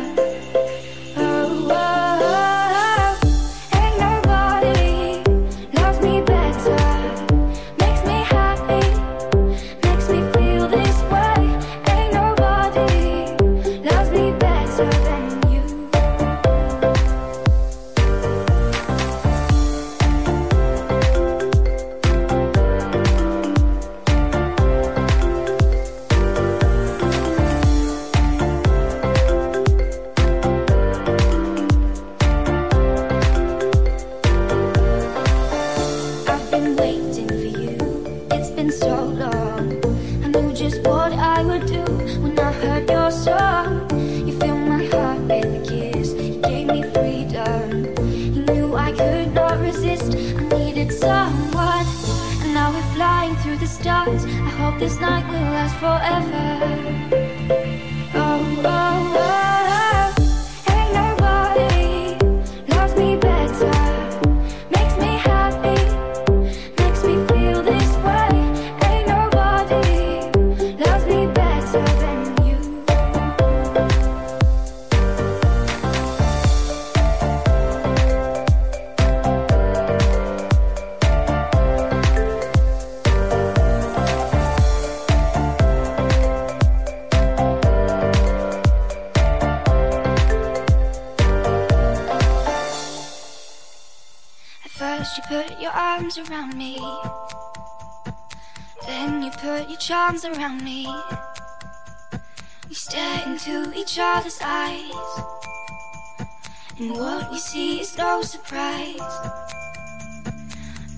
surprise.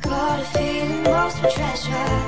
Got a feeling lost for treasure.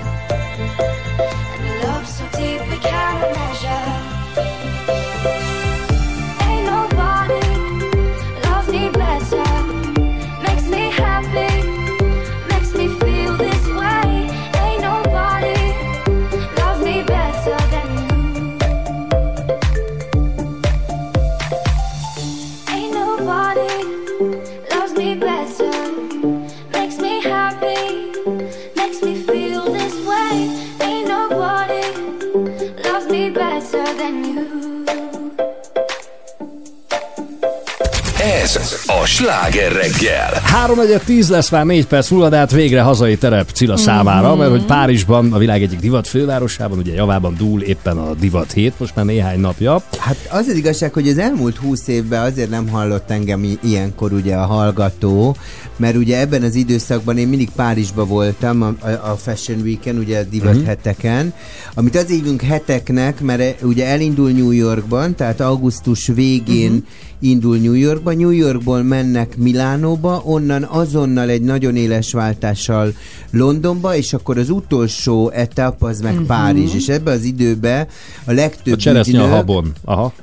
Sláger reggel. 3 10 lesz már 4 perc múlva, de hát végre hazai terep Cilla számára, mert hogy Párizsban, a világ egyik divat fővárosában, ugye javában dúl éppen a divat hét, most már néhány napja. Hát az az igazság, hogy az elmúlt húsz évben azért nem hallott engem ilyenkor ugye a hallgató, mert ugye ebben az időszakban én mindig Párizsba voltam a, a, Fashion Weeken, ugye a divat Mhm. uh-huh. heteken, amit az hívunk heteknek, mert ugye elindul New Yorkban, tehát augusztus végén uh-huh. Indul New Yorkba, New Yorkból mennek Milánóba, onnan azonnal egy nagyon éles váltással Londonba, és akkor az utolsó etap az meg uh-huh. Párizs, és ebbe az időbe a legtöbb A cseresznye a ügynök- habon. Aha.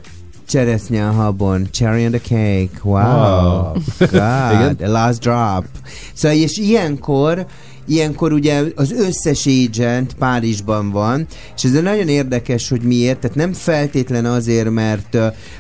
Cseresznye a habon, cherry on the cake, wow, Wow. God, Igen. the last drop. Szóval, és ilyenkor, ilyenkor ugye az összes agent Párizsban van, és ez nagyon érdekes, hogy miért, tehát nem feltétlen azért, mert,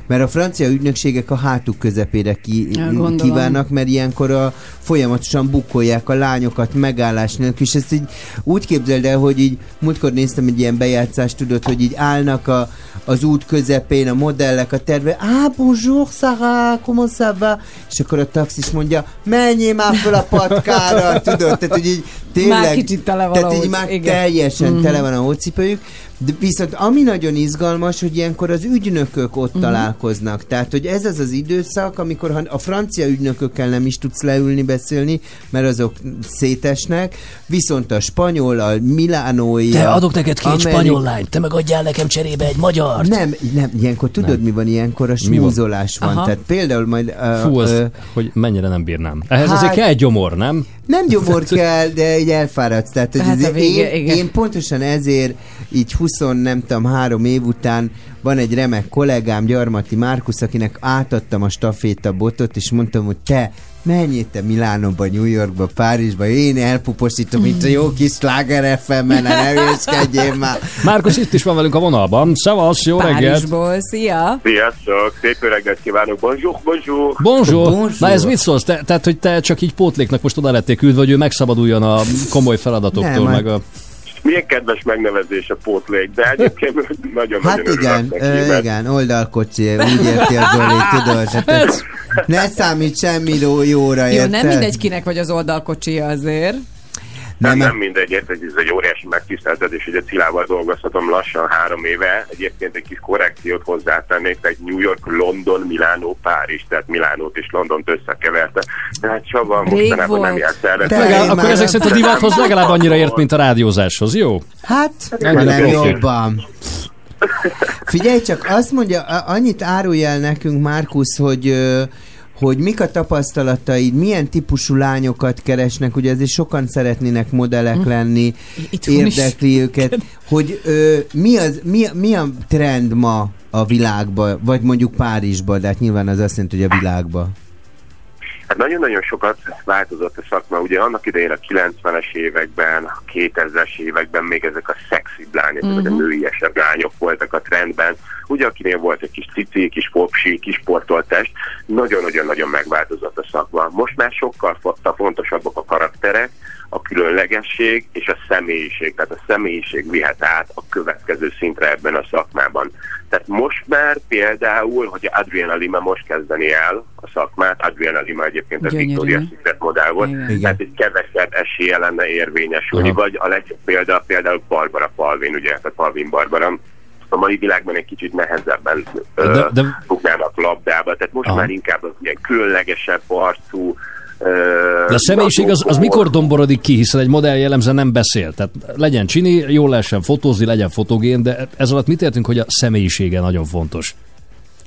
mert a francia ügynökségek a hátuk közepére ki, gondolom. kívánnak, mert ilyenkor a, folyamatosan bukolják a lányokat megállás nélkül, és ezt így úgy képzeld el, hogy így múltkor néztem egy ilyen bejátszást, tudod, hogy így állnak a, az út közepén a modellek a terve, ah, bonjour Sarah, comment ça va? És akkor a taxis mondja, menjél már fel a patkára, tudod, tehát hogy így tényleg, Már kicsit tele van tehát így már igen. teljesen Mhm. tele van a hócipőjük, de viszont ami nagyon izgalmas, hogy ilyenkor az ügynökök ott Mhm. találkoznak. Tehát, hogy ez az az időszak, amikor ha a francia ügynökökkel nem is tudsz leülni, beszélni, mert azok szétesnek, viszont a spanyol, a milánói... Te a adok neked két amerik- spanyol lányt, te meg adjál nekem cserébe egy magyart. Nem, nem, ilyenkor tudod, Nem. mi van ilyenkor? A van? smúzolás van. Aha. Tehát például majd... Uh, Fú, azt, ö, hogy mennyire nem bírnám. Ehhez Hát- azért kell egy gyomor, nem? Nem gyomor kell, de így elfáradsz. Tehát, hogy a azért vége, én, igen. én pontosan ezért így 20 nem tudom, három év után van egy remek kollégám, Gyarmati Márkusz, akinek átadtam a staféta botot, és mondtam, hogy te menjél te Milánóba, New Yorkba, Párizsba, én elpuposítom, mint a jó kis sláger FM-en, ne hülyeskedjél már. Márkusz itt is van velünk a vonalban. Szevasz, jó reggelt! Párizsból, szia! Sziasztok, szép jó reggelt kívánok, bonjour, bonjour. Bonjour. Bonjour. Na ez mit szólsz? Te, tehát, hogy te csak így pótléknak most oda lettél küldve, hogy ő megszabaduljon a komoly feladatoktól, Nem, meg hát- a... Milyen kedves megnevezés a pótlék, de egyébként nagyon-nagyon Hát örülök igen, neki, mert igen, oldalkocsi, úgy érti a Zoli, tudod, hát ez, ne számít semmi jó- jóra, Jó, érted? nem mindegy, kinek vagy az oldalkocsia azért. Nem, Nem, nem mindegy, érted, ez egy óriási megtiszteltetés, hogy a Cilával dolgoztatom lassan három éve. Egyébként egy kis korrekciót hozzátennék, tehát New York, London, Milánó, Párizs, tehát Milánót és Londont összekevertem. Tehát Csaba mostanában nem volt. járt el. De Legalább, akkor ezek szerint a divathoz legalább annyira ért, mint a rádiózáshoz, jó? Hát, nem profi. jobban. Figyelj csak, azt mondja, annyit árulj el nekünk, Márkusz, hogy ö, hogy mik a tapasztalataid, milyen típusú lányokat keresnek, ugye azért sokan szeretnének modellek lenni, Itthon is. érdekli őket, hogy ö, mi, az, mi, mi a trend ma a világban, vagy mondjuk Párizsban, de hát nyilván az azt jelenti, hogy a világban. Hát nagyon-nagyon sokat változott a szakma. Ugye annak idején a 90-es években, a 2000-es években még ezek a szexi lányok, uh-huh. vagy a Mhm. nőiesebb lányok voltak a trendben. Ugye akinél volt egy kis cici, kis popsi, kis sportoltest, nagyon-nagyon-nagyon megváltozott a szakma. Most már sokkal fo- fontosabbak a karakterek, a különlegesség és a személyiség. Tehát a személyiség vihet át a következő szintre ebben a szakmában. Tehát most már például, hogy Adriana Lima most kezdeni el a szakmát, Adriana Lima egyébként a. Victoria's Secret modell volt, Igen. tehát egy kevesebb esélye lenne érvényesülni, Aha. vagy a legjobb példa például Barbara Palvin, ugye, tehát Palvin Barbara, a mai világban egy kicsit nehezebben De- de- de... fognának labdába, tehát most Aha. már inkább az ilyen különlegesebb arcú, De a személyiség az, az mikor domborodik ki, hiszen egy modell jellemzően nem beszél. Tehát legyen csini, jól lehessen fotózni, legyen fotogén, de ez alatt mit értünk, hogy a személyisége nagyon fontos?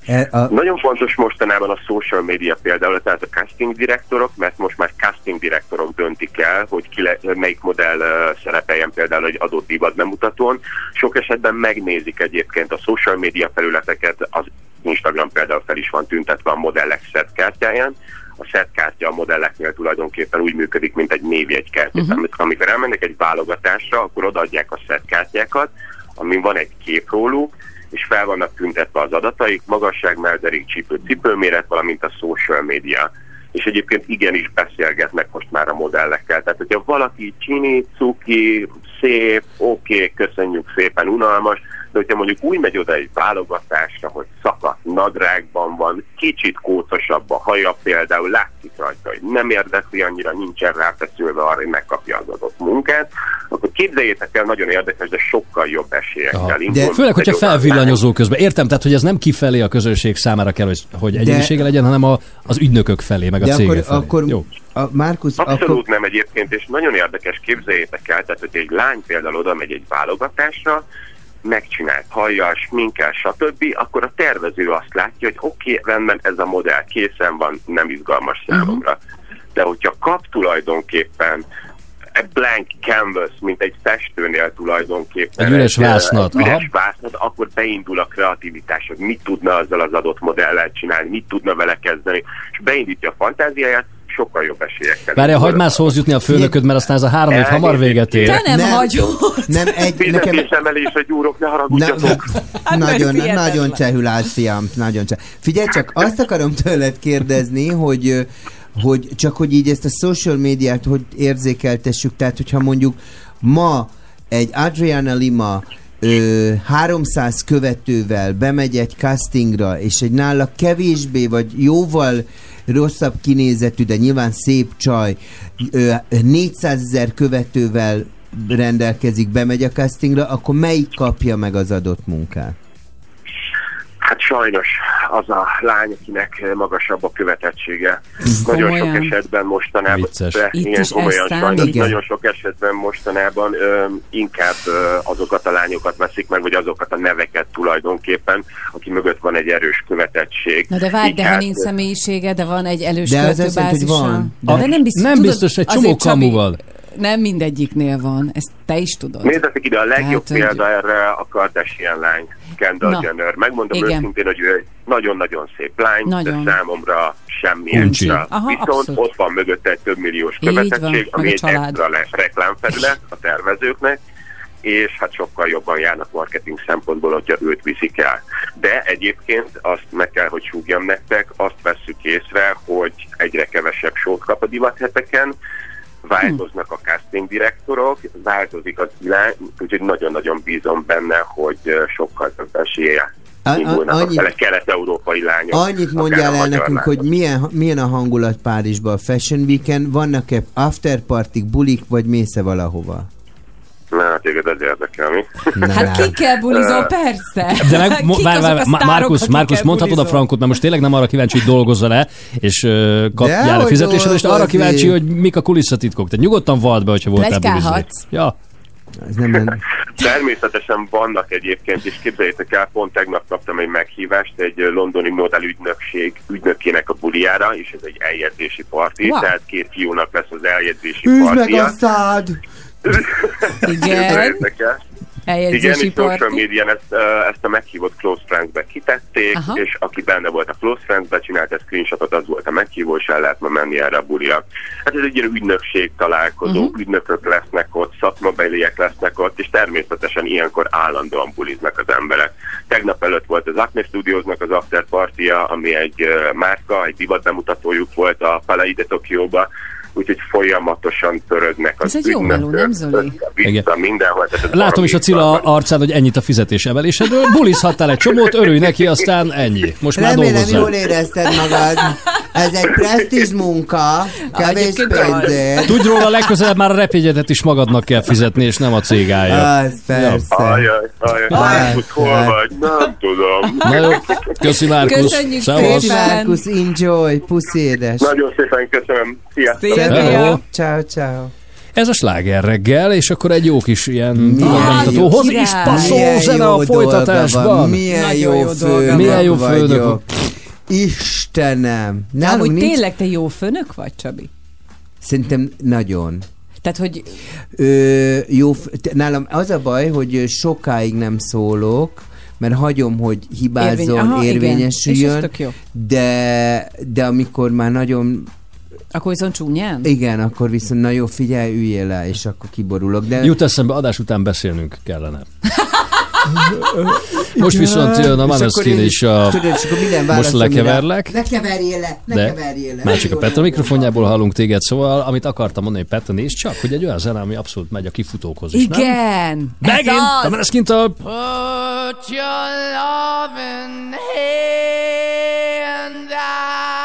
E, a... Nagyon fontos mostanában a social media például, tehát a casting direktorok, mert most már casting direktorok döntik el, hogy ki le, melyik modell uh, szerepeljen például egy adott divat bemutatón. Sok esetben megnézik egyébként a social media felületeket, az Instagram például fel is van tüntetve a modellek szetkártyáján, a szetkártya a modelleknél tulajdonképpen úgy működik, mint egy névjegykártya. Mhm. Uh-huh. Amikor elmennek egy válogatásra, akkor odaadják a szetkártyákat, amin van egy kép róluk, és fel vannak tüntetve az adataik, magasság, melderig, csípő, cipőméret, valamint a social media. És egyébként igenis beszélgetnek most már a modellekkel. Tehát, hogyha valaki csini, cuki, szép, oké, okay, köszönjük szépen, unalmas, de hogyha mondjuk úgy megy oda egy válogatásra, hogy szakadt nadrágban van, kicsit kócosabb a haja például, látszik rajta, hogy nem érdekli annyira, nincsen ráfeszülve arra, hogy megkapja az adott munkát, akkor képzeljétek el, nagyon érdekes, de sokkal jobb esélyekkel indul. De főleg, hogyha felvillanyozó közben. Értem, tehát, hogy ez nem kifelé a közönség számára kell, hogy, hogy egyénisége legyen, hanem a, az ügynökök felé, meg a De cégek akkor, felé. akkor Jó. a Márkusz, Abszolút akkor, nem egyébként, és nagyon érdekes, képzeljétek el, tehát hogy egy lány például oda megy egy válogatásra, megcsinált hajjal, sminkel, stb., akkor a tervező azt látja, hogy oké, okay, rendben, ez a modell készen van, nem izgalmas számomra. De hogyha kap tulajdonképpen egy blank canvas, mint egy festőnél tulajdonképpen. Egy üres vásznat, Üres aha. vásznat, akkor beindul a kreativitás, hogy mit tudna azzal az adott modellel csinálni, mit tudna vele kezdeni, és beindítja a fantáziáját, sokkal jobb esélyekkel. Várjál, hagyd már szóhoz jutni a főnököd, mert aztán ez a három év hamar véget ér. Te nem, hagyod. Nem, egy, nekem, Fizetésemelés a gyúrok, ne haragudjatok. Hát nagyon, nagyon csehül állsz, fiam, nagyon cseh. Figyelj csak, azt akarom tőled kérdezni, hogy, hogy csak hogy így ezt a social médiát hogy érzékeltessük, tehát hogyha mondjuk ma egy Adriana Lima ö, 300 követővel bemegy egy castingra, és egy nála kevésbé, vagy jóval rosszabb kinézetű, de nyilván szép csaj, ö, 400 ezer követővel rendelkezik, bemegy a castingra, akkor melyik kapja meg az adott munkát? Hát sajnos az a lány, akinek magasabb a követettsége. Nagyon sok esetben mostanában, Vicces. de Itt igen, komolyan ez sajnos, nagyon sok esetben mostanában ö, inkább ö, azokat a lányokat veszik meg, vagy azokat a neveket tulajdonképpen, aki mögött van egy erős követettség. Na de várj, de ha hát, nincs személyisége, de van egy elős De hogy költőbázisa. van. De, de nem biztos, Nem tudod, biztos, egy csomó Csabi, kamuval. Nem mindegyiknél van, ezt te is tudod. Nézzetek ide, a legjobb Tehát, hogy- példa erre a Kardashian lány, Kendall Na, Jenner. Megmondom igen. őszintén, hogy ő egy nagyon-nagyon szép lány, Nagyon. de számomra semmi Uncsi. extra. Aha, Viszont abszolút. ott van mögötte egy több milliós követettség, ami egy extra le- reklámfelület a tervezőknek, és hát sokkal jobban járnak marketing szempontból, hogyha őt viszik el. De egyébként azt meg kell, hogy súgjam nektek, azt vesszük észre, hogy egyre kevesebb sót kap a divatheteken, változnak a casting direktorok, változik az irány, úgyhogy nagyon-nagyon bízom benne, hogy sokkal több esélye A- a- indulnak a annyit- fele kelet-európai lányok. Annyit mondjál a el nekünk, lányok. hogy milyen, milyen a hangulat Párizsban a Fashion Weekend, vannak-e afterpartik, bulik, vagy mész-e valahova? Na, téged ez érdekel, mi? Na, Hát ki kell bulizol, persze. De meg, mo, vár, vár, sztárok, Márkusz, mondhatod a frankot, mert most tényleg nem arra kíváncsi, hogy dolgozzal le, és uh, kapjál a fizetésed, és arra kíváncsi, hogy mik a kulisszatitkok. Te nyugodtan vald be, hogyha voltál bulizni. Ja. Ez nem, nem. Természetesen vannak egyébként, és képzeljétek el, pont tegnap kaptam egy meghívást egy londoni modellügynökség ügynökének a buliára, és ez egy eljegyzési parti, Wow. tehát két fiúnak lesz az eljegyzési Üzd meg partija. a szád! Képzeljétek el. Igen, és social médián ezt, ezt a meghívott Close Friends-be kitették, Aha. és aki benne volt a Close Friends-be, csinált egy screenshotot, az volt a meghívó, és el lehet ma menni erre a bulira. Hát ez egy ilyen ügynökség találkozó, uh-huh. ügynökök lesznek ott, szakmabeliek lesznek ott, és természetesen ilyenkor állandóan buliznak az emberek. Tegnap előtt volt az Acme Studiosnak az after partia, ami egy márka, egy divat bemutatójuk volt a Palaide Tokióba, úgyhogy folyamatosan törögnek az Ez egy jó meló, nem Zoli? Vissza mindenhol. Látom is a Cilla arcán, hogy ennyit a fizetés emelésedről. Bulizhattál egy csomót, örülj neki, aztán ennyi. Most már Remélem dolgozzál. jól érezted magad. Ez egy presztízs munka, kevés pénzért. Tudj róla, legközelebb már a repjegyetet is magadnak kell fizetni, és nem a cégája. Az persze. Ajaj, ajaj, Márkusz, hol vagy? Nem tudom. Na jó, köszi Márkusz. Köszönjük Szevasz. Köszi, Márkusz, enjoy, puszi édes. Nagyon szépen köszönöm. Sziasztok. Hello. Ciao, ciao. Ez a sláger reggel, és akkor egy jó kis ilyen király. is passzol Milyen zene jó a folytatásban. Milyen jó, jó van. Milyen jó főnök. Istenem. De Nálunk hogy nincs... tényleg te jó főnök vagy, Csabi? Szerintem nagyon. Tehát, hogy Ö, jó, nálam az a baj, hogy sokáig nem szólok, mert hagyom, hogy hibázzon, Érvény- aha, igen. érvényesüljön, de, de amikor már nagyon, akkor viszont csúnyán? igen, akkor viszont na jó, figyelj, üljél le, és akkor kiborulok. De Jut eszembe, adás után beszélnünk kellene. Most viszont jön a Maneskin és a... tudod, és akkor minden Most lekeverlek. Ne keverjél le, ne De keverjél le. már csak a Petra mikrofonjából hallunk téged, szóval amit akartam mondani, hogy Petra, nézd csak, hogy egy olyan zene, ami abszolút megy a kifutókhoz is, nem? Igen! Ez Megint! az! A Maneskin-től Put your loving hand out,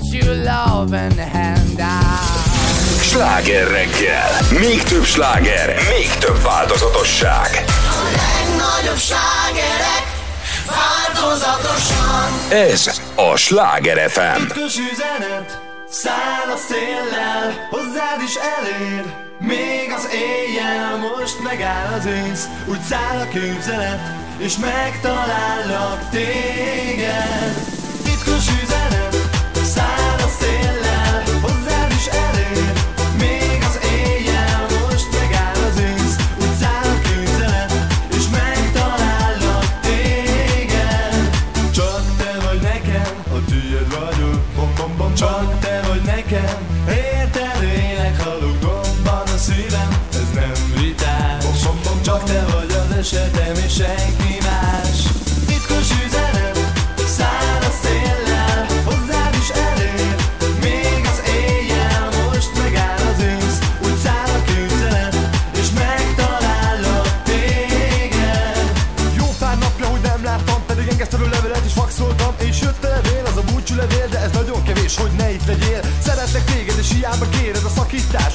put your love and hand out. Sláger reggel. Még több sláger, még több változatosság. A legnagyobb slágerek változatosan. Ez a Sláger FM. Titkös üzenet, száll a széllel, hozzád is elér. Még az éjjel most megáll az ész Úgy száll a képzelet És megtalállak téged esetem És senki más. Titkos üzenet Száll a széllel Hozzád is elér. Még az éjjel Most megáll az ősz. Úgy száll a képzelet És megtalállak téged. Jó pár napja, hogy nem láttam, pedig engesztelő levelet is faxoltam És jött a levél, az a búcsú levél, de ez nagyon kevés, hogy ne itt legyél. Szeretlek téged, és hiába kéred a szakítás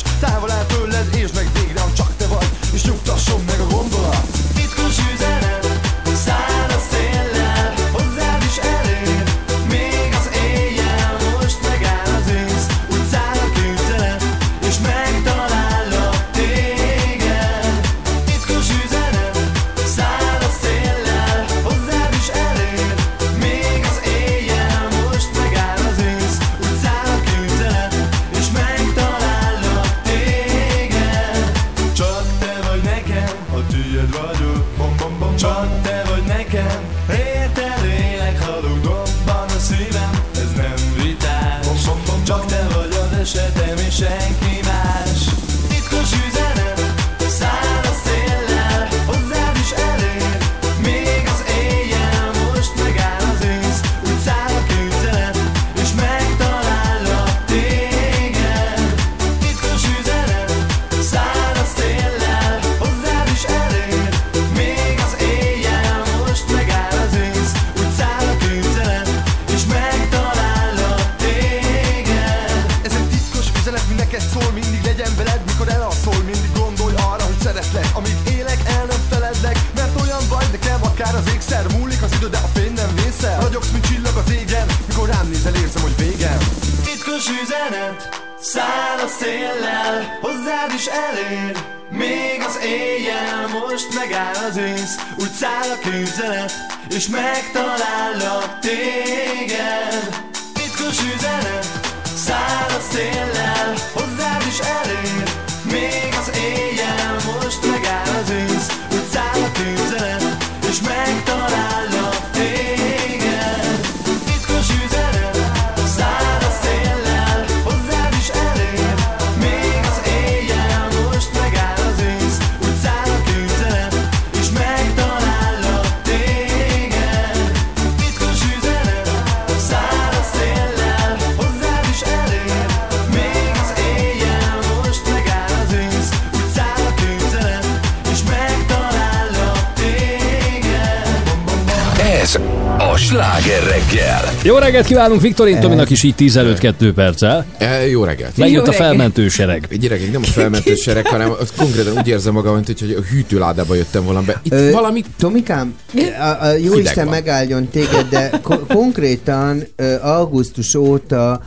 Kívánunk Viktorin Tominak is így 10 előtt 2 perccel. E, jó reggelt. Megjött a felmentő sereg. Gyerekek, nem a felmentő sereg, hanem az konkrétan úgy érzem magam, mint hogy a hűtőládába jöttem volna be. Itt Ö, valami Tomikám, a, a jó Isten van. megáldjon téged, de ko- konkrétan augusztus óta,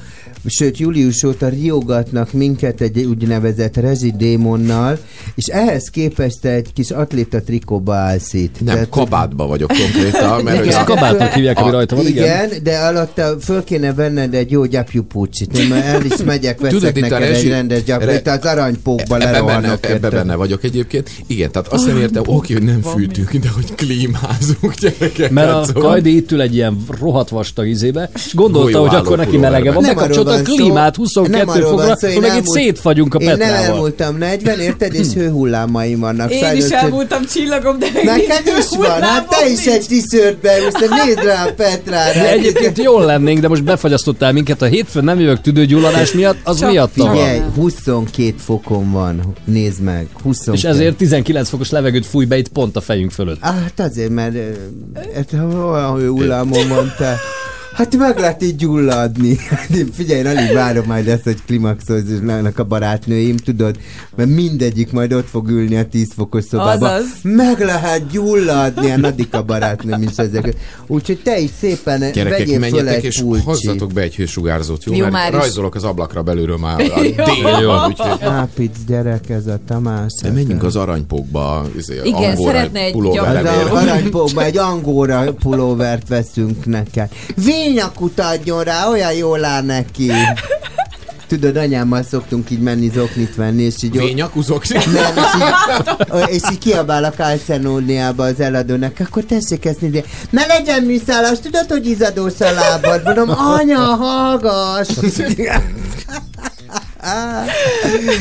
sőt július óta riogatnak minket egy úgynevezett rezsidémonnal, és ehhez képest te egy kis atléta trikóba állsz itt. nem, kabátba vagyok konkrétan. Mert Igen, a- kabátnak hívják, ami rajta van, igen. igen, de alatta föl kéne venned egy jó gyapjúpúcsit. Én már el is megyek, veszek Tudod, neked egy rezsi- rendes gyapjút, az aranypókba Ebbe benne, lerohannak. ebbe érted? benne vagyok egyébként. Igen, tehát azt nem értem, oké, hogy nem fűtünk, de hogy klímázunk gyerekek. Mert a szóval- Kajdi itt ül egy ilyen rohadt vastag izébe, és gondolta, Golyó hogy akkor neki melege van, arról a klímát nem 22 arról van fokra, meg itt szétfagyunk a Én nem Petrával. elmúltam 40, érted, és hőhullámaim vannak. Én Sajnos, is hogy- elmúltam csillagom, de Neked is van, hát te is egy tiszört beúsztad, nézd rá a Petrára. De egyébként jól lennénk, de most befagyasztottál minket. A hétfőn nem jövök tüdőgyulladás miatt, az Csak miatta Figyelj, van. 22 fokon van, nézd meg, 22. És ezért 19 fokos levegőt fúj be itt pont a fejünk fölött. Ah, Hát azért, mert hát, olyan hőhullámon van te. Hát meg lehet így gyulladni. Hát én Figyelj, én alig várom majd ezt, hogy klimaxoljanak a barátnőim, tudod, mert mindegyik majd ott fog ülni a 10 fokos szobában. Azaz. Meg lehet gyulladni, a Nadika barátnőm is ezek. Úgyhogy te is szépen Gyerekek, vegyél föl menjetek egy és pulcsit. hozzatok be egy hősugárzót, jó? Jó, Mert már is. rajzolok az ablakra belülről már a dél? Úgyhogy Ápic gyerek, ez a Tamás. de menjünk az aranypókba. izé, Igen, szeretne egy pulóverre. Az a aranypókba egy angóra pulóvert veszünk neked. Vényakut adjon rá, olyan jól áll neki. Tudod, anyámmal szoktunk így menni zoknit venni, és így... Vényakú zoknit? Nem, és így, és így kiabál a Calcenóniába az eladónak, akkor tessék ezt nézni. Ne legyen műszálas, tudod, hogy izadós a lábad? Mondom, anya, hallgass!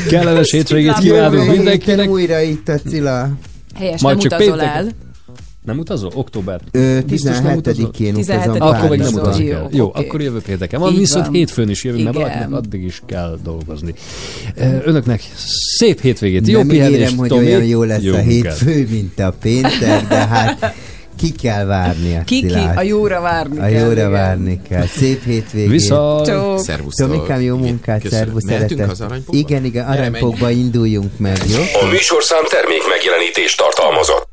Kellemes hétvégét kívánunk mindenkinek. újra itt a Cilla. Helyes, Majd nem csak utazol pénteken. el. Nem utazol? Október? Ö, Biztos nem utazol? 17-én utazom Akkor meg nem utazik Jó. Jó, oké. akkor jövő pénteken van, Így viszont van. hétfőn is jövünk, mert valakinek addig is kell dolgozni. Önöknek szép hétvégét, jó Nem pihenést, ígérem, hogy Tomi. olyan jó lesz Jó a hétfő, mint a péntek, de hát ki kell várni a Ki, ki, a jóra várni A kell, jóra igen. várni kell. Szép hétvégét. Viszont- Csók. Szervusztok. Tomikám, jó munkát, szervusz, szeretet. Igen, igen, Gyere, aranypókba induljunk meg, jó? A műsorszám termék megjelenítés tartalmazott.